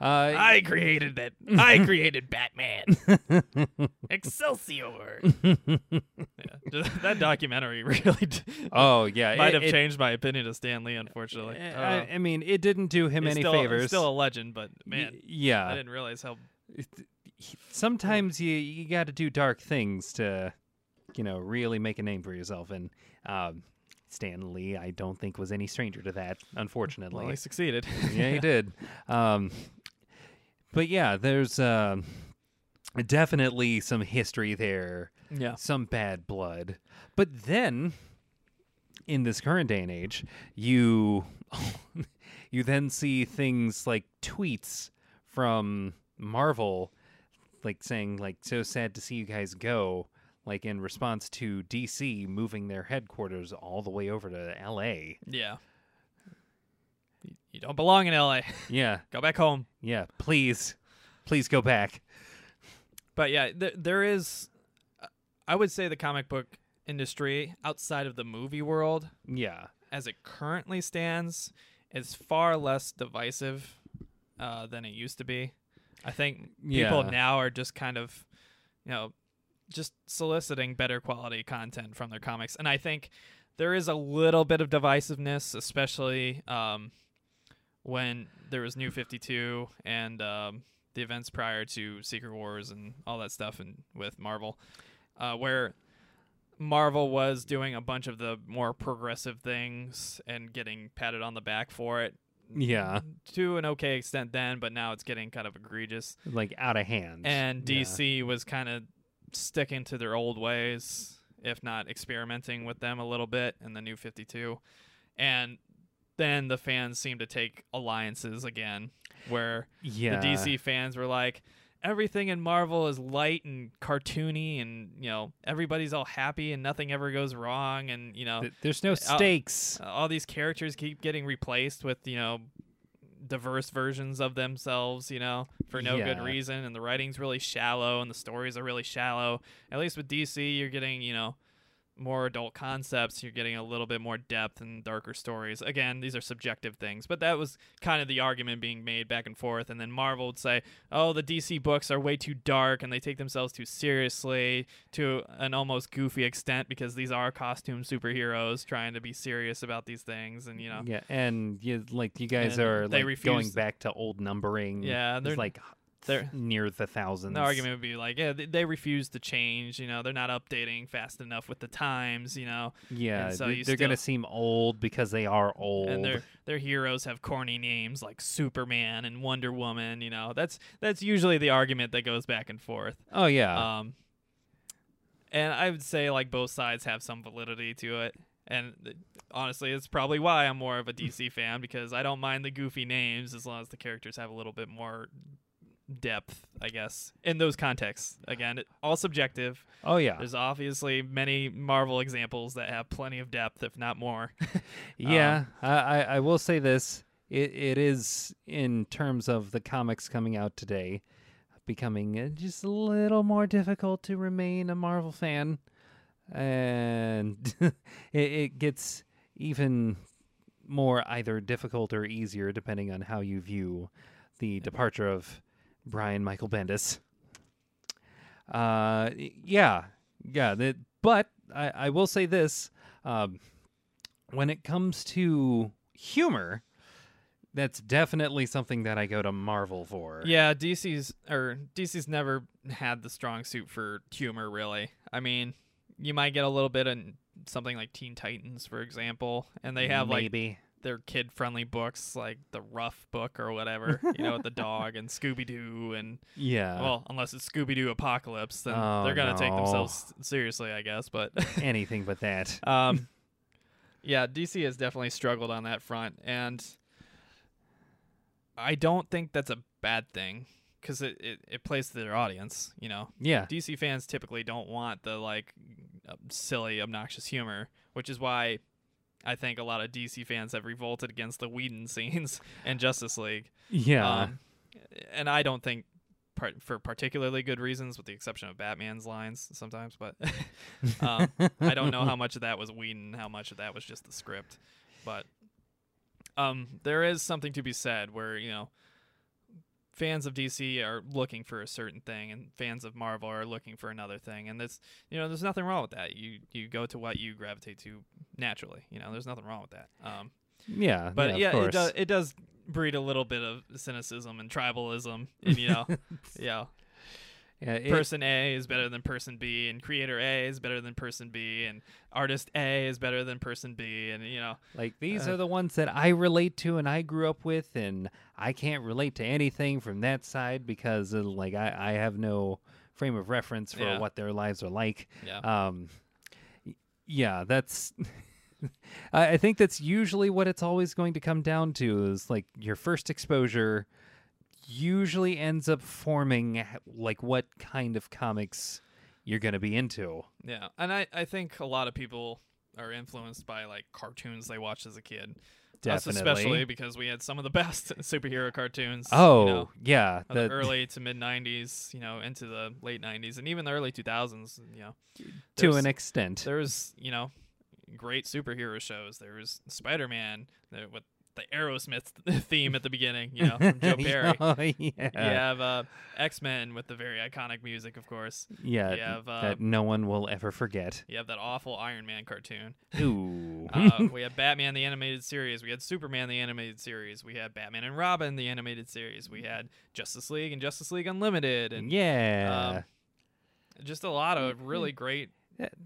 uh, I created it. I created Batman. Excelsior. yeah, that documentary really d- oh yeah, might it- have it- changed my opinion of Stan Lee, unfortunately. I, Uh, I mean, it didn't do him any still, favors. Still a legend, but Y- man, I didn't realize how. Sometimes you you got to do dark things to, you know, really make a name for yourself. And um, Stan Lee, I don't think was any stranger to that. Unfortunately, Well, he succeeded. yeah, he did. Um, but yeah, there's um definitely some history there, yeah. some bad blood. But then, in this current day and age, you you then see things like tweets from Marvel, like saying like "so sad to see you guys go." Like in response to DC moving their headquarters all the way over to L.A. Yeah. You- don't belong in LA. Yeah, Go back home. yeah. Please, please go back. But yeah, th- there is. I would say the comic book industry outside of the movie world, Yeah, as it currently stands, is far less divisive uh, than it used to be. I think people Yeah. now are just kind of, you know, just soliciting better quality content from their comics, and I think there is a little bit of divisiveness, especially um, when there was New Fifty Two and um, the events prior to Secret Wars and all that stuff, and with Marvel, uh, where Marvel was doing a bunch of the more progressive things and getting patted on the back for it. Yeah. To an okay extent then, but now it's getting kind of egregious. like out of hand. And Yeah. DC was kind of sticking to their old ways, if not experimenting with them a little bit in the new 52. And then the fans seemed to take alliances again, where yeah, the DC fans were like, everything in Marvel is light and cartoony, and you know everybody's all happy and nothing ever goes wrong, and you know There's no stakes. uh, all these characters keep getting replaced with you know diverse versions of themselves, you know, for no good reason, and the writing's really shallow and the stories are really shallow. At least with DC, you're getting you know more adult concepts, you're getting a little bit more depth and darker stories. Again, these are subjective things, but that was kind of the argument being made back and forth. And then Marvel would say, "Oh, the DC books are way too dark and they take themselves too seriously to an almost goofy extent because these are costume superheroes trying to be serious about these things." And you know, Yeah, and you like you guys And are they like going back to old numbering. Yeah, it's they're- like they're- near the thousands. the argument would be like, "Yeah, they, they refuse to change. You know, they're not updating fast enough with the times. You know." Yeah, and so th- you they're gonna seem old because they are old. and their their heroes have corny names like Superman and Wonder Woman. You know, that's that's usually the argument that goes back and forth. oh yeah, Um, and I would say like both sides have some validity to it. And th- honestly, it's probably why I'm more of a DC fan because I don't mind the goofy names as long as the characters have a little bit more depth, I guess, in those contexts. Again, it, all subjective. oh yeah, There's obviously many Marvel examples that have plenty of depth, if not more. yeah. um, I, I will say this: it it is in terms of the comics coming out today, becoming uh, just a little more difficult to remain a Marvel fan, and it, it gets even more either difficult or easier depending on how you view the departure of Brian Michael Bendis. Uh, yeah, yeah. That, but I, I will say this: um, when it comes to humor, that's definitely something that I go to Marvel for. Yeah, DC's or DC's never had the strong suit for humor really. I mean, you might get a little bit in something like Teen Titans for example, and they have like their kid-friendly books like the Rough book or whatever, you know, with the dog and Scooby-Doo and yeah. well, unless it's Scooby-Doo Apocalypse, then Oh, they're going to take themselves seriously, I guess, but anything but that. um yeah, DC has definitely struggled on that front and I don't think that's a bad thing cuz it, it it plays to their audience, you know. Yeah. DC fans typically don't want the like silly obnoxious humor, which is why I think a lot of DC fans have revolted against the Whedon scenes and Justice League. Yeah. Um, and I don't think part, for particularly good reasons, with the exception of Batman's lines sometimes. But um, I don't know how much of that was Whedon, how much of that was just the script. But um, there is something to be said where you know fans of DC are looking for a certain thing, and fans of Marvel are looking for another thing, and that's you know there's nothing wrong with that. You you go to what you gravitate to naturally. You know, there's nothing wrong with that. Um, yeah. but yeah, yeah, it does it does breed a little bit of cynicism and tribalism. And, you know, yeah, Yeah, it- person A is better than person B, and creator A is better than person B, and artist A is better than person B, and you know, Like these Uh, are the ones that I relate to and I grew up with, and I can't relate to anything from that side because uh, like I, I have no frame of reference for Yeah. what their lives are like. yeah, Um, yeah, that's. I I think that's usually what it's always going to come down to is like your first exposure usually ends up forming like what kind of comics you're going to be into. yeah. And I I think a lot of people are influenced by like cartoons they watched as a kid. Us Definitely. especially because we had some of the best superhero cartoons. Oh, you know, yeah. the the- early to mid '90s, you know, into the late '90s, and even the early 2000s. You know, to an extent. there was you know great superhero shows. There was Spider Man there with the Aerosmith theme at the beginning, you know, from Joe Perry. Oh, yeah. You have uh, X Men with the very iconic music, of course. Yeah, you have, uh, that no one will ever forget. You have that awful Iron Man cartoon. Ooh. Uh, we had Batman the animated series. We had Superman the animated series. We had Batman and Robin the animated series. We had Justice League and Justice League Unlimited, and yeah. um, just a lot of really great Yeah.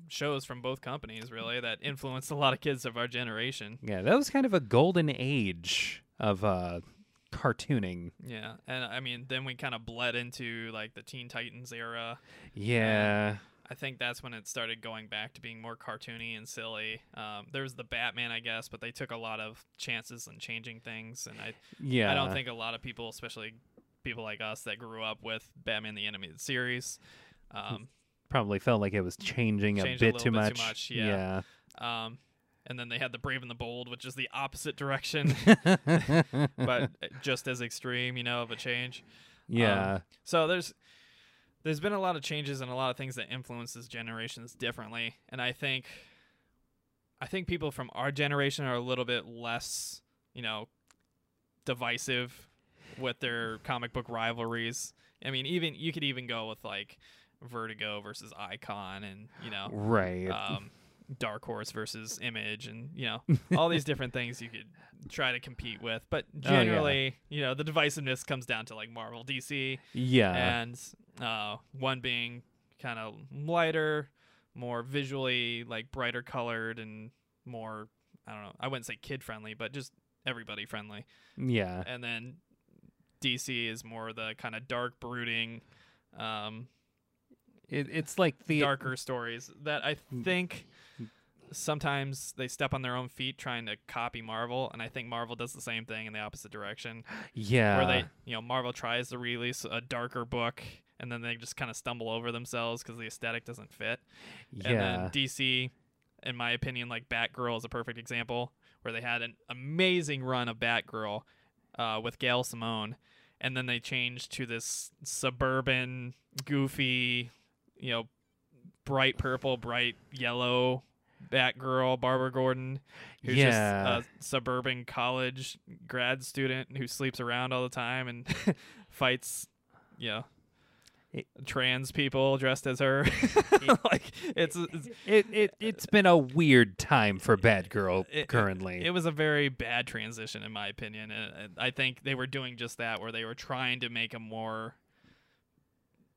Shows from both companies, really, that influenced a lot of kids of our generation. yeah, that was kind of a golden age of uh cartooning. Yeah, and I mean, then we kind of bled into like the Teen Titans era. Yeah. I think that's when it started going back to being more cartoony and silly. Um, there was the Batman, I guess, but they took a lot of chances in changing things, and I yeah. I don't think a lot of people, especially people like us that grew up with Batman the animated series, um, probably felt like it was changing a a bit little too bit much. too much, yeah. um, and then they had the Brave and the Bold, which is the opposite direction, but just as extreme, you know, of a change. yeah. So there's there's been a lot of changes and a lot of things that influences generations differently, and I think I think people from our generation are a little bit less, you know, divisive with their comic book rivalries. I mean, even you could even go with like Vertigo versus Icon, and you know, right. um, Dark Horse versus Image, and you know all these different things you could try to compete with. But Oh, yeah. generally, you know, the divisiveness comes down to like Marvel, DC, yeah. and uh, one being kind of lighter, more visually like brighter colored, and more I don't know. I wouldn't say kid friendly, but just everybody friendly. yeah. And then DC is more the kind of dark, brooding. Um, It, it's like the darker stories that I think sometimes they step on their own feet trying to copy Marvel, and I think Marvel does the same thing in the opposite direction, yeah. where they, you know, Marvel tries to release a darker book, and then they just kind of stumble over themselves because the aesthetic doesn't fit. And yeah. then DC, in my opinion, like Batgirl is a perfect example where they had an amazing run of Batgirl uh, with Gail Simone, and then they changed to this suburban, goofy, you know, bright purple, bright yellow Batgirl, Barbara Gordon, who's Yeah. just a suburban college grad student who sleeps around all the time and fights, you know, It- trans people dressed as her. like it's, it's it, it it's been a weird time for Batgirl it- currently. It was a very bad transition, in my opinion, and I think they were doing just that, where they were trying to make a more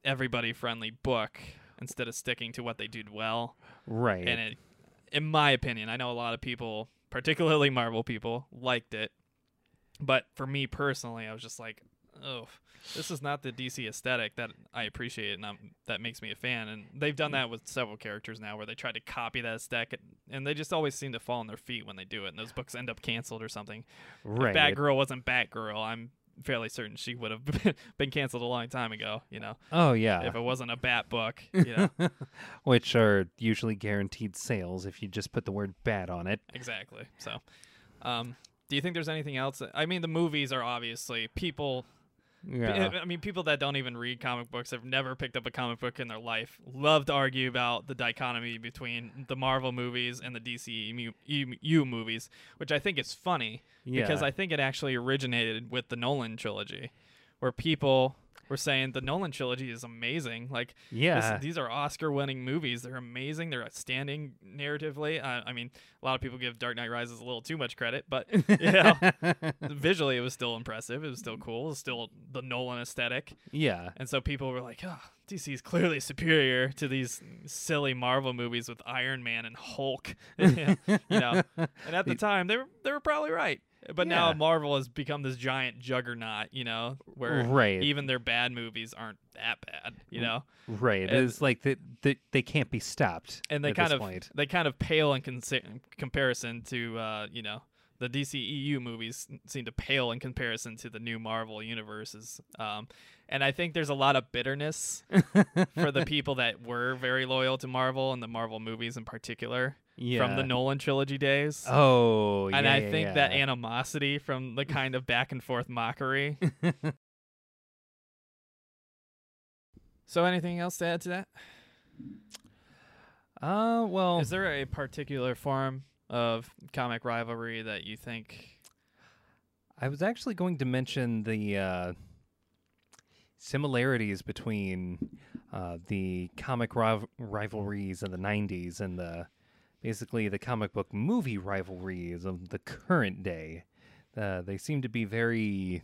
everybody-friendly book instead of sticking to what they did well. right. And it, in my opinion, I know a lot of people, particularly Marvel people, liked it, but for me personally, I was just like, oh. This is not the DC aesthetic that I appreciate and I'm, that makes me a fan. And they've done mm. that with several characters now where they try to copy that aesthetic and they just always seem to fall on their feet when they do it. And those books end up canceled or something. right. If Batgirl wasn't Batgirl, I'm fairly certain she would have been canceled a long time ago. You know, Oh yeah. if it wasn't a bat book. You know, Which are usually guaranteed sales if you just put the word bat on it. exactly. So, um, do you think there's anything else? I mean, the movies are obviously people Yeah. I mean, people that don't even read comic books have never picked up a comic book in their life. Love to argue about the dichotomy between the Marvel movies and the DCEU movies, which I think is funny because I think it actually originated with the Nolan trilogy, where people were saying the Nolan trilogy is amazing. Like, this- Yeah. these are Oscar-winning movies. They're amazing. They're outstanding narratively. Uh, I mean, a lot of people give Dark Knight Rises a little too much credit, but you know, visually it was still impressive. It was still cool. It was still the Nolan aesthetic. yeah. And so people were like, oh, DC is clearly superior to these silly Marvel movies with Iron Man and Hulk. you know, and at the time they were they were probably right. But now Marvel has become this giant juggernaut, you know, where Right. even their bad movies aren't that bad, you know. Right. it's like that they, they can't be stopped. And they at kind this of point. they kind of pale in consi- comparison to uh, you know, the DCEU movies seem to pale in comparison to the new Marvel universes. Um, and I think there's a lot of bitterness for the people that were very loyal to Marvel and the Marvel movies in particular yeah. from the Nolan trilogy days. Oh, and yeah, I yeah, think that animosity from the kind of back and forth mockery. so, anything else to add to that? Uh, well, Is there a particular form of comic rivalry that you think? I was actually going to mention the uh, similarities between uh, the comic riv- rivalries of the '90s and the basically the comic book movie rivalries of the current day. Uh, they seem to be very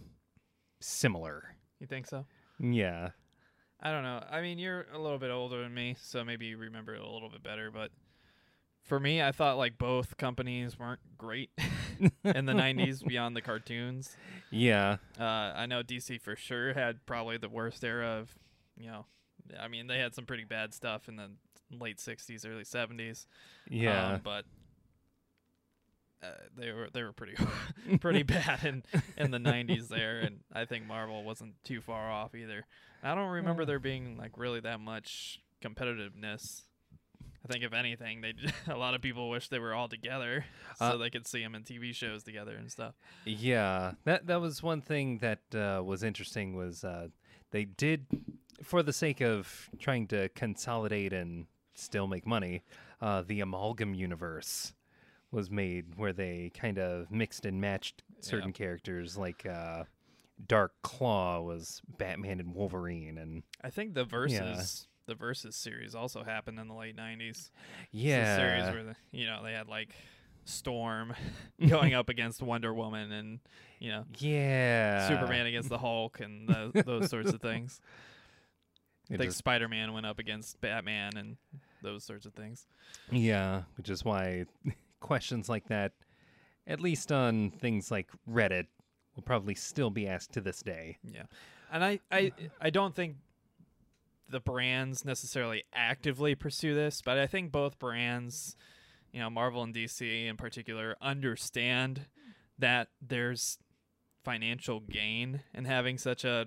similar. You think so? Yeah. I don't know. I mean, you're a little bit older than me, so maybe you remember it a little bit better. But for me, I thought like both companies weren't great in the '90s beyond the cartoons. Yeah. Uh, I know DC for sure had probably the worst era of, you know, I mean they had some pretty bad stuff in the late '60s, early '70s. Yeah. um, but uh, they were they were pretty pretty bad in in the '90s there, and I think Marvel wasn't too far off either. I don't remember there being like really that much competitiveness. I think if anything, they a lot of people wish they were all together so Uh, they could see them in TV shows together and stuff. Yeah, that that was one thing that uh, was interesting. Was uh, they did, for the sake of trying to consolidate and still make money, uh, the amalgam universe was made where they kind of mixed and matched certain characters. Like uh, Dark Claw was Batman and Wolverine, and I think the versus the versus series also happened in the late '90s. It's a yeah, series where the, you know they had like Storm going up against Wonder Woman and you know yeah, Superman against the Hulk and the, those sorts of things. I It think just- Spider Man went up against Batman and those sorts of things. Yeah, which is why questions like that, at least on things like Reddit, will probably still be asked to this day. Yeah, and I I I don't think the brands necessarily actively pursue this, but I think both brands, you know, Marvel and DC in particular, understand that there's financial gain in having such a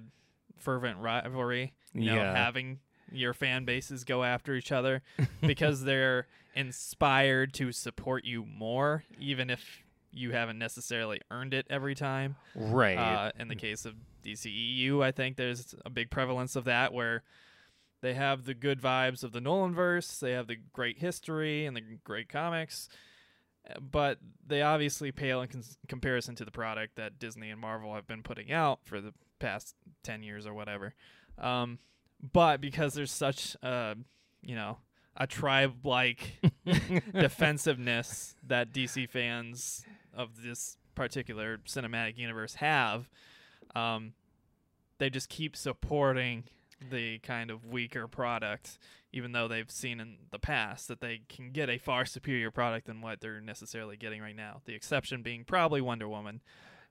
fervent rivalry. You know, Yeah. having your fan bases go after each other because they're inspired to support you more, even if you haven't necessarily earned it every time. Right. Uh, in the case of DCEU, I think there's a big prevalence of that where they have the good vibes of the Nolanverse, they have the great history and the great comics, but they obviously pale in cons- comparison to the product that Disney and Marvel have been putting out for the past 10 years or whatever. Um, but because there's such, uh, you know, a tribe like defensiveness that DC fans of this particular cinematic universe have, um, they just keep supporting the kind of weaker product, even though they've seen in the past that they can get a far superior product than what they're necessarily getting right now. The exception being probably Wonder Woman.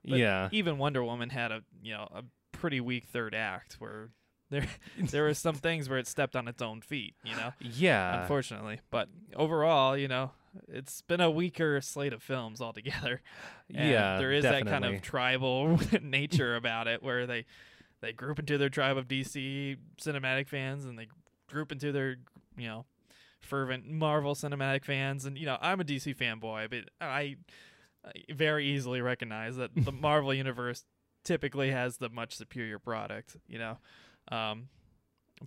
But yeah. Even Wonder Woman had a you know a pretty weak third act where there there were some things where it stepped on its own feet. You know Yeah. unfortunately. But overall, you know, it's been a weaker slate of films altogether. And yeah, there is that kind of tribal nature about it, where they they group into their tribe of DC cinematic fans, and they group into their you know fervent Marvel cinematic fans. And you know, I'm a DC fanboy, but I, I very easily recognize that the Marvel universe typically has the much superior product. You know, um,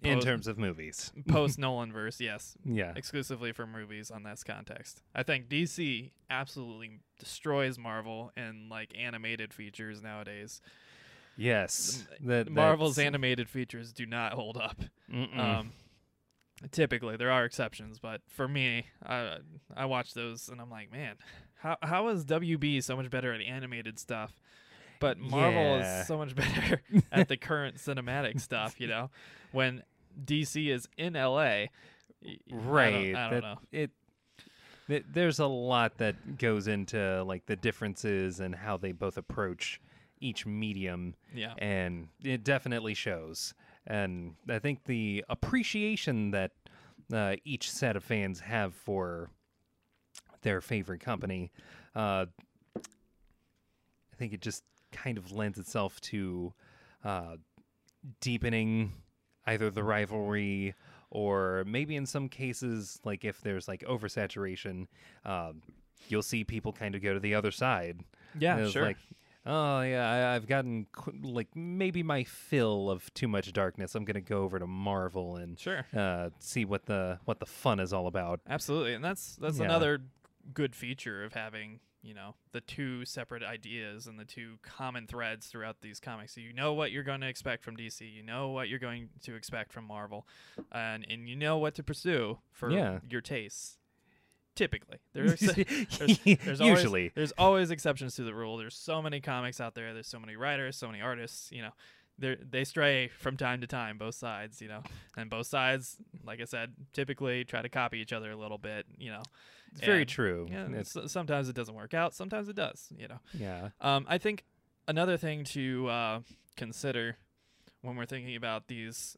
in terms of movies. post Nolan verse, yes, Yeah. exclusively for movies on this context. I think DC absolutely destroys Marvel in like animated features nowadays. Yes. That Marvel's animated features do not hold up. Um, typically, there are exceptions, but for me, I I watch those and I'm like, man, how how is WB so much better at animated stuff? But Marvel Yeah. is so much better at the current cinematic stuff. You know, when DC is in LA, y- I don't- right. I don't, know. It. There's a lot that goes into like the differences and how they both approach each medium Yeah. and it definitely shows. And I think the appreciation that uh, each set of fans have for their favorite company, uh, I think it just kind of lends itself to uh, deepening either the rivalry or maybe in some cases, like if there's like oversaturation, uh, you'll see people kind of go to the other side. Yeah, sure. Like, oh yeah, I, I've gotten qu- like maybe my fill of too much darkness. I'm gonna go over to Marvel and sure. uh, see what the what the fun is all about. Absolutely, and that's that's Yeah. another good feature of having you know the two separate ideas and the two common threads throughout these comics. So you know what you're going to expect from DC, you know what you're going to expect from Marvel, and and you know what to pursue for Yeah. your tastes. Typically, there's there's, there's always- usually there's always exceptions to the rule. There's so many comics out there. There's so many writers, so many artists. You know, they they stray from time to time, both sides. You know, and both sides, like I said, typically try to copy each other a little bit. You know, it's very true. yeah, It's- sometimes it doesn't work out. Sometimes it does. You know, yeah. um, I think another thing to uh, consider when we're thinking about these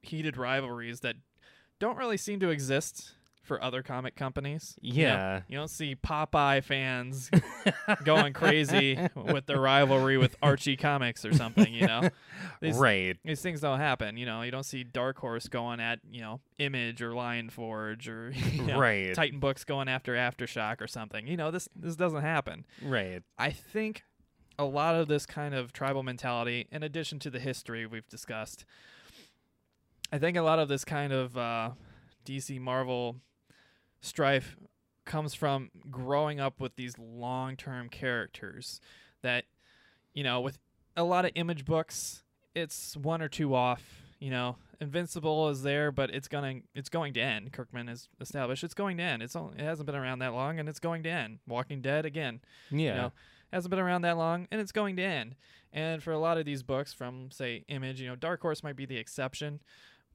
heated rivalries that don't really seem to exist for other comic companies. you know? Yeah. You don't see Popeye fans going crazy with their rivalry with Archie Comics or something, you know. These, right. these things don't happen, you know. You don't see Dark Horse going at, you know, Image or Lion Forge or you know, Right. Titan Books going after Aftershock or something. You know, this this doesn't happen. Right. I think a lot of this kind of tribal mentality, in addition to the history we've discussed, I think a lot of this kind of uh, DC Marvel strife comes from growing up with these long term characters that, you know, with a lot of image books, it's one or two off. You know, Invincible is there, but it's gonna it's going to end. Kirkman has established it's going to end. It's only, it hasn't been around that long, and it's going to end. Walking Dead again Yeah. know, hasn't been around that long and it's going to end. And for a lot of these books from say Image, you know, Dark Horse might be the exception,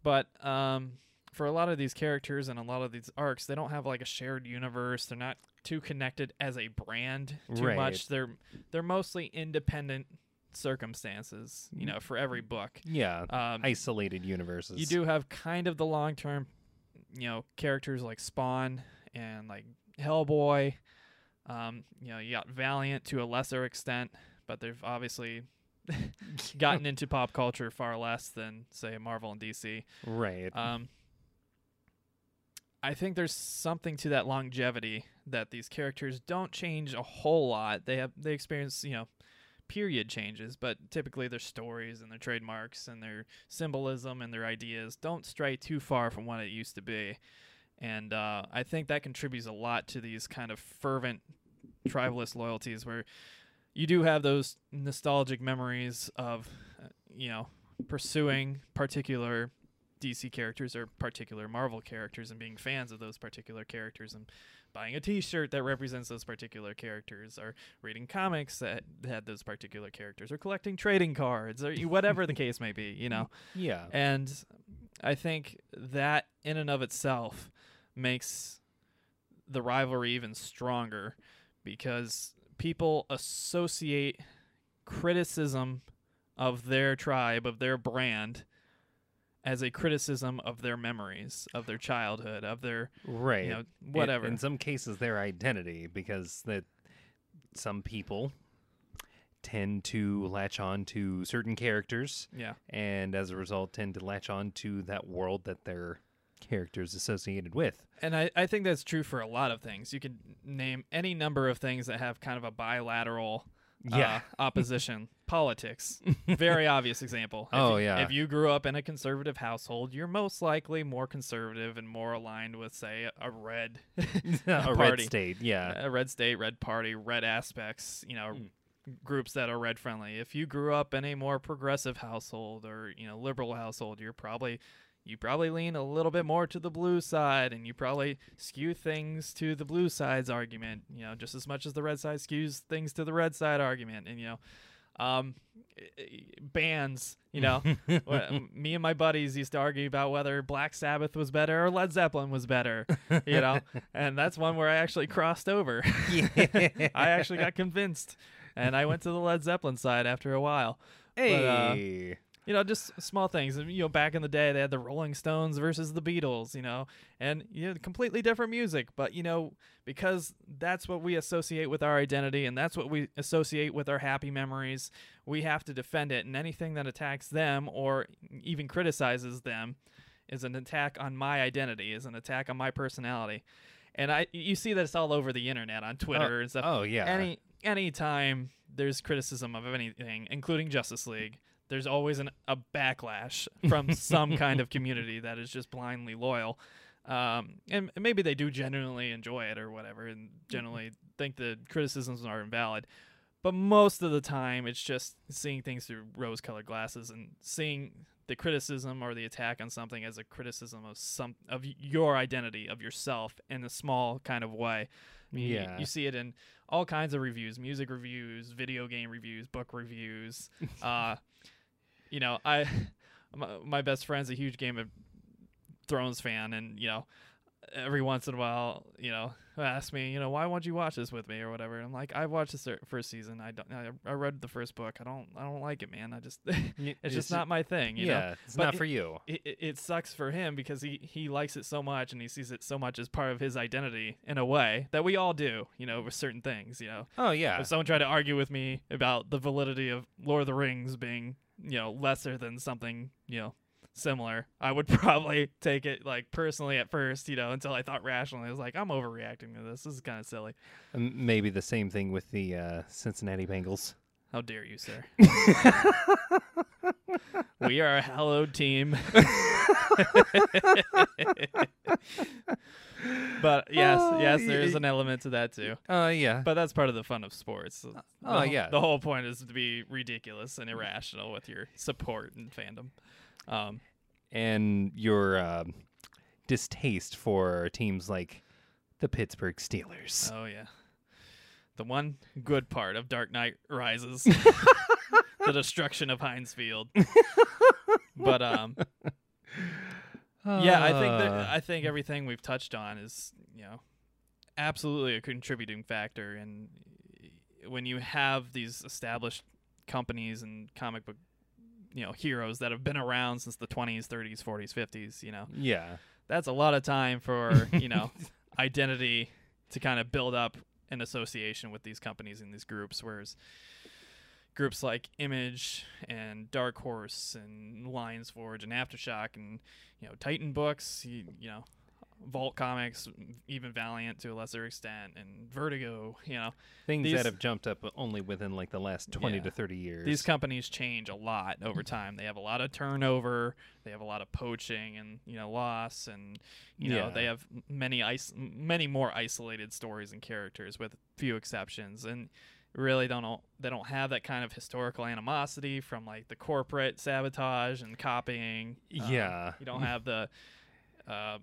but um for a lot of these characters and a lot of these arcs, they don't have like a shared universe. They're not too connected as a brand too Right. much. They're they're mostly independent circumstances, you know, for every book. yeah. Um Isolated universes. you do have kind of the long term, you know, characters like Spawn and like Hellboy. Um, you know, you got Valiant to a lesser extent, but they've obviously gotten into pop culture far less than say Marvel and DC. Right. Um, I think there's something to that longevity that these characters don't change a whole lot. They have they experience you know period changes, but typically their stories and their trademarks and their symbolism and their ideas don't stray too far from what it used to be. And uh, I think that contributes a lot to these kind of fervent tribalist loyalties where you do have those nostalgic memories of, uh, you know, pursuing particular DC characters or particular Marvel characters and being fans of those particular characters and buying a T-shirt that represents those particular characters, or reading comics that had those particular characters, or collecting trading cards, or whatever the case may be. You know, yeah. and I think that in and of itself makes the rivalry even stronger because people associate criticism of their tribe, of their brand, as a criticism of their memories, of their childhood, of their right. you know In- whatever. In, some cases, their identity, because that some people tend to latch on to certain characters, yeah. and as a result, tend to latch on to that world that their characters associated with. And I, I think that's true for a lot of things. You could name any number of things that have kind of a bilateral uh, Yeah. opposition. Politics. Very obvious example. If Oh, you- yeah. If you grew up in a conservative household, you're most likely more conservative and more aligned with, say, a red a red state, yeah. a red state, red party, red aspects, you know, Mm. groups that are red friendly. If you grew up in a more progressive household or, you know, liberal household, you're probably you probably lean a little bit more to the blue side and you probably skew things to the blue side's argument, you know, just as much as the red side skews things to the red side argument and you know, um i- bands, you know, me and my buddies used to argue about whether Black Sabbath was better or Led Zeppelin was better, you know, and that's one where I actually crossed over. I actually got convinced, and I went to the Led Zeppelin side after a while. Hey. You know, just small things. You know, back in the day, they had the Rolling Stones versus the Beatles. You know, and you know, completely different music. But you know, because that's what we associate with our identity, and that's what we associate with our happy memories, we have to defend it. And anything that attacks them or even criticizes them is an attack on my identity, is an attack on my personality. And I, you see this all over the internet on oh, Twitter and stuff oh yeah. any anytime there's criticism of anything, including Justice League, there's always an, a backlash from some kind of community that is just blindly loyal. Um, and maybe they do genuinely enjoy it or whatever, and generally think the criticisms are invalid. But most of the time, it's just seeing things through rose-colored glasses and seeing the criticism or the attack on something as a criticism of some of your identity of yourself in a small kind of way. Mean, you- Yeah. you see it in all kinds of reviews music reviews video game reviews book reviews uh you know i my, my best friend's a huge game of thrones fan and you know every once in a while you know ask me you know why won't you watch this with me or whatever i'm like i've watched the first season i don't I, read the first book i don't i don't like it man i just Y- it's just not my thing you know yeah, it's But not for you. it, it, it sucks for him because he, he likes it so much and he sees it so much as part of his identity in a way that we all do, you know, with certain things, you know. Oh yeah. If someone tried to argue with me about the validity of Lord of the Rings being, you know, lesser than something, you know, similar, I would probably take it like personally at first, you know, until I thought rationally. I was like, I'm overreacting to this. This is kind of silly. M- Maybe the same thing with the uh, Cincinnati Bengals. How dare you, sir? we are a hallowed team. but yes, Oh, yes, there is an element to that too. Uh yeah. But that's part of the fun of sports. The oh, whole- yeah. The whole point is to be ridiculous and irrational with your support and fandom. Um, and your uh, distaste for teams like the Pittsburgh Steelers. oh yeah. The one good part of Dark Knight Rises, the destruction of Heinz Field. but um, yeah, I think that I think everything we've touched on is you know absolutely a contributing factor, and when you have these established companies and comic book you know heroes that have been around since the 20s, 30s, 40s, 50s, you know yeah. that's a lot of time for you know identity to kind of build up an association with these companies and these groups whereas groups like image and dark horse and lions forge and aftershock and you know titan books you, you know vault comics even valiant to a lesser extent and vertigo you know Things These- that have jumped up only within like the last 20 Yeah. to 30 years. these companies change a lot over time. They have a lot of turnover. They have a lot of poaching and you know loss, and you know Yeah. they have many is- many more isolated stories and characters with few exceptions, and really don't they don't have that kind of historical animosity from like the corporate sabotage and copying. Um, Yeah. you don't have the. Uh,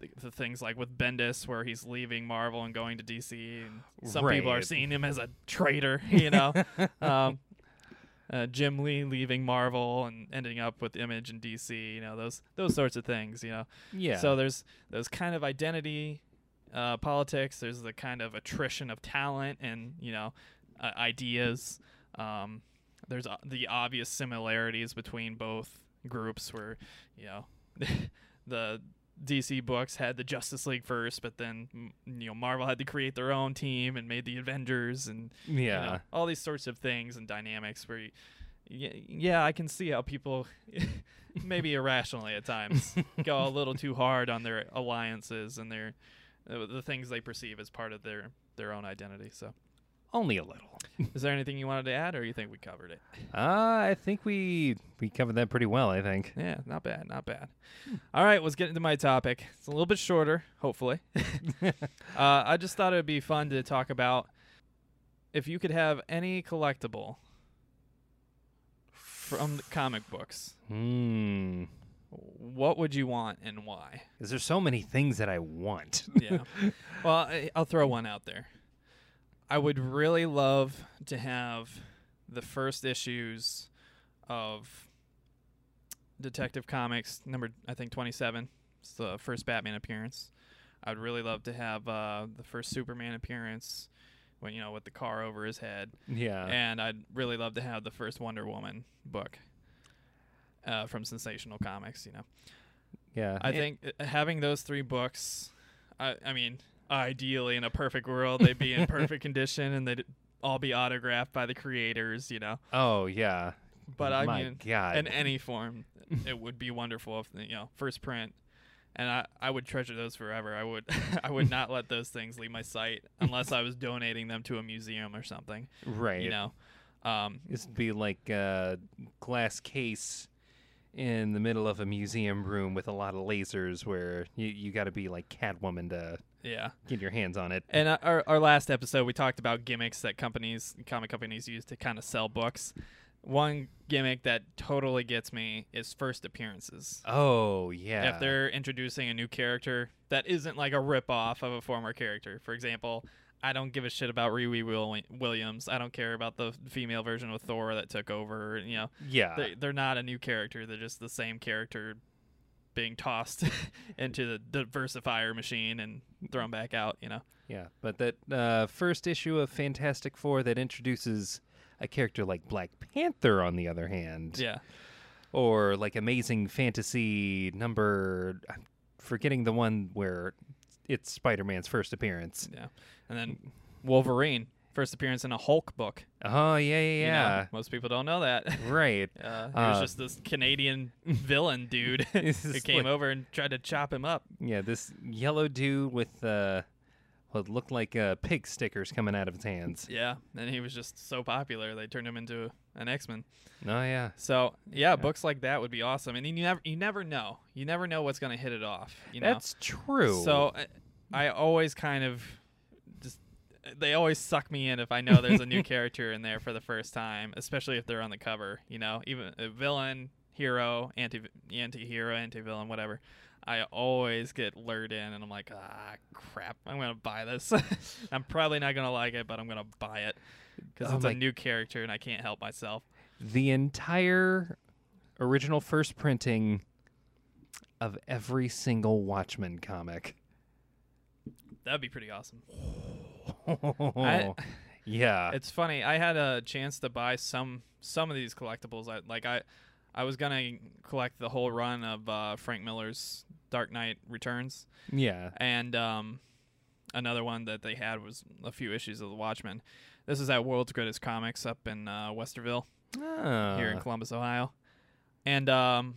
the, the things like with Bendis, where he's leaving Marvel and going to DC, and some people are seeing him as a traitor, you know. um, uh, Jim Lee leaving Marvel and ending up with Image and DC, you know, those those sorts of things, you know. yeah. So there's those kind of identity uh, politics. There's the kind of attrition of talent and you know uh, ideas. Um, there's uh, the obvious similarities between both groups where you know the DC books had the Justice League first, but then you know Marvel had to create their own team and made the Avengers and you Yeah. know, all these sorts of things and dynamics where you, yeah, yeah, I can see how people maybe irrationally at times go a little too hard on their alliances and their uh, the things they perceive as part of their their own identity. So, Only a little. is there anything you wanted to add, or you think we covered it? Uh, I think we we covered that pretty well. I think. Yeah, not bad, not bad. All right, let's get into my topic. It's a little bit shorter, hopefully. uh, I just thought it would be fun to talk about if you could have any collectible from the comic books. Hmm. What would you want and why? Because there's so many things that I want. Yeah. well, I, I'll throw one out there. I would really love to have the first issues of Detective Comics number I think 27. It's the first Batman appearance. I'd really love to have uh, the first Superman appearance when you know with the car over his head. yeah. and I'd really love to have the first Wonder Woman book uh, from Sensational Comics. You know, yeah. I And- think uh, having those three books, I, I mean, ideally in a perfect world, they'd be in perfect condition and they'd all be autographed by the creators. You know, Oh yeah. but I My mean, God. in any form, it would be wonderful if you know first print. And I, I would treasure those forever. I would I would not let those things leave my sight unless I was donating them to a museum or something. right. You know, um, This would be like a glass case in the middle of a museum room with a lot of lasers where you, you got to be like Catwoman to yeah. get your hands on it. And our our last episode, we talked about gimmicks that companies, comic companies, use to kind of sell books. One gimmick that totally gets me is first appearances. Oh, yeah. If they're introducing a new character that isn't like a rip off of a former character, for example, I don't give a shit about Riri Williams. I don't care about the female version of Thor that took over. You know, yeah. they, they're not a new character. They're just the same character being tossed into the diversifier machine and thrown back out. You know. Yeah, but that uh, first issue of Fantastic Four that introduces a character like Black Panther, on the other hand, Yeah. or like Amazing Fantasy number, I'm forgetting the one where it's Spider Man's first appearance. Yeah. And then Wolverine, first appearance in a Hulk book. Oh, yeah, yeah, you know? most people don't know that. right. Uh, he was Uh, just this Canadian villain dude who came like- over and tried to chop him up. Yeah, this yellow dude with uh, what looked like uh, pig stickers coming out of his hands. Yeah. And he was just so popular, they turned him into an X Men. Oh, yeah. So yeah, books like that would be awesome. And you never, you never know. You never know what's going to hit it off. You know. That's true. So I, I always kind of just they always suck me in if I know there's a new character in there for the first time, especially if they're on the cover. You know, even a villain, hero, anti anti-hero, anti-villain, whatever. I always get lured in, and I'm like, ah, crap! I'm gonna buy this. I'm probably not gonna like it, but I'm gonna buy it because Oh it's my- a new character, and I can't help myself. the entire original first printing of every single Watchmen comic. That'd be pretty awesome. I, yeah. It's funny. I had a chance to buy some some of these collectibles. I like I I was gonna collect the whole run of uh, Frank Miller's Dark Knight Returns, yeah. and um, another one that they had was a few issues of the Watchmen. This is at World's Greatest Comics up in uh, Westerville here in Ah, Columbus, Ohio, and um,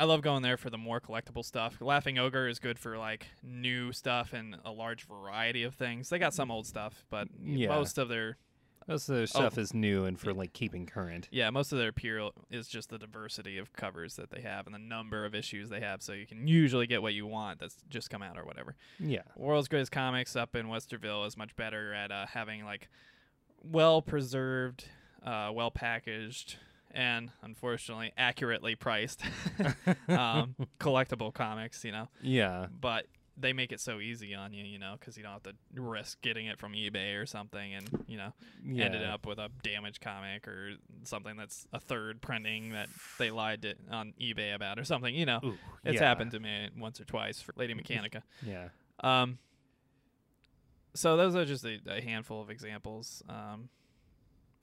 I love going there for the more collectible stuff. Laughing Ogre is good for like new stuff and a large variety of things. They got some old stuff, but Yeah. most of their most of their stuff Oh. is new and for like keeping current. Yeah, most of their appeal is just the diversity of covers that they have and the number of issues they have, so you can usually get what you want that's just come out or whatever. Yeah. World's Greatest Comics up in Westerville is much better at uh, having like well preserved, uh, well packaged, and unfortunately accurately priced um, collectible comics. You know, Yeah. but they make it so easy on you, you know, because you don't have to risk getting it from eBay or something, and you know Yeah. ended up with a damaged comic or something that's a third printing that they lied to, on eBay about or something. You know, Ooh, it's yeah. happened to me once or twice for Lady Mechanika. Yeah. Um, so those are just a, a handful of examples. Um,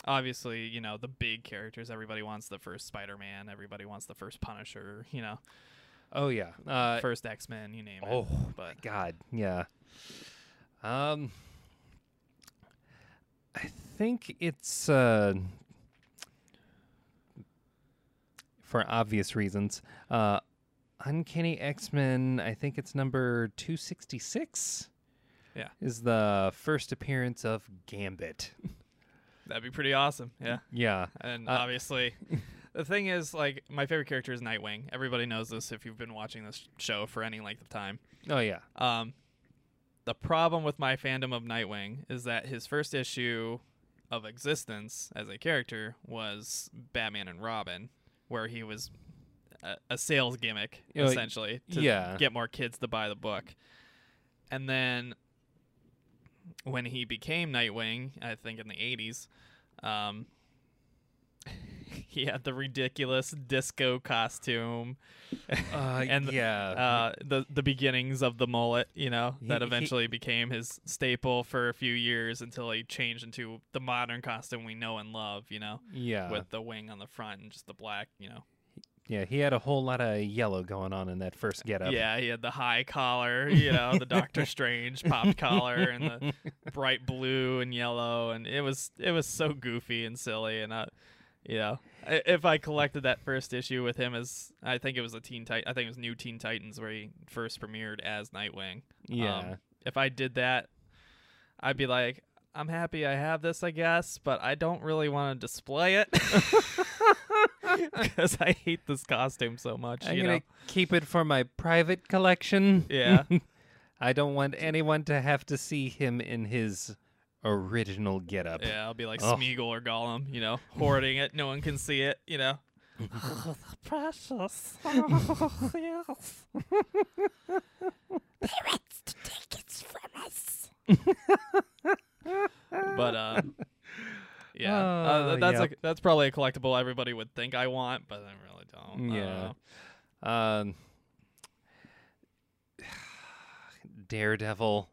obviously, you know, the big characters. Everybody wants the first Spider-Man. Everybody wants the first Punisher. You know, Oh yeah. Uh, first X-Men. You name it. oh but God, yeah. Um, I think it's uh, for obvious reasons. Uh, Uncanny X Men. I think it's number two sixty six. Yeah. is the first appearance of Gambit. that'd be pretty awesome. Yeah. yeah. And Uh, obviously, the thing is, like, my favorite character is Nightwing. Everybody knows this if you've been watching this show for any length of time. Oh yeah. Um, the problem with my fandom of Nightwing is that his first issue of existence as a character was Batman and Robin, where he was a, a sales gimmick Oh, y- essentially to yeah. get more kids to buy the book. And then when he became Nightwing, I think in the 80s, um, he had the ridiculous disco costume Uh, and yeah. uh, the the beginnings of the mullet, you know, He- that he- eventually became his staple for a few years until he changed into the modern costume we know and love, you know, yeah. with the wing on the front and just the black, you know. Yeah. He had a whole lot of yellow going on in that first getup. Yeah, he had the high collar, you know, the Doctor Strange popped collar and the bright blue and yellow, and it was it was so goofy and silly, and I, you know, if I collected that first issue with him as I think it was a Teen Titan, I think it was New Teen Titans where he first premiered as Nightwing. Yeah. Um, if I did that, I'd be like, I'm happy I have this, I guess, but I don't really want to display it because I hate this costume so much. I'm you gonna know? keep it for my private collection. Yeah. I don't want anyone to have to see him in his original getup. Yeah, I'll be like Oh. Smeagol or Gollum, you know, hoarding it. No one can see it, you know. oh, the precious. Oh, yes. Parents to take it from us. but uh, yeah, uh, th- that's yep. a, that's probably a collectible everybody would think I want, but I really don't. Yeah. know. Um, Daredevil,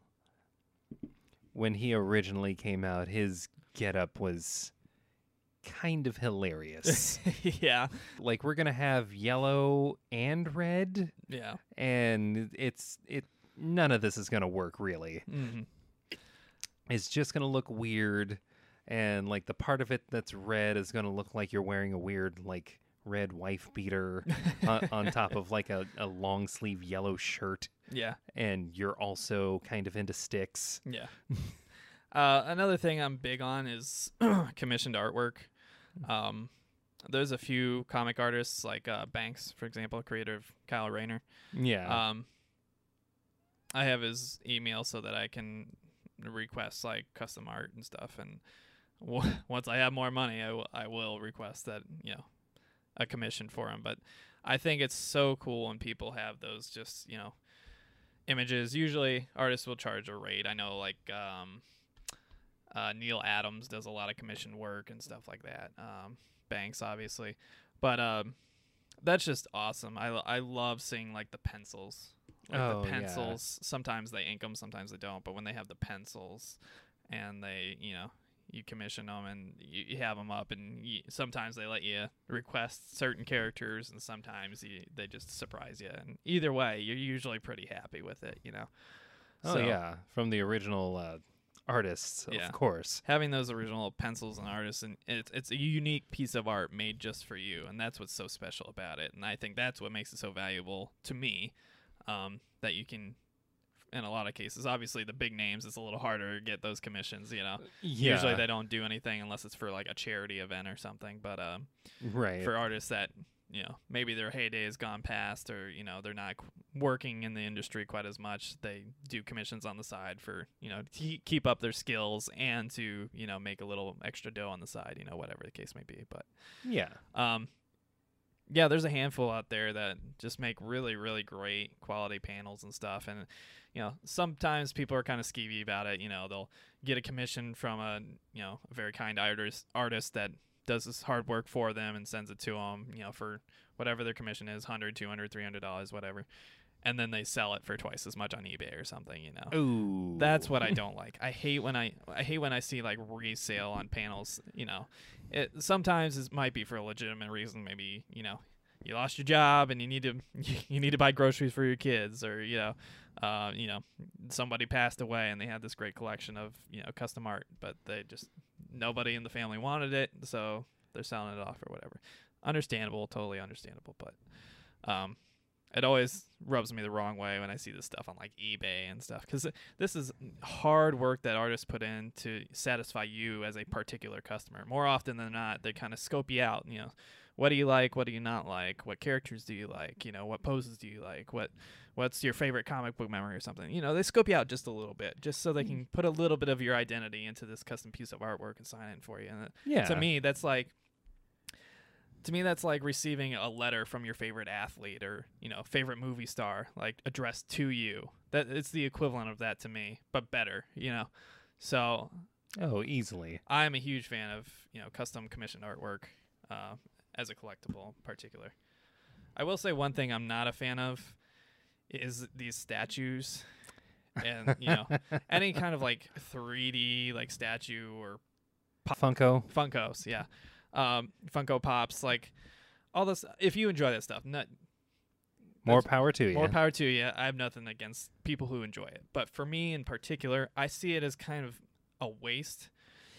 when he originally came out, his getup was kind of hilarious. yeah, like we're gonna have yellow and red, yeah. and it's it. None of this is gonna work really. hmm It's just gonna look weird, and like the part of it that's red is gonna look like you're wearing a weird like red wife beater on, on top of like a, a long sleeve yellow shirt, Yeah. and you're also kind of into sticks. Yeah. uh, another thing I'm big on is commissioned artwork. Um, there's a few comic artists like uh, Banks, for example, creator of Kyle Rayner. Yeah. Um, I have his email so that I can request like custom art and stuff. And once I have more money, I, w- I will request that you know a commission for him. But I think it's so cool when people have those just you know images. Usually, artists will charge a rate. I know like um, uh, Neal Adams does a lot of commission work and stuff like that. Um, Banks, obviously, but um, that's just awesome. I, lo- I love seeing like the pencils. Like Oh, the yeah. pencils, sometimes they ink them, sometimes they don't. But when they have the pencils, and they, you know, you commission them and you, you have them up, and you, sometimes they let you request certain characters, and sometimes you, they just surprise you. And either way, you're usually pretty happy with it, you know. oh so- yeah, from the original uh, artists, Yeah. of course. having those original pencils and artists and it's it's a unique piece of art made just for you and that's what's so special about it and i think that's what makes it so valuable to me um, that you can in a lot of cases obviously the big names it's a little harder to get those commissions you know Yeah. usually they don't do anything unless it's for like a charity event or something but um, right. for artists that you know maybe their heyday has gone past or you know they're not qu- working in the industry quite as much they do commissions on the side for you know to keep up their skills and to you know make a little extra dough on the side you know whatever the case may be but yeah. um yeah there's a handful out there that just make really really great quality panels and stuff and you know sometimes people are kind of skeevy about it you know they'll get a commission from a you know a very kind artist artist that does this hard work for them and sends it to them you know for whatever their commission is 100 200 300 dollars whatever and then they sell it for twice as much on eBay or something. You know. Ooh. That's what I don't like. I hate when I I hate when I see like resale on panels. You know, it sometimes it might be for a legitimate reason. Maybe you know you lost your job and you need to you need to buy groceries for your kids, or you know, uh, you know somebody passed away and they had this great collection of you know custom art, but they just nobody in the family wanted it, so they're selling it off or whatever. Understandable, totally understandable, but um, it always rubs me the wrong way when I see this stuff on like eBay and stuff because this is hard work that artists put in to satisfy you as a particular customer. More often than not, they kind of scope you out. You know, what do you like? What do you not like? What characters do you like? You know, what poses do you like? What what's your favorite comic book memory or something? You know, they scope you out just a little bit, just so they mm. can put a little bit of your identity into this custom piece of artwork and sign it for you. And yeah. to me, that's like to me that's like receiving a letter from your favorite athlete or you know favorite movie star like addressed to you that it's the equivalent of that to me but better you know so Oh, easily. i'm a huge fan of you know custom commissioned artwork uh, as a collectible in particular i will say one thing i'm not a fan of is these statues and you know any kind of like 3d like statue or Funko. Funkos, yeah. Um, Funko Pops, like all this. If you enjoy that stuff, not More power to you. more power to you. I have nothing against people who enjoy it, but for me in particular, I see it as kind of a waste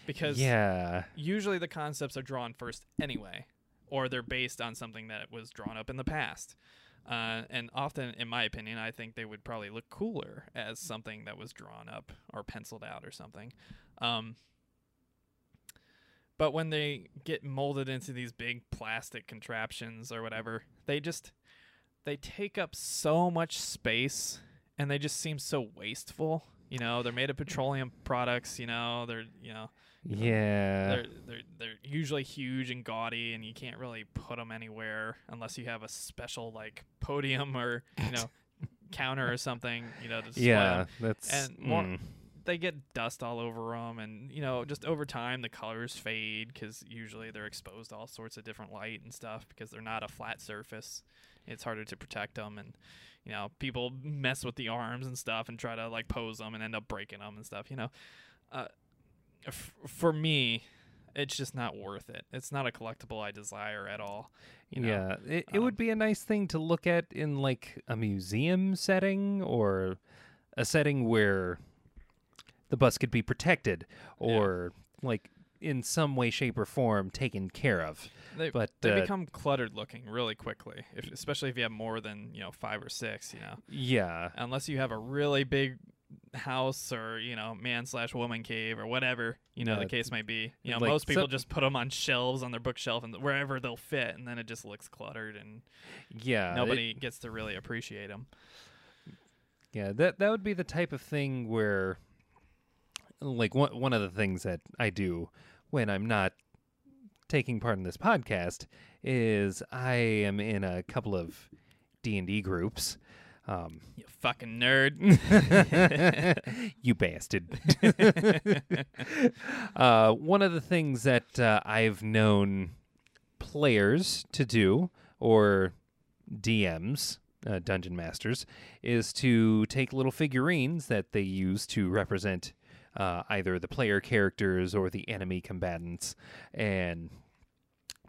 because yeah. usually the concepts are drawn first anyway, or they're based on something that was drawn up in the past. Uh, and often, in my opinion, I think they would probably look cooler as something that was drawn up or penciled out or something. Um, but when they get molded into these big plastic contraptions or whatever, they just they take up so much space and they just seem so wasteful. You know, they're made of petroleum products. You know, they're you know Yeah. they're they're they're usually huge and gaudy, and you can't really put them anywhere unless you have a special like podium or you know counter or something. You know, to display yeah. That's And more- mm. They get dust all over them, and you know, just over time the colors fade because usually they're exposed to all sorts of different light and stuff because they're not a flat surface. It's harder to protect them, and you know, people mess with the arms and stuff and try to like pose them and end up breaking them and stuff. You know, uh, f- for me, it's just not worth it. It's not a collectible I desire at all. You know? yeah, it, it would um, be a nice thing to look at in like a museum setting or a setting where the bus could be protected or like in some way, shape, or form taken care of. They, But they uh, become cluttered looking really quickly, if, especially if you have more than you know five or six. You know, yeah, unless you have a really big house or you know man slash woman cave or whatever you know Yeah, the case may be. You know, like most people just put them on shelves on their bookshelf and wherever they'll fit, and then it just looks cluttered and yeah. it- nobody gets to really appreciate them. Yeah, that that would be the type of thing where like one one of the things that I do when I'm not taking part in this podcast is I am in a couple of D&D groups. Um You fucking nerd. you bastard. uh, one of the things that uh, I've known players to do, or DMs, uh, dungeon masters, is to take little figurines that they use to represent uh, either the player characters or the enemy combatants, and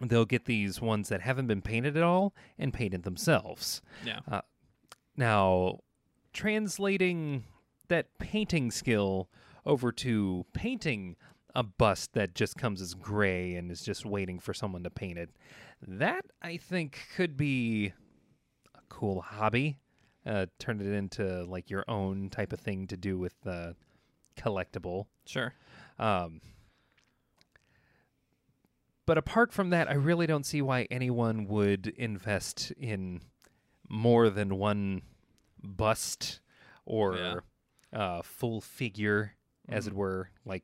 they'll get these ones that haven't been painted at all and painted themselves. yeah. Now, translating that painting skill over to painting a bust that just comes as gray and is just waiting for someone to paint it, that I think could be a cool hobby. Uh, turn it into like your own type of thing to do with the collectible. Sure. Um, but apart from that, I really don't see why anyone would invest in more than one bust or Yeah. uh, full figure, as it Mhm. were, like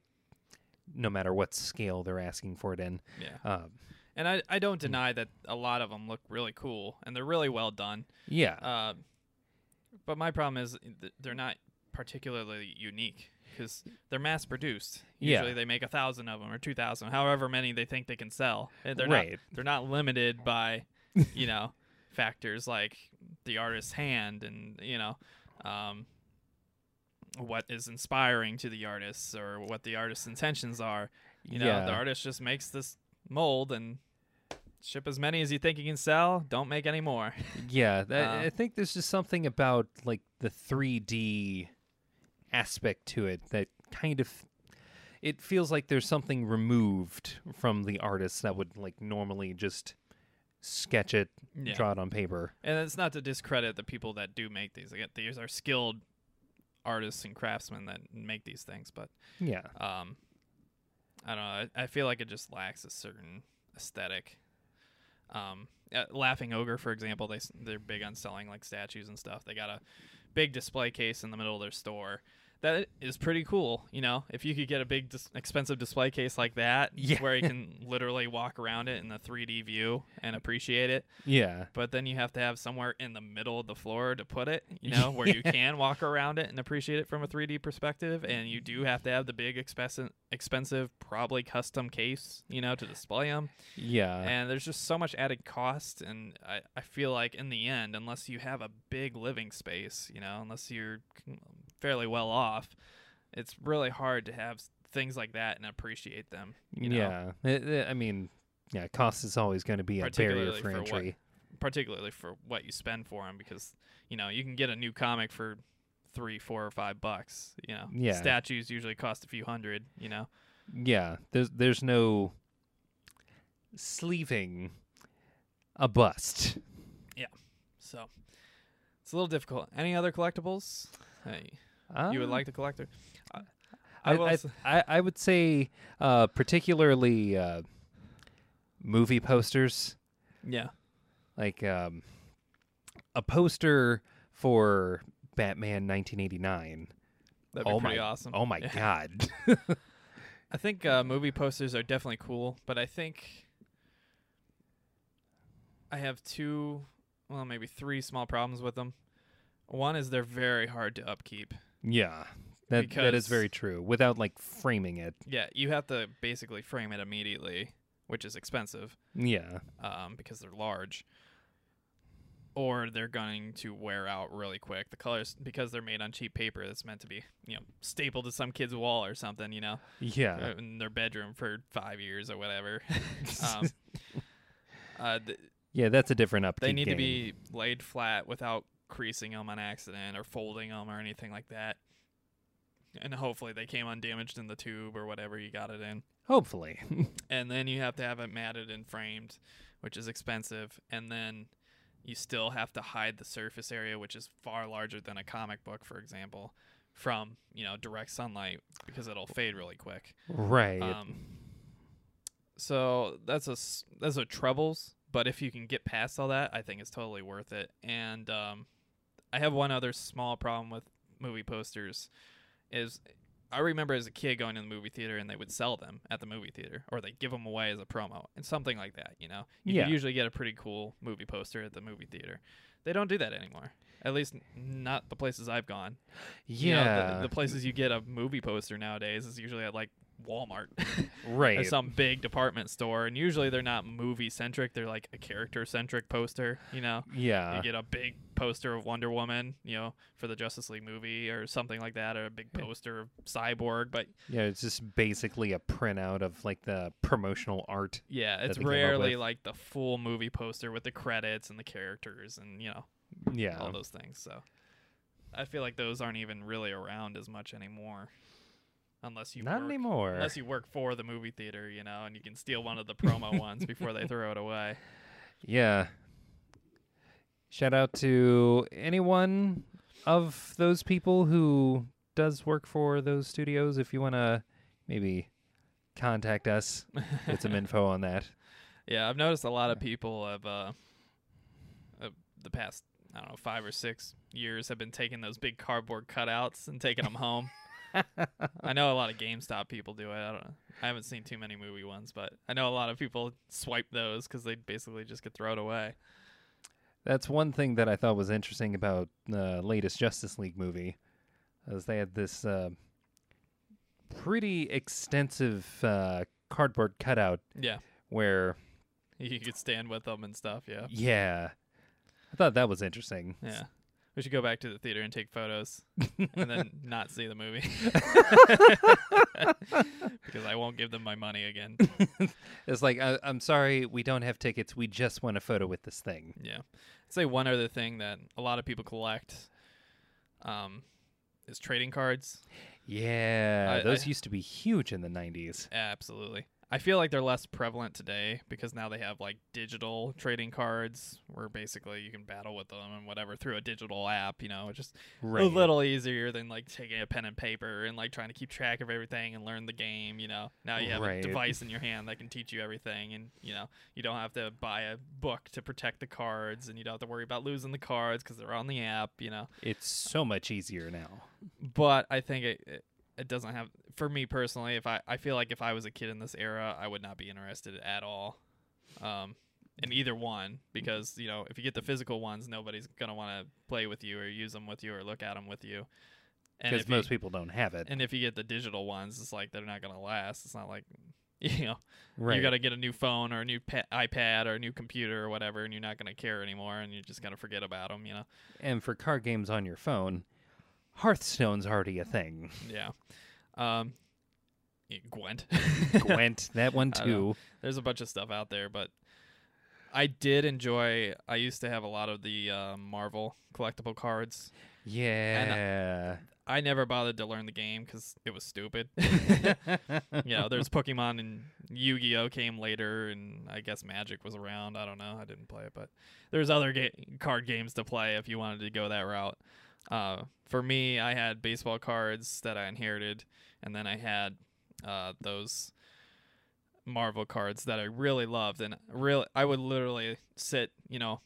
no matter what scale they're asking for it in. Yeah. Um, And I, I don't deny that a lot of them look really cool and they're really well done. yeah, Uh, but my problem is th- they're not particularly unique because they're mass produced. Yeah. Usually they make a thousand of them or two thousand, however many they think they can sell. And They're Right. not they're not limited by, you know, factors like the artist's hand and you know um, what is inspiring to the artists or what the artist's intentions are. You know, yeah. the artist just makes this mold and ship as many as you think you can sell. Don't make any more. Yeah, that, Uh, I think there's just something about like the 3D aspect to it that kind of it feels like there's something removed from the artist that would like normally just sketch it, Yeah. draw it on paper. And it's not to discredit the people that do make these. Again, these are skilled artists and craftsmen that make these things, but Yeah. um, I don't know. I, I feel like it just lacks a certain aesthetic. Um, uh, Laughing Ogre, for example, they they're big on selling like statues and stuff. They got a big display case in the middle of their store. That is pretty cool, you know. If you could get a big, dis- expensive display case like that, Yeah. where you can literally walk around it in the 3D view and appreciate it, Yeah. but then you have to have somewhere in the middle of the floor to put it, you know, where you can walk around it and appreciate it from a 3D perspective. And you do have to have the big, expensive, expensive, probably custom case, you know, to display them. Yeah. and there's just so much added cost. And I, I feel like in the end, unless you have a big living space, you know, unless you're fairly well off, it's really hard to have things like that and appreciate them. You know? yeah. It- it- I mean, yeah, cost is always going to be a barrier for for what- particularly for what you spend for them because you know you can get a new comic for three four or five bucks you know Yeah. statues usually cost a few hundred you know Yeah, there's there's no sleeving a bust. Yeah, so it's a little difficult any other collectibles hey, you would Uh, like the collector. it I, I, I, I, I would say uh, particularly uh, movie posters, yeah like um, a poster for Batman 1989. that'd be oh pretty my, awesome Oh my Yeah. god. i think uh, movie posters are definitely cool but i think i have two well maybe three small problems with them one is they're very hard to upkeep yeah, that that is Because- very true. Without like framing it. Yeah, you have to basically frame it immediately, which is expensive Yeah, um, because they're large. Or they're going to wear out really quick. The colors, because they're made on cheap paper, that's meant to be, you know, stapled to some kid's wall or something, you know, yeah, in their bedroom for five years or whatever. um, uh, th- yeah. That's a different upkeep. they need to game. be laid flat without creasing them on accident or folding them or anything like that. And hopefully they came undamaged in the tube or whatever you got it in. hopefully. and then you have to have it matted and framed, which is expensive, and then you still have to hide the surface area, which is far larger than a comic book, for example, from you know direct sunlight because it'll fade really quick. right. Um, so that's a that's a troubles, but if you can get past all that, I think it's totally worth it. And um, I have one other small problem with movie posters, is I remember as a kid going to the movie theater and they would sell them at the movie theater, or they give them away as a promo and something like that. You know, you Yeah. usually get a pretty cool movie poster at the movie theater. They don't do that anymore. At least n- not the places I've gone. You know, yeah. the, the places you get a movie poster nowadays is usually at like Walmart right. some big department store, and usually they're not movie centric. They're like a character centric poster. You know, yeah. you get a big poster of Wonder Woman, you know, for the Justice League movie or something like that, or a big Yeah. poster of Cyborg. But Yeah, it's just basically a printout of like the promotional art. yeah, it's they came up rarely like the full movie poster with the credits and the characters and you know Yeah. all those things. So I feel like those aren't even really around as much anymore, unless you Not work, anymore. Unless you work for the movie theater, you know, and you can steal one of the promo ones before they throw it away. Yeah. Shout out to anyone of those people who does work for those studios. If you want to maybe contact us, get some info on that. Yeah, I've noticed a lot of people have uh, uh the past I don't know five or six years have been taking those big cardboard cutouts and taking them home. I know a lot of GameStop people do it. I don't. I haven't seen too many movie ones, but I know a lot of people swipe those because they basically just get thrown away. That's one thing that I thought was interesting about the latest Justice League movie, is they had this uh, pretty extensive uh, cardboard cutout Yeah, where you could stand with them and stuff. Yeah, Yeah. I thought that was interesting. Yeah. We should go back to the theater and take photos and then not see the movie. because I won't give them my money again. It's like, I, I'm sorry, we don't have tickets. We just want a photo with this thing. Yeah. I'd say one other thing that a lot of people collect um, is trading cards. Yeah, I- those I- used to be huge in the 90s. Absolutely. I feel like they're less prevalent today because now they have like digital trading cards where basically you can battle with them and whatever through a digital app, you know, it's just Right. a little easier than like taking a pen and paper and like trying to keep track of everything and learn the game, you know. Now you have Right. a device in your hand that can teach you everything and, you know, you don't have to buy a book to protect the cards and you don't have to worry about losing the cards cuz they're on the app, you know. It's so much easier now. but I think it, it it doesn't have for me personally. If I I feel like if I was a kid in this era, I would not be interested at all, um, in either one because you know if you get the physical ones, nobody's gonna want to play with you or use them with you or look at them with you. Because most you, people don't have it. and if you get the digital ones, it's like they're not gonna last. It's not like you know right. you got to get a new phone or a new pa- iPad or a new computer or whatever, and you're not gonna care anymore, and you're just gonna forget about them. You know. and for card games on your phone, Hearthstone's already a thing. Yeah. Um, Gwent. Gwent, that one too. There's a bunch of stuff out there, but I did enjoy. I used to have a lot of the uh, Marvel collectible cards. Yeah. I never bothered to learn the game because it was stupid. you know, there's Pokemon and Yu-Gi-Oh came later, and I guess Magic was around. I don't know. I didn't play it, but there's other ga- card games to play if you wanted to go that route. Uh, for me, I had baseball cards that I inherited, and then I had uh, those Marvel cards that I really loved, and really, I would literally sit, you know,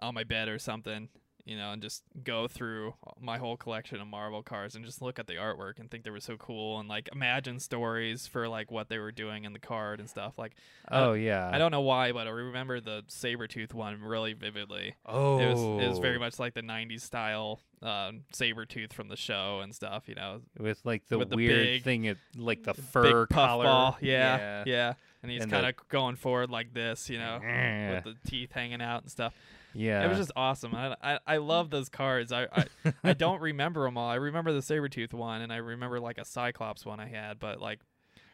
on my bed or something, you know, and just go through my whole collection of Marvel cards and just look at the artwork and think they were so cool and like imagine stories for like what they were doing in the card and stuff. Like oh yeah. I don't know why, but I remember the Sabretooth one really vividly. Oh. It was it was very much like the '90s style um, Sabretooth from the show and stuff. You know, with like the with the weird big- thing, it, like the fur collar. ball. Yeah, yeah, And he's kind of going forward like this, you know, with the teeth hanging out and stuff. Yeah. It was just awesome. I, I, I love those cards. I, I, I don't remember them all. I remember the Sabretooth one, and I remember like a Cyclops one I had, but like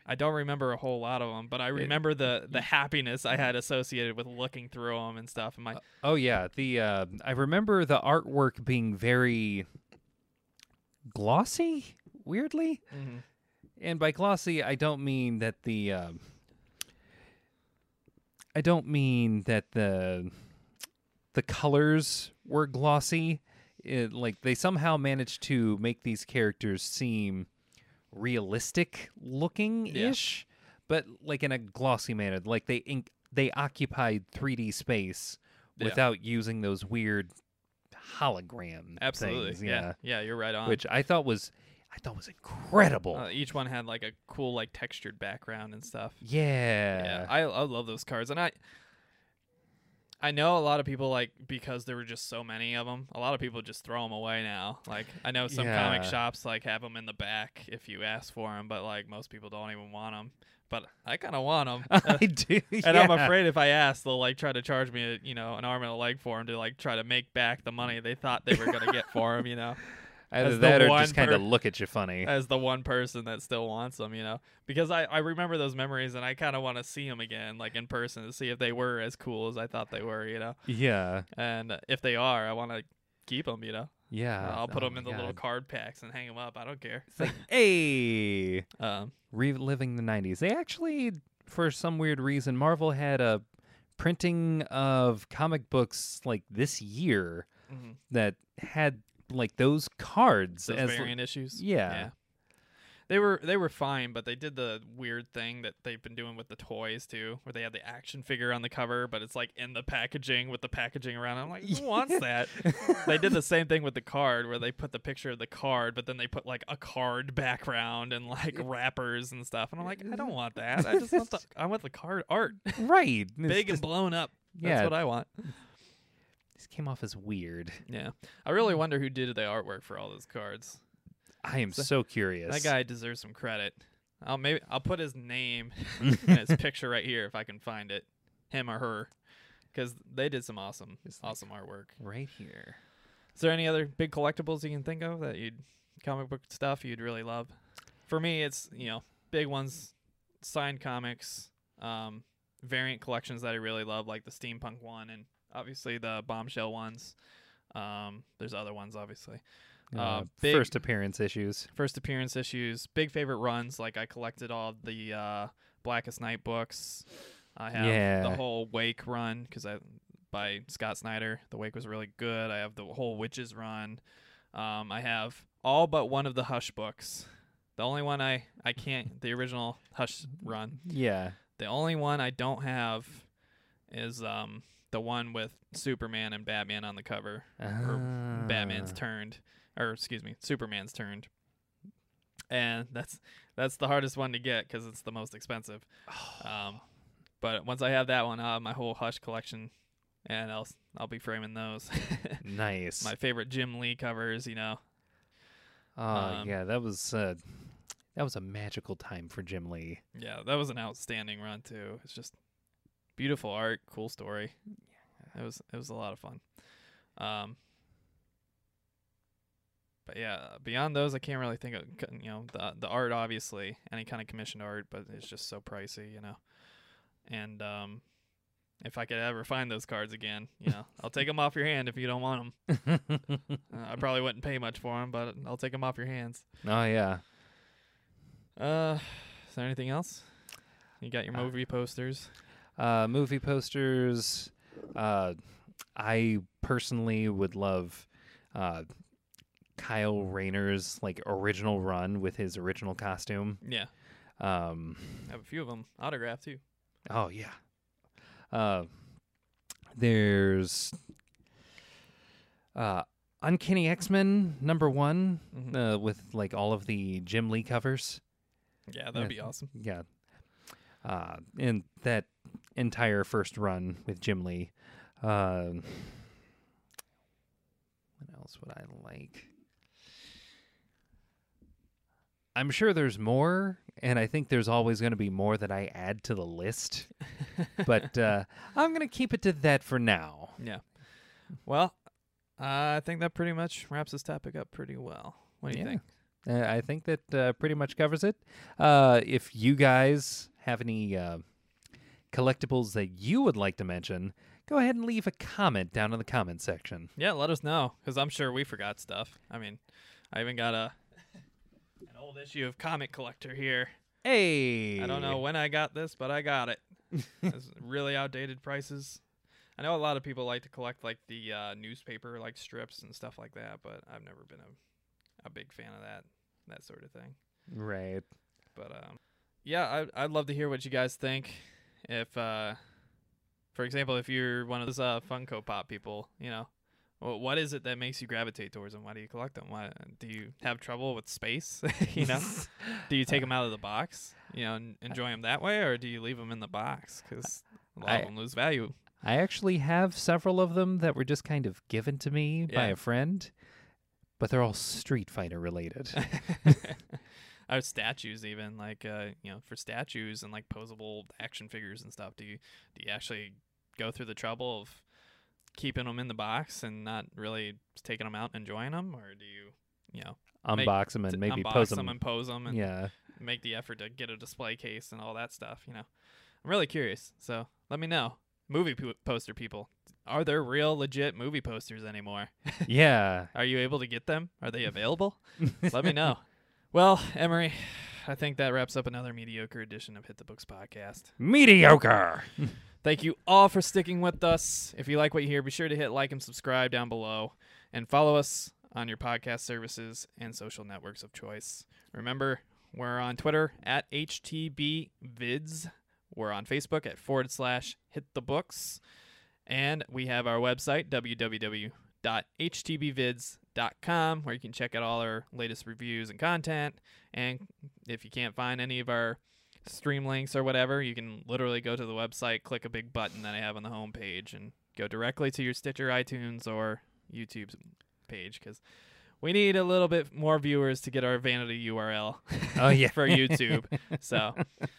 I don't remember a whole lot of them. But I remember the the happiness I had associated with looking through them and stuff. And my Oh yeah, the uh, I remember the artwork being very glossy, weirdly. Mhm. And by glossy, I don't mean that the um, I don't mean that the the colors were glossy. It, like they somehow managed to make these characters seem realistic looking ish, but like in a glossy manner. Like they inc- they occupied 3D space Yeah. without using those weird hologram absolutely, things, yeah, yeah, you're right on. which I thought was I thought was incredible. uh, each one had like a cool like textured background and stuff. yeah. Yeah, I I love those cards, and I I know a lot of people like because there were just so many of them. A lot of people just throw them away now. Like I know some comic shops like have them in the back if you ask for them, but like most people don't even want them. But I kind of want them. I do. And I'm afraid if I ask, they'll like try to charge me, a, you know, an arm and a leg for them to like try to make back the money they thought they were gonna get for them, you know Either that or just kind of per- look at you funny. as the one person that still wants them, you know, because I, I remember those memories and I kind of want to see them again, like in person, to see if they were as cool as I thought they were, you know. yeah. And if they are, I want to keep them, you know. Yeah. I'll put Oh them in the little card packs and hang them up. I don't care. It's like, hey, Um, reliving the 90s. They actually, for some weird reason, Marvel had a printing of comic books like this year mhm. that had like those cards those as variant issues. yeah. They were they were fine, but they did the weird thing that they've been doing with the toys too, where they have the action figure on the cover, but it's like in the packaging with the packaging around. I'm like, who wants that? they did the same thing with the card, where they put the picture of the card, but then they put like a card background and like wrappers and stuff. And I'm like, I don't want that. I just want the I want the card art, right. Big and blown up. That's yeah, what I want. This came off as weird. Yeah, I really wonder who did the artwork for all those cards. I am So- so curious. That guy deserves some credit. I'll maybe I'll put his name and his picture right here if I can find it. Him or her. because they did some awesome, It's like- awesome artwork. Right here. Is there any other big collectibles you can think of that you'd comic book stuff you'd really love? For me, it's you know big ones, signed comics, um, variant collections that I really love, like the steampunk one, and obviously the bombshell ones. Um, there's other ones, obviously. Uh, Uh, big- first appearance issues. First appearance issues, big favorite runs. Like I collected all the uh, Blackest Night books. I have Yeah. the whole Wake run because I by Scott Snyder. The Wake was really good. I have the whole Wytches run. Um, I have all but one of the Hush books. The only one I I can't the original Hush run. Yeah. The only one I don't have is um the one with Superman and Batman on the cover. Batman's Ah. turned, or excuse me, Superman's turned, and that's that's the hardest one to get because it's the most expensive. Um, but once I have that one, I'll have my whole Hush collection, and I'll I'll be framing those. Nice. my favorite Jim Lee covers, you know. Oh um, yeah, that was uh, that was a magical time for Jim Lee. Yeah, that was an outstanding run too. It's just beautiful art, cool story. It was it was a lot of fun. Um, but yeah, beyond those, I can't really think of you know the the art. Obviously, any kind of commissioned art, but it's just so pricey, you know. And um, if I could ever find those cards again, you know, I'll take them off your hand if you don't want them. Uh, I probably wouldn't pay much for them, but I'll take them off your hands. oh yeah. Uh, is there anything else? You got your Uh, movie posters. Uh, movie posters. Uh, I personally would love uh, Kyle Rayner's like original run with his original costume. Yeah, Um, I have a few of them autographed too. oh yeah. Uh, there's uh, Uncanny X Men number one Mhm. uh, with like all of the Jim Lee covers. yeah, that'd be awesome. Yeah. Uh, and that entire first run with Jim Lee. Um, what else would I like? I'm sure there's more, and I think there's always going to be more that I add to the list. but uh, I'm going to keep it to that for now. Yeah. Well, uh, I think that pretty much wraps this topic up pretty well. What do you Yeah. think? Uh, I think that uh, pretty much covers it. Uh, if you guys have any uh, collectibles that you would like to mention, go ahead and leave a comment down in the comment section. Yeah, let us know because I'm sure we forgot stuff. I mean, I even got a an old issue of Comic Collector here. Hey, I don't know when I got this, but I got it. it's really outdated prices. I know a lot of people like to collect like the uh, newspaper like strips and stuff like that, but I've never been a a big fan of that that sort of thing. Right. But um, yeah, I I'd love to hear what you guys think. If uh, for example, if you're one of those uh, Funko Pop people, you know, well, what is it that makes you gravitate towards them? Why do you collect them? Why do you have trouble with space? you know, do you take them out of the box? You know, and enjoy them that way, or do you leave them in the box because a lot I- of them lose value? I actually have several of them that were just kind of given to me by a friend, but they're all Street Fighter related. Have statues even like uh you know for statues and like posable action figures and stuff. Do you do you actually go through the trouble of keeping them in the box and not really taking them out and enjoying them, or do you you know Make- Unbox them and maybe pose them them. and pose them and Yeah. make the effort to get a display case and all that stuff? You know, I'm really curious. So let me know, movie po- poster people. Are there real legit movie posters anymore? yeah. Are you able to get them? Are they available? Let me know. Well, Emery, I think that wraps up another mediocre edition of Hit the Books podcast. Mediocre. Thank you all for sticking with us. If you like what you hear, be sure to hit like and subscribe down below and follow us on your podcast services and social networks of choice. Remember, we're on Twitter at HTBVids. We're on Facebook at forward slash hit the books. And we have our website, www.htbvids.com, where you can check out all our latest reviews and content. And if you can't find any of our stream links or whatever, you can literally go to the website, click a big button that I have on the home page, and go directly to your Stitcher, iTunes, or YouTube page because we need a little bit more viewers to get our vanity URL Oh yeah. for YouTube. so,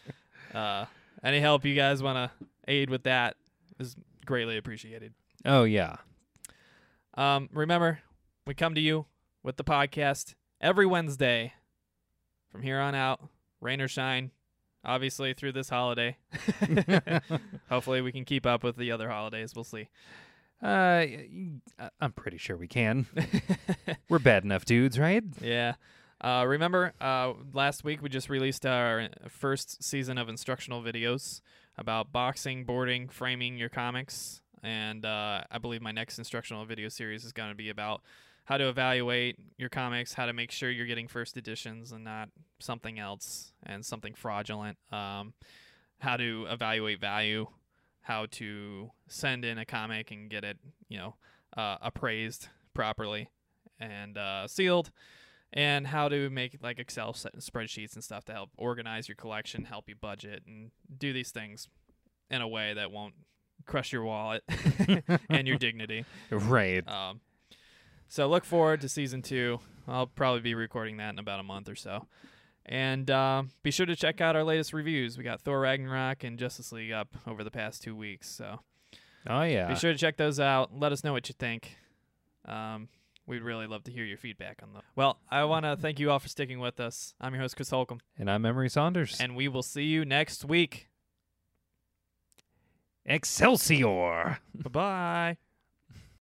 uh, any help you guys want to aid with that is greatly appreciated. Oh yeah. Um, remember, we come to you with the podcast every Wednesday from here on out, rain or shine. Obviously, through this holiday. Hopefully, we can keep up with the other holidays. We'll see. Uh, I- I'm pretty sure we can. We're bad enough dudes, right? yeah. Uh, remember, uh, last week we just released our first season of instructional videos about boxing, boarding, framing your comics. And uh, I believe my next instructional video series is going to be about how to evaluate your comics, how to make sure you're getting first editions and not something else and something fraudulent, um, how to evaluate value, how to send in a comic and get it, you know, uh, appraised properly and uh, sealed. And how to make like Excel spreadsheets and stuff to help organize your collection, help you budget, and do these things in a way that won't crush your wallet and your dignity. Right. Um, so look forward to season two. I'll probably be recording that in about a month or so. And uh, be sure to check out our latest reviews. We got Thor Ragnarok and Justice League up over the past two weeks. So Oh yeah. be sure to check those out. Let us know what you think. Um, we'd really love to hear your feedback on them. Well, I want to thank you all for sticking with us. I'm your host, Chris Holcomb, And I'm Emery Saunders. and we will see you next week. Excelsior. Bye bye.